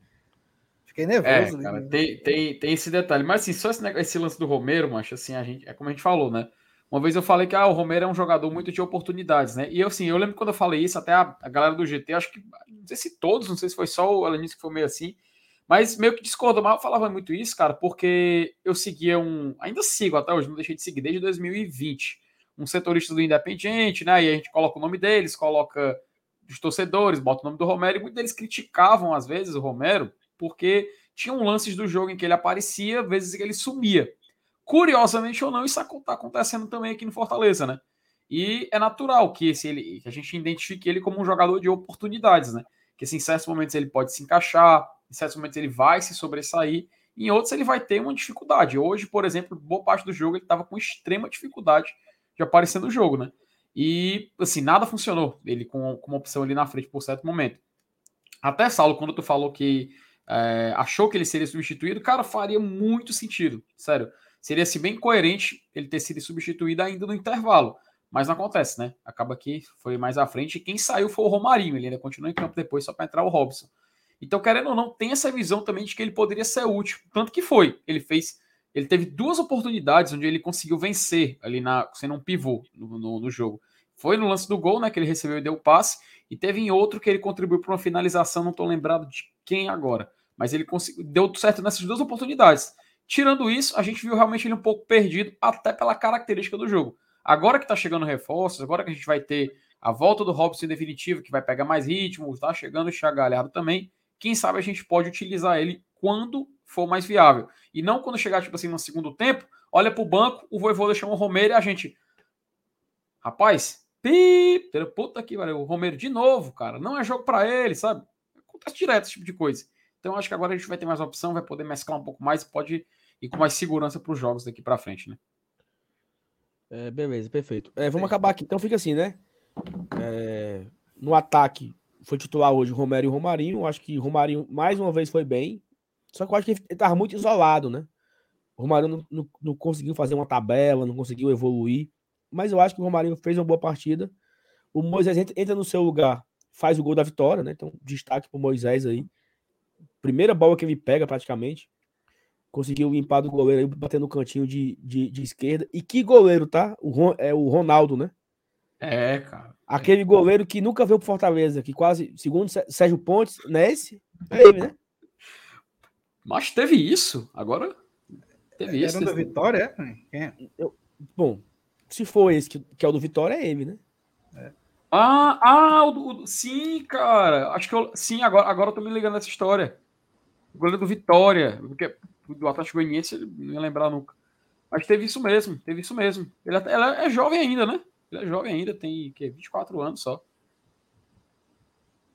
Fiquei É, nervoso ali. cara, né? tem, tem, tem esse detalhe. Mas assim, só esse, esse lance do Romero, macho, assim, a gente, é como a gente falou, né? Uma vez eu falei que ah, o Romero é um jogador muito de oportunidades, né? E eu, assim, eu lembro quando eu falei isso, até a, a galera do GT, acho que, não sei se todos, não sei se foi só o Alanis que foi meio assim, mas meio que discordou, mas eu falava muito isso, cara, porque eu seguia um, ainda sigo até hoje, não deixei de seguir desde 2020, um setorista do Independiente, né? E a gente coloca o nome deles, coloca os torcedores, bota o nome do Romero, e muitos deles criticavam, às vezes, o Romero, porque tinham lances do jogo em que ele aparecia, vezes que ele sumia. Curiosamente ou não, isso está acontecendo também aqui no Fortaleza, né? E é natural que, esse, ele, que a gente identifique ele como um jogador de oportunidades, né? Que assim, em certos momentos ele pode se encaixar, em certos momentos ele vai se sobressair, em outros ele vai ter uma dificuldade. Hoje, por exemplo, boa parte do jogo ele estava com extrema dificuldade de aparecer no jogo, né? E assim, nada funcionou ele com, com uma opção ali na frente por certo momento. Até, Saulo, quando tu falou que é, achou que ele seria substituído, cara, faria muito sentido, sério. Seria se bem coerente ele ter sido substituído ainda no intervalo. Mas não acontece, né? Acaba que foi mais à frente. E quem saiu foi o Romarinho. Ele ainda continuou em campo depois só para entrar o Robson. Então, querendo ou não, tem essa visão também de que ele poderia ser útil. Tanto que foi. Ele fez. Ele teve duas oportunidades onde ele conseguiu vencer ali na, sendo um pivô no, no, no jogo. Foi no lance do gol, né? Que ele recebeu e deu o passe. E teve em outro que ele contribuiu para uma finalização, não estou lembrado de quem agora. Mas ele conseguiu, deu certo nessas duas oportunidades. Tirando isso, a gente viu realmente ele um pouco perdido, até pela característica do jogo. Agora que tá chegando reforços, agora que a gente vai ter a volta do Robson definitivo, que vai pegar mais ritmo, tá chegando o Chagalhardo também, quem sabe a gente pode utilizar ele quando for mais viável. E não quando chegar, tipo assim, no segundo tempo, olha pro banco, o Voivoda chama o Romero e a gente... Rapaz, pi, puta que valeu, o Romero de novo, cara, não é jogo para ele, sabe? Acontece direto esse tipo de coisa. Então acho que agora a gente vai ter mais opção, vai poder mesclar um pouco mais pode ir com mais segurança para os jogos daqui para frente, né? É, beleza, perfeito. É, vamos acabar aqui. Então fica assim, né? É, no ataque, foi titular hoje o Romero e o Romarinho. Acho que o Romarinho mais uma vez foi bem. Só que eu acho que ele estava muito isolado, né? O Romarinho não, não, não, conseguiu fazer uma tabela, não conseguiu evoluir. Mas eu acho que o Romarinho fez uma boa partida. O Moisés entra, entra no seu lugar, faz o gol da vitória, né? Então, destaque para o Moisés aí. Primeira bola que ele pega praticamente. Conseguiu limpar do goleiro aí, bater no cantinho de, de, de, esquerda. E que goleiro, tá? O, Ron, é o Ronaldo, né? É, cara. Aquele goleiro que nunca veio pro Fortaleza, que quase, segundo Sérgio Pontes, não é esse? É ele, né? Mas teve isso. Agora teve isso. Era da Vitória, é? Eu, Bom, se for esse que, que é o do Vitória, é ele, né? Ah, ah, o do- o do- sim, cara. Acho que eu. Sim, agora, agora eu tô me ligando nessa história. O goleiro do Vitória. Porque do Atlético Goianiense ele não ia lembrar nunca. Mas teve isso mesmo, teve isso mesmo. Ele, até- ele é jovem ainda, né? Ele é jovem ainda, tem que, 24 anos só.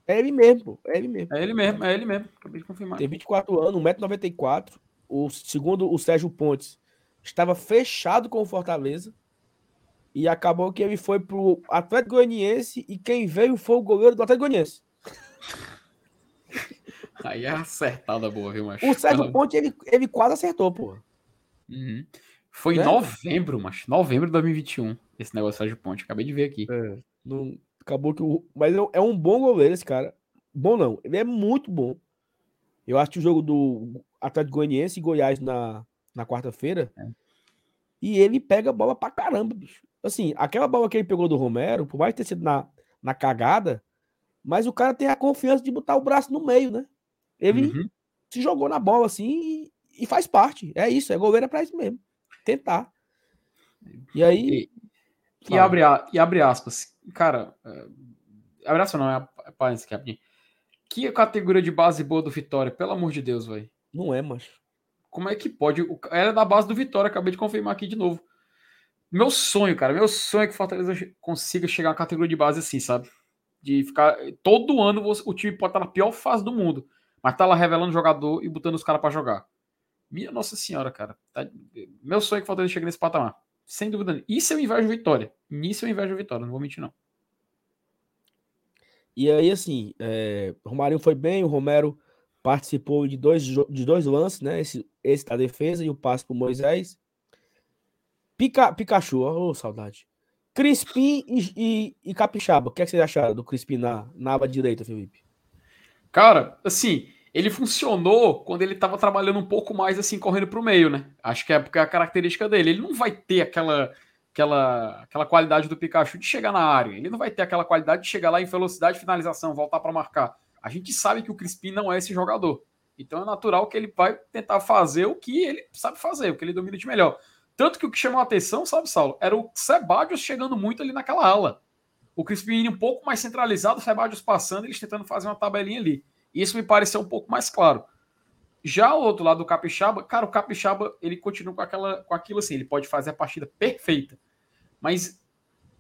É ele mesmo, pô. É ele mesmo. É ele mesmo, é ele mesmo. Acabei de confirmar. Tem 24 anos, 1,94m. O segundo o Sérgio Pontes estava fechado com o Fortaleza. E acabou que ele foi pro Atlético Goianiense e quem veio foi o goleiro do Atlético Goianiense. (laughs) Aí é acertada boa, viu, macho? O Sérgio Pontes, ele, ele quase acertou, porra. Uhum. Foi em Né? novembro, macho. Novembro de 2021. Esse negócio do Sérgio Ponte. Acabei de ver aqui. É, não, acabou que o. Mas é um- é um bom goleiro esse cara. Bom não, ele é muito bom. Eu acho que o jogo do Atlético Goianiense e Goiás na, na quarta-feira. É. E ele pega a bola pra caramba, bicho. Assim, aquela bola que ele pegou do Romero, por mais ter sido na, na cagada, mas o cara tem a confiança de botar o braço no meio, né? Ele Uhum. se jogou na bola assim e, e faz parte. É isso, é goleiro é pra isso mesmo. Tentar. E aí. E Fala. abre, a- e abre aspas. Cara, é, aspas não, é, é parênteses aqui, rapidinho. Que categoria de base boa do Vitória, pelo amor de Deus, velho. Não é, macho. Como é que pode? Ela é da base do Vitória, acabei de confirmar aqui de novo. Meu sonho, cara, meu sonho é que o Fortaleza consiga chegar a uma categoria de base assim, sabe? De ficar. Todo ano o time pode estar na pior fase do mundo, mas tá lá revelando jogador e botando os caras pra jogar. Minha Nossa Senhora, cara. Tá- meu sonho é que o Fortaleza chegue nesse patamar. Sem dúvida. Isso eu invejo Vitória. Nisso eu invejo Vitória, não vou mentir, não. E aí, assim, é, Romarinho foi bem, o Romero participou de dois, de dois lances, né? Esse, esse da defesa e o passe pro Moisés. Pica, Pikachu, ô saudade. Crispim e, e, e Capixaba. O que, é que vocês acharam do Crispim na, na aba direita, Felipe? Cara, assim, ele funcionou quando ele tava trabalhando um pouco mais assim, correndo pro meio, né? Acho que é porque é a característica dele. Ele não vai ter aquela, aquela, aquela qualidade do Pikachu de chegar na área. Ele não vai ter aquela qualidade de chegar lá em velocidade de finalização, voltar para marcar. A gente sabe que o Crispim não é esse jogador. Então é natural que ele vai tentar fazer o que ele sabe fazer, o que ele domina de melhor. Tanto que o que chamou a atenção, sabe, Saulo, era o Sebadios chegando muito ali naquela ala. O Crispim um pouco mais centralizado, o Sebadios passando, eles tentando fazer uma tabelinha ali. Isso me pareceu um pouco mais claro. Já o outro lado do Capixaba, cara, o Capixaba, ele continua com, aquela, com aquilo assim, ele pode fazer a partida perfeita. Mas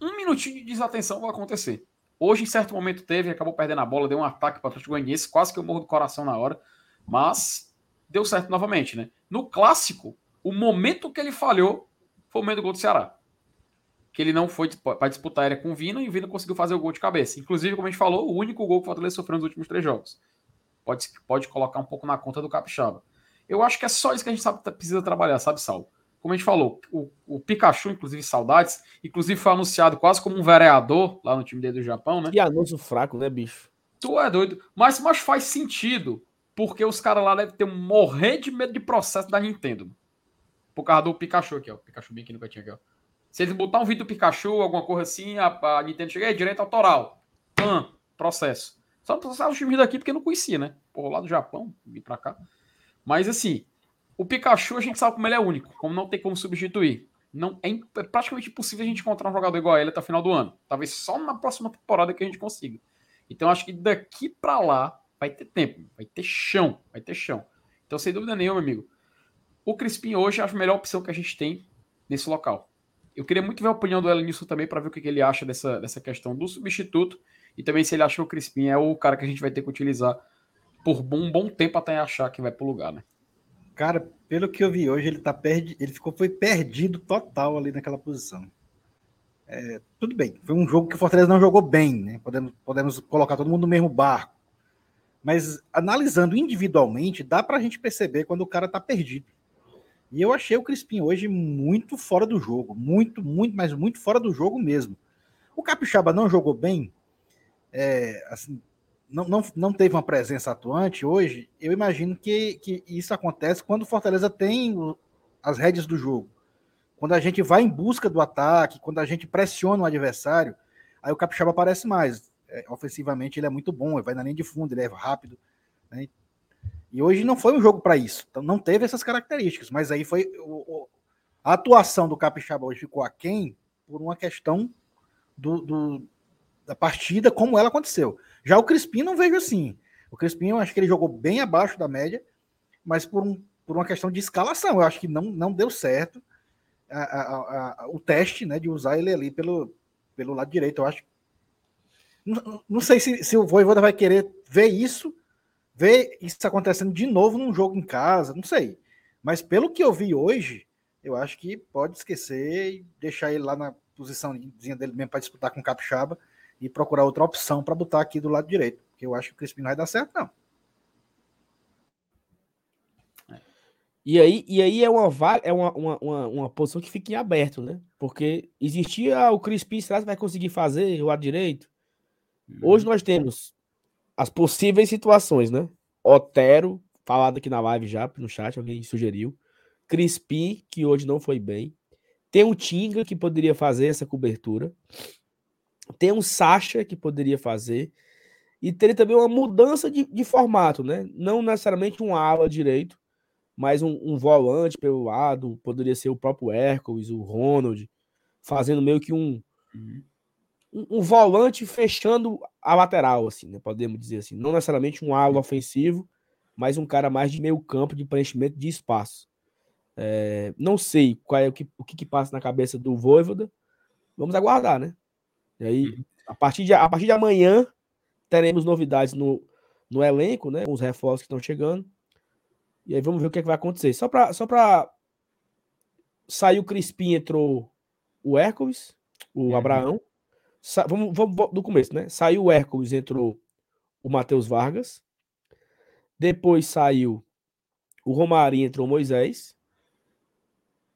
um minutinho de desatenção vai acontecer. Hoje, em certo momento, teve, acabou perdendo a bola, deu um ataque para o Atlético Goianiense, quase que eu morro do coração na hora, mas deu certo novamente, né? No clássico, o momento que ele falhou foi o momento do gol do Ceará. Que ele não foi para disputar a área com o Vina e o Vina conseguiu fazer o gol de cabeça. Inclusive, como a gente falou, o único gol que o Fortaleza sofreu nos últimos três jogos. Pode, pode colocar um pouco na conta do Capixaba. Eu acho que é só isso que a gente sabe, precisa trabalhar, sabe, Sal? Como a gente falou, o, o Pikachu, inclusive, saudades, inclusive foi anunciado quase como um vereador lá no time dele do Japão, né? Que anúncio fraco, né, bicho? Tu é doido. Mas, mas faz sentido, porque os caras lá devem ter um morrer de medo de processo da Nintendo. Por causa do Pikachu aqui, ó. Pikachu bem aqui no cantinho aqui, ó. Se eles botar um vídeo do Pikachu, alguma coisa assim, a, a Nintendo chega, "Ei, direito autoral. Pã, processo. Só processar os times daqui porque não conhecia, né? Porra, lá do Japão, vim pra cá. Mas assim, o Pikachu a gente sabe como ele é único, como não tem como substituir. Não, é, é praticamente impossível a gente encontrar um jogador igual a ele até o final do ano. Talvez só na próxima temporada que a gente consiga. Então acho que daqui pra lá vai ter tempo, vai ter chão, vai ter chão. Então, sem dúvida nenhuma, meu amigo, o Crispim hoje é a melhor opção que a gente tem nesse local. Eu queria muito ver a opinião do Elenilson também para ver o que ele acha dessa, dessa questão do substituto e também se ele acha que o Crispim é o cara que a gente vai ter que utilizar por um bom tempo até achar que vai pro lugar, né? Cara, pelo que eu vi hoje, ele tá perdi... ele ficou foi perdido total ali naquela posição. É, tudo bem, foi um jogo que o Fortaleza não jogou bem, né? Podemos, podemos colocar todo mundo no mesmo barco. Mas analisando individualmente, dá pra gente perceber quando o cara tá perdido. E eu achei o Crispim hoje muito fora do jogo, muito, muito, mas muito fora do jogo mesmo. O Capixaba não jogou bem, é, assim, não, não, não teve uma presença atuante hoje, eu imagino que, que isso acontece quando o Fortaleza tem as rédeas do jogo. Quando a gente vai em busca do ataque, quando a gente pressiona o adversário, aí o Capixaba aparece mais. É, ofensivamente ele é muito bom, ele vai na linha de fundo, ele é rápido. né? E hoje não foi um jogo para isso. Então não teve essas características, mas aí foi o- o- A atuação do Capixaba hoje ficou aquém por uma questão do, do, da partida como ela aconteceu. Já o Crispim não vejo assim. O Crispim, eu acho que ele jogou bem abaixo da média, mas por, um, por uma questão de escalação. Eu acho que não, não deu certo a, a, a, o teste né, de usar ele ali pelo, pelo lado direito. Eu acho. Não, não sei se, se o Voivoda vai querer ver isso, ver isso acontecendo de novo num jogo em casa, não sei. Mas pelo que eu vi hoje, eu acho que pode esquecer e deixar ele lá na posição dele mesmo para disputar com o Capixaba e procurar outra opção para botar aqui do lado direito. Porque eu acho que o Crispim não vai dar certo, não. E aí, e aí é uma é uma, uma, uma, uma, posição que fica em aberto, né? Porque existia ah, o Crispim, será que vai conseguir fazer o lado direito? Hoje uhum. nós temos as possíveis situações, né? Otero, falado aqui na live já, no chat, alguém sugeriu. Crispim, que hoje não foi bem. Tem o Tinga, que poderia fazer essa cobertura. Tem um Sacha, que poderia fazer. E teria também uma mudança de, de formato, né? Não necessariamente um ala direito, mas um, um, volante pelo lado. Poderia ser o próprio Hércules, o Ronald, fazendo meio que um, um, um volante fechando a lateral, assim, né? Podemos dizer assim. Não necessariamente um ala ofensivo, mas um cara mais de meio campo, de preenchimento de espaço. É, não sei qual é o que, o que, que passa na cabeça do Voivoda. Vamos aguardar, né? E aí, uhum. a partir de, a partir de amanhã, teremos novidades no, no elenco, né? Com os reforços que estão chegando. E aí vamos ver o que, é que vai acontecer. Só para só pra sair o Crispim, entrou o Hércules, o uhum. Abraão. Sa vamos, vamos do começo, né? Saiu o Hércules, entrou o Matheus Vargas. Depois saiu o Romarinho, entrou o Moisés.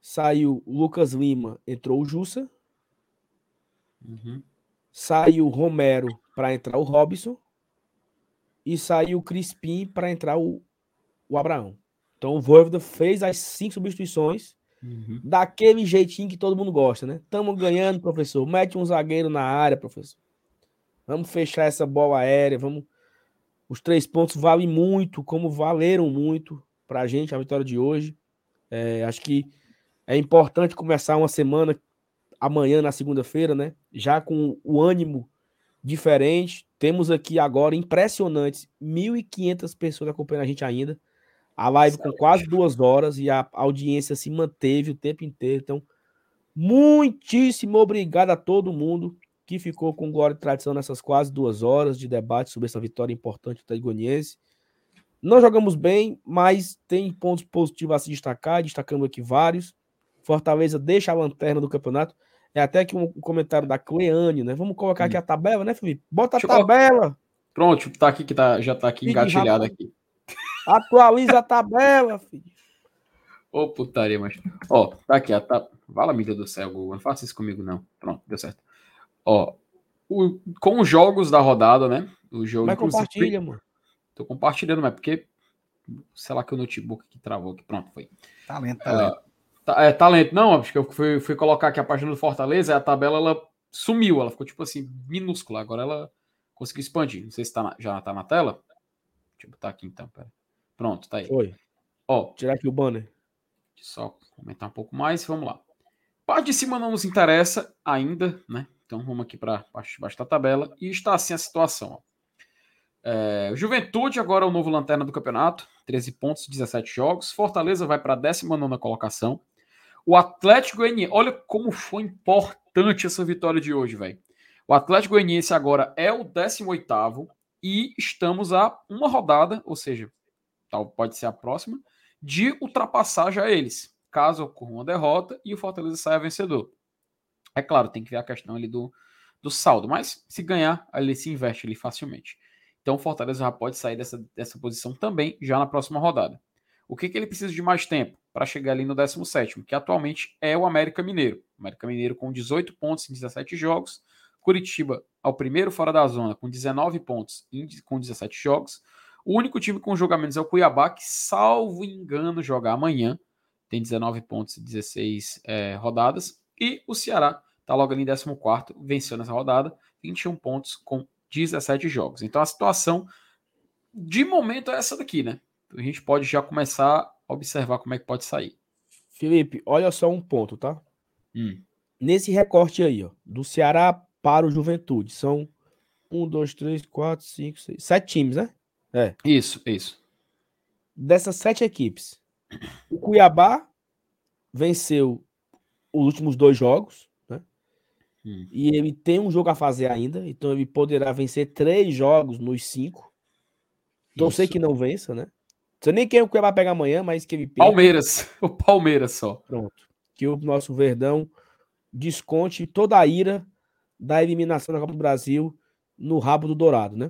Saiu o Lucas Lima, entrou o Jussa. Uhum. Saiu o Romero para entrar o Robson. E saiu o Crispim para entrar o, o Abraão. Então o Voivoda fez as cinco substituições uhum. daquele jeitinho que todo mundo gosta, né? Estamos ganhando, professor. Mete um zagueiro na área, professor. Vamos fechar essa bola aérea. Vamos. Os três pontos valem muito, como valeram muito para a gente a vitória de hoje. É, acho que é importante começar uma semana amanhã, na segunda-feira, né? Já com o ânimo diferente. Temos aqui agora impressionantes 1.500 pessoas acompanhando a gente ainda. A live com quase duas horas e a audiência se manteve o tempo inteiro. Então, muitíssimo obrigado a todo mundo que ficou com glória e tradição nessas quase duas horas de debate sobre essa vitória importante do Tagoniense. Não jogamos bem, mas tem pontos positivos a se destacar, destacamos aqui vários. Fortaleza deixa a lanterna do campeonato. É até aqui um comentário da Cleane, né? Vamos colocar aqui a tabela, né, Felipe? Bota a tabela. Pronto, tá aqui que tá, já tá aqui engatilhado aqui. Atualiza a tabela, filho. Ô, putaria, mas. Ó, tá aqui, a tab... Vala, mídia do céu, Google. Não faça isso comigo, não. Pronto, deu certo. Ó, o... com os jogos da rodada, né? O jogo. Mas compartilha, amor. Tô compartilhando, mas porque. Sei lá que o notebook que travou aqui. Pronto, foi. Talento, talento. Uh, é, talento. Não, acho que eu fui, fui colocar aqui a página do Fortaleza, a tabela ela sumiu, ela ficou tipo assim, minúscula. Agora ela conseguiu expandir. Não sei se tá na, já tá na tela. Deixa eu botar aqui então, pera. Pronto, tá aí. Foi. Ó, tirar aqui o banner. Só comentar um pouco mais, vamos lá. Parte de cima não nos interessa ainda, né? Então vamos aqui para baixo, baixo da tabela. E está assim a situação. Ó. É, Juventude agora é o novo lanterna do campeonato, 13 pontos, 17 jogos. Fortaleza vai para a 19 colocação. O Atlético Goianiense, olha como foi importante essa vitória de hoje, velho. O Atlético Goianiense agora é o 18 e estamos a uma rodada, ou seja, tal pode ser a próxima, de ultrapassar já eles, caso ocorra uma derrota e o Fortaleza saia vencedor. É claro, tem que ver a questão ali do, do saldo, mas se ganhar, ele se investe ali facilmente. Então o Fortaleza já pode sair dessa, dessa posição também já na próxima rodada. O que, que ele precisa de mais tempo para chegar ali no 17, que atualmente é o América Mineiro. América Mineiro com 18 pontos em 17 jogos. Curitiba ao primeiro fora da zona com 19 pontos em, com 17 jogos. O único time com jogamentos é o Cuiabá, que, salvo engano, joga amanhã. Tem 19 pontos e 16 é, rodadas. E o Ceará está logo ali em 14, venceu nessa rodada, 21 pontos com 17 jogos. Então a situação de momento é essa daqui, né? A gente pode já começar a observar como é que pode sair. Felipe, olha só um ponto, tá? Hum. Nesse recorte aí, ó, do Ceará para o Juventude, são um, dois, três, quatro, cinco, seis, sete times, né? Isso, isso. Dessas sete equipes, o Cuiabá venceu os últimos dois jogos, né? Hum. E ele tem um jogo a fazer ainda, então ele poderá vencer três jogos nos cinco. Torcer Isso. que não vença, né? Não sei nem quem o Cuiabá pega amanhã, mas que ele perca. Palmeiras. (laughs) O Palmeiras só. Pronto. Que o nosso Verdão desconte toda a ira da eliminação da Copa do Brasil no rabo do Dourado, né?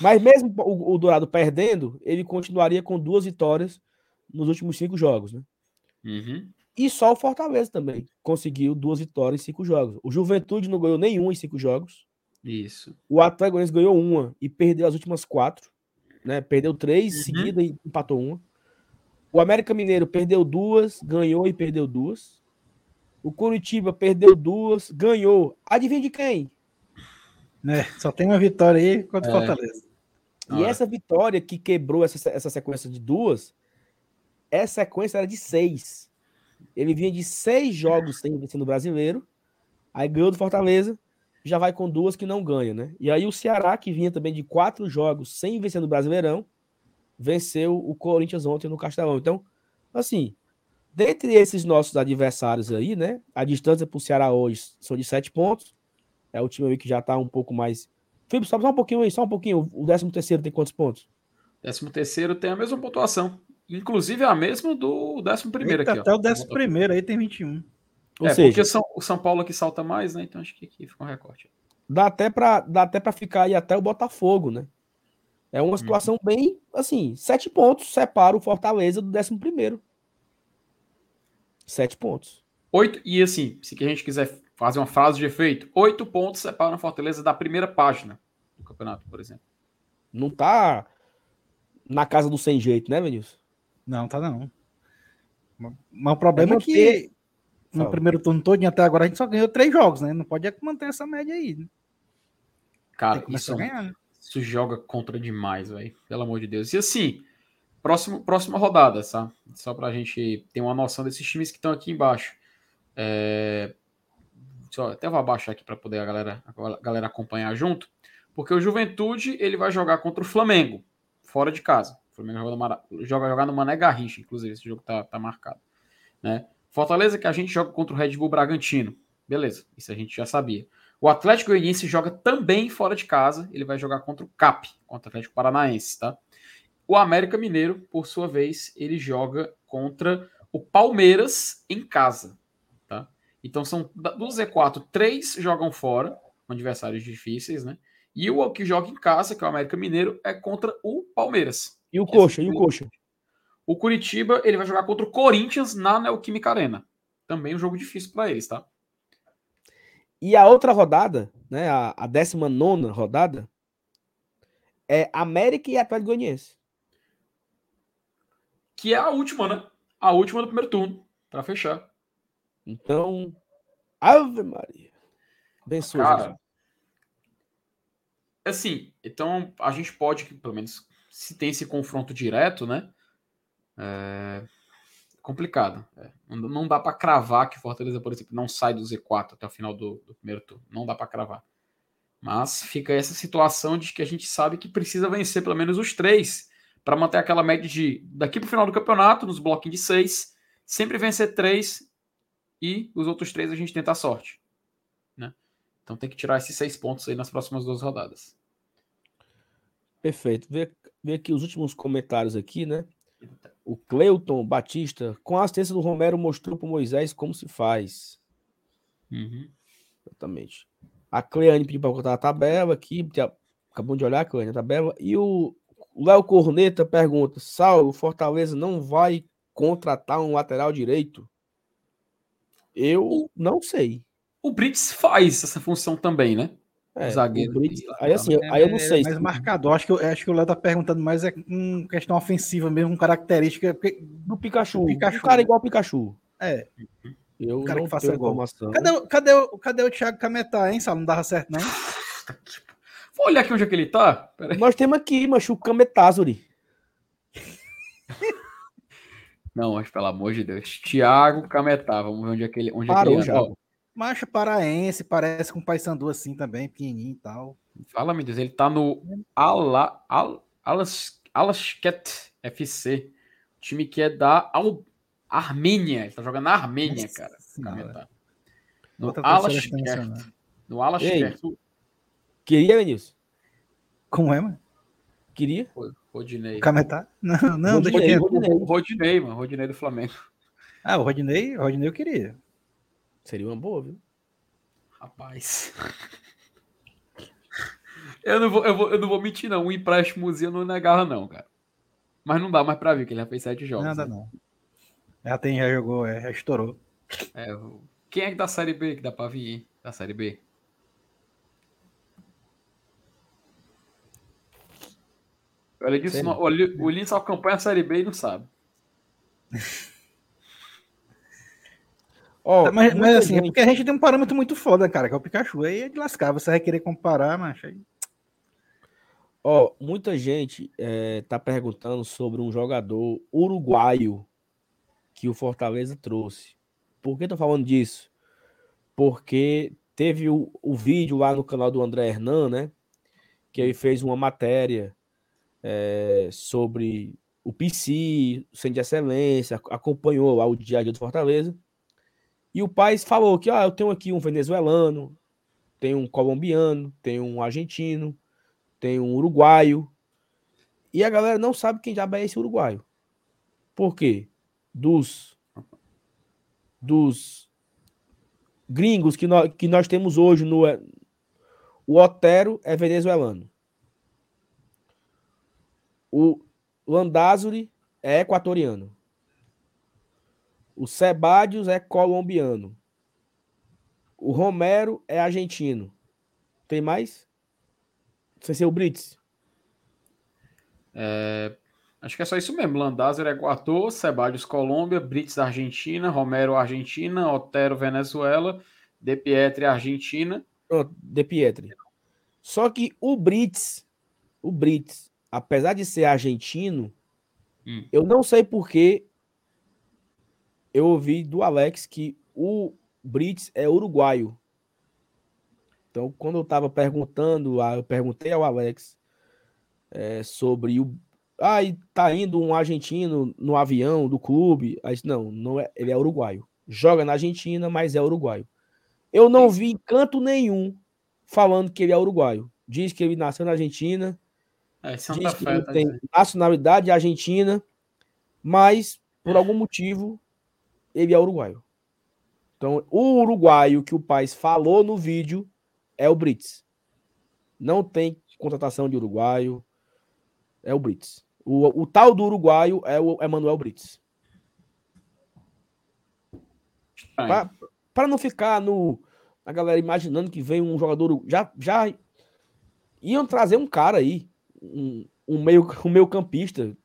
Mas mesmo o, o Dourado perdendo, ele continuaria com duas vitórias nos últimos cinco jogos, né? Uhum. E só o Fortaleza também conseguiu duas vitórias em cinco jogos. O Juventude não ganhou nenhum em cinco jogos. Isso. O Atlético ganhou uma e perdeu as últimas quatro, né? Perdeu três Uhum. seguidas e empatou uma. O América Mineiro perdeu duas, ganhou e perdeu duas. O Curitiba perdeu duas, ganhou. Adivinha de quem? É, só tem uma vitória aí contra o É. Fortaleza. E Ah. essa vitória que quebrou essa, essa sequência de duas, essa sequência era de seis. Ele vinha de seis jogos sem vencer no brasileiro, aí ganhou do Fortaleza, já vai com duas que não ganha, né? E aí o Ceará, que vinha também de quatro jogos sem vencer no Brasileirão, venceu o Corinthians ontem no Castelão. Então, assim, dentre esses nossos adversários aí, né? A distância para o Ceará hoje são de sete pontos. É o time aí que já tá um pouco mais. Felipe, só um pouquinho aí, só um pouquinho. O 13 terceiro tem quantos pontos? Décimo terceiro tem a mesma pontuação. Inclusive a mesma do décimo primeiro Eita, aqui, ó. até o décimo primeiro aí tem 21. Ou é, seja, porque São, o São Paulo aqui salta mais, né? Então acho que aqui fica um recorte. dá até para dá até para ficar aí até o Botafogo, né? É uma situação bem assim, sete pontos separa o Fortaleza do 11 primeiro. Sete pontos. Oito, e assim, se que a gente quiser fazer uma frase de efeito, oito pontos separam a Fortaleza da primeira página do campeonato, por exemplo. Não tá na casa do sem jeito, né, Vinícius? Não, tá não. Mas o problema é, É que no Fala. primeiro turno todo até agora a gente só ganhou três jogos, né? Não pode é manter essa média aí. Né? Cara, isso, ganhar. né? isso joga contra demais, velho. Pelo amor de Deus. E assim, próximo, próxima rodada, tá? Só pra gente ter uma noção desses times que estão aqui embaixo. É... Só, até vou abaixar aqui para poder a galera, a galera acompanhar junto. Porque o Juventude ele vai jogar contra o Flamengo, fora de casa. O Flamengo joga, no Mara- joga jogar no Mané Garrincha, inclusive, esse jogo tá, tá marcado. Né? Fortaleza que a gente joga contra o Red Bull Bragantino. Beleza, isso a gente já sabia. O Atlético Goianiense joga também fora de casa. Ele vai jogar contra o CAP, contra o Atlético Paranaense, tá? O América Mineiro, por sua vez, ele joga contra o Palmeiras em casa, tá? Então são do Z4, três jogam fora, adversários difíceis, né? E o que joga em casa, que é o América Mineiro, é contra o Palmeiras. E o Coxa, e o Coxa? O Curitiba, ele vai jogar contra o Corinthians na Neoquímica Arena. Também um jogo difícil para eles, tá? E a outra rodada, né, a, a 19 rodada, é América e Atlético Goianiense. Que é a última, né? A última do primeiro turno, para fechar. Então, Ave Maria. Abençoe, Cara, Jesus. assim, então a gente pode, pelo menos, se tem esse confronto direto, né? É complicado. é. Não, dá para cravar que o Fortaleza, por exemplo, não sai do Z4 até o final do, do primeiro turno. Não dá para cravar. Mas fica essa situação de que a gente sabe que precisa vencer pelo menos os três para manter aquela média de daqui para o final do campeonato, nos bloquinhos de seis, sempre vencer três e os outros três a gente tenta a sorte. Né? Então tem que tirar esses seis pontos aí nas próximas duas rodadas. Perfeito. Vê, vê aqui os últimos comentários aqui, né? O Cleuton Batista, com a assistência do Romero, mostrou para Moisés como se faz. Uhum. Exatamente. A Cleane pediu para contar a tabela aqui. Acabou de olhar, Cleane, a tabela. E o Léo Corneta pergunta: Saulo, o Fortaleza não vai contratar um lateral direito? Eu não sei. O Brits faz essa função também, né? É, Zagueiro o Brits- aí assim, aí eu não É, sei. Mas se- marcador, acho que, eu- acho que o Léo tá perguntando mais é um questão ofensiva mesmo, característica. porque- do Pikachu. do Pikachu. Um cara igual o Pikachu. É. Eu Um cara não que faça informação. Cadê, o- cadê, o- cadê o Thiago Cametá, hein, Saulo? Não dava certo, não? (laughs) Vou olhar aqui onde é que ele tá. Nós temos aqui, macho, o Kametazuri. (laughs) Não, mas pelo amor de Deus. Thiago Cametá, vamos ver onde é que ele, onde é que Parou ele já. Ó, Macho paraense, parece com o Paysandu assim também, pequenininho e tal. Fala, meu Deus, ele tá no Ala, Al, Alas, Alasket FC, time que é da Al, Armênia. Ele tá jogando na Armênia, Nossa cara. Cametá. No Alasket. No Alasket. Queria, Vinícius? Como é, mano? Queria? Rodinei. O Cametá? Não, não, deixa Rodinei, quieto. Rodinei. O Rodinei, mano. Rodinei do Flamengo. Ah, o Rodinei, o Rodinei eu queria. Seria uma boa, viu? Rapaz. (laughs) Eu não vou, eu vou, eu não vou mentir, não. Um empréstimozinho eu não negava, não, cara. Mas não dá mais pra ver, que ele já fez sete jogos. Nada né? não. Já tem, já jogou, é, já estourou. É, quem é que da Série B que dá pra vir, hein? Da Série B? Sei não, o Li- o Lin só acompanha a Série B e não sabe. (laughs) Ó, mas, mas assim, é gente- porque a gente tem um parâmetro muito foda, cara, que é o Pikachu. Aí é de lascar, você vai querer comparar, mas aí... Ó, muita gente eh, tá perguntando sobre um jogador uruguaio que o Fortaleza trouxe. Por que tô falando disso? Porque teve o, o vídeo lá no canal do André Hernan, né? Que ele fez uma matéria eh, sobre o PC, o Centro de Excelência, ac- acompanhou lá o dia a dia do Fortaleza. E o pai falou que, ah, eu tenho aqui um venezuelano, tenho um colombiano, tenho um argentino, tem um uruguaio. E a galera não sabe quem já é esse uruguaio. Por quê? Dos dos gringos que nós, que nós temos hoje no o Otero é venezuelano. O Landázuri é equatoriano. O Sebadios é colombiano. O Romero é argentino. Tem mais? Sem ser o Brits. Acho que é só isso mesmo. Landazer, Equador, Ceballos, Colômbia, Brits, Argentina, Romero, Argentina, Otero, Venezuela, De Pietri, Argentina. Pronto, De Pietri. Só que o Brits, o Brits, apesar de ser argentino, Hum. eu não sei porque eu ouvi do Alex que o Brits é uruguaio. Então, quando eu tava perguntando, eu perguntei ao Alex é, sobre o. Ah, e tá indo um argentino no avião do clube. Aí, não, não é, ele é uruguaio. Joga na Argentina, mas é uruguaio. Eu não vi canto nenhum falando que ele é uruguaio. Diz que ele nasceu na Argentina, É, Santa diz que ele tem nacionalidade argentina, mas por algum motivo ele é uruguaio. Então, o uruguaio que o Paz falou no vídeo é o Brits. Não tem contratação de uruguaio, é o Brits. O, o tal do uruguaio é o Emanuel Brits. Para não ficar no a galera imaginando que vem um jogador já já iam trazer um cara aí, um, um meio um meio campista,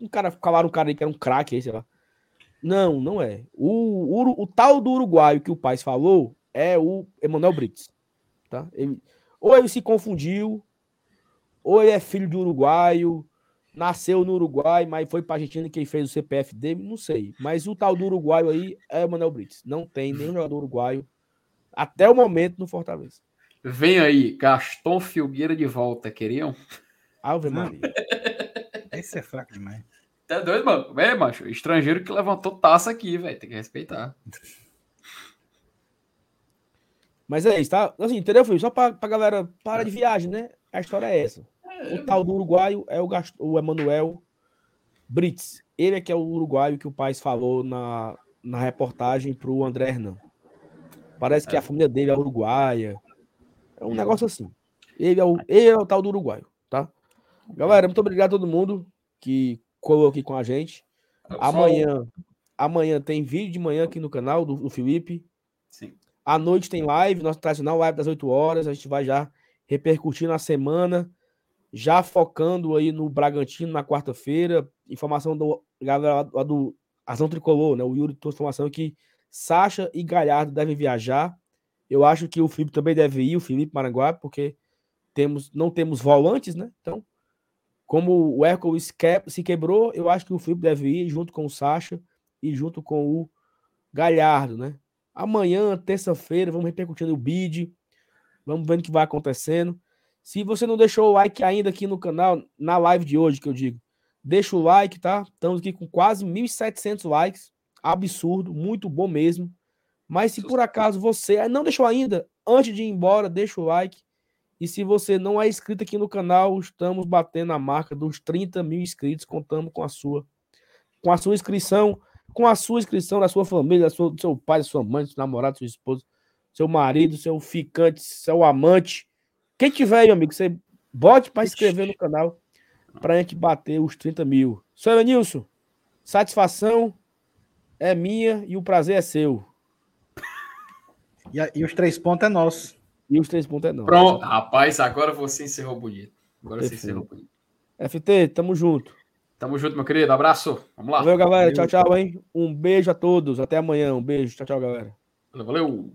um cara falaram um cara aí que era um craque aí, sei lá. Não, não é. O, o, o tal do uruguaio que o Paz falou é o Emanuel Brits, tá? Ele, ou ele se confundiu, ou ele é filho de uruguaio, nasceu no Uruguai, mas foi pra Argentina quem fez o CPF dele, não sei. Mas o tal do uruguaio aí é o Manuel Brits. Não tem nenhum jogador uruguaio até o momento no Fortaleza. Vem aí, Gaston Filgueira de volta, queriam? Ave. Maria. Esse é fraco demais. Tá doido, mano? Vem, macho. Estrangeiro que levantou taça aqui, velho. Tem que respeitar. Mas é isso, tá? Assim, entendeu, filho? Só pra, pra galera para de viagem, né? A história é essa. O tal do uruguaio é o, Gast... o Emanuel Brits. Ele é que é o uruguaio que o pai falou na, na reportagem pro André Hernan. Parece que a família dele é uruguaia. É um negócio assim. Ele é o, ele é o tal do uruguaio, tá? Galera, muito obrigado a todo mundo que colou aqui com a gente. Amanhã, amanhã tem vídeo de manhã aqui no canal do, do Felipe. Sim. À noite tem live, nosso tradicional live das 8 horas. A gente vai já repercutir na semana, já focando aí no Bragantino na quarta-feira. Informação do galera lá do Ação Tricolor, né? O Yuri trouxe informação que Sacha e Galhardo devem viajar. Eu acho que o Felipe também deve ir, o Felipe Maranguá, porque temos, não temos volantes, né? Então, Como o Hércules que- se quebrou, eu acho que o Felipe deve ir junto com o Sacha e junto com o Galhardo, né? Amanhã, terça-feira, vamos repercutindo o bid. Vamos vendo o que vai acontecendo. Se você não deixou o like ainda aqui no canal, na live de hoje, que eu digo, deixa o like, tá? Estamos aqui com quase 1.700 likes. Absurdo, muito bom mesmo. Mas se por acaso você não deixou ainda, antes de ir embora, deixa o like. E se você não é inscrito aqui no canal, estamos batendo a marca dos 30 mil inscritos. Contamos com a sua, com a sua inscrição, com a sua inscrição da sua família, da sua, do seu pai, da sua mãe, do seu namorado, do seu esposo, seu marido, seu ficante, seu amante. Quem tiver meu amigo, você bote para inscrever no canal para a gente bater os 30 mil. Senhor Nilson, satisfação é minha e o prazer é seu. E, a- e os três pontos é nosso. E os três pontos é não. Pronto, rapaz, agora você encerrou bonito. Agora você Perfeito. encerrou bonito. FT, tamo junto. Tamo junto, meu querido. Abraço. Vamos lá. Valeu, galera. Tchau, tchau, hein? Um beijo a todos. Até amanhã. Um beijo. Tchau, tchau, galera. Valeu. valeu.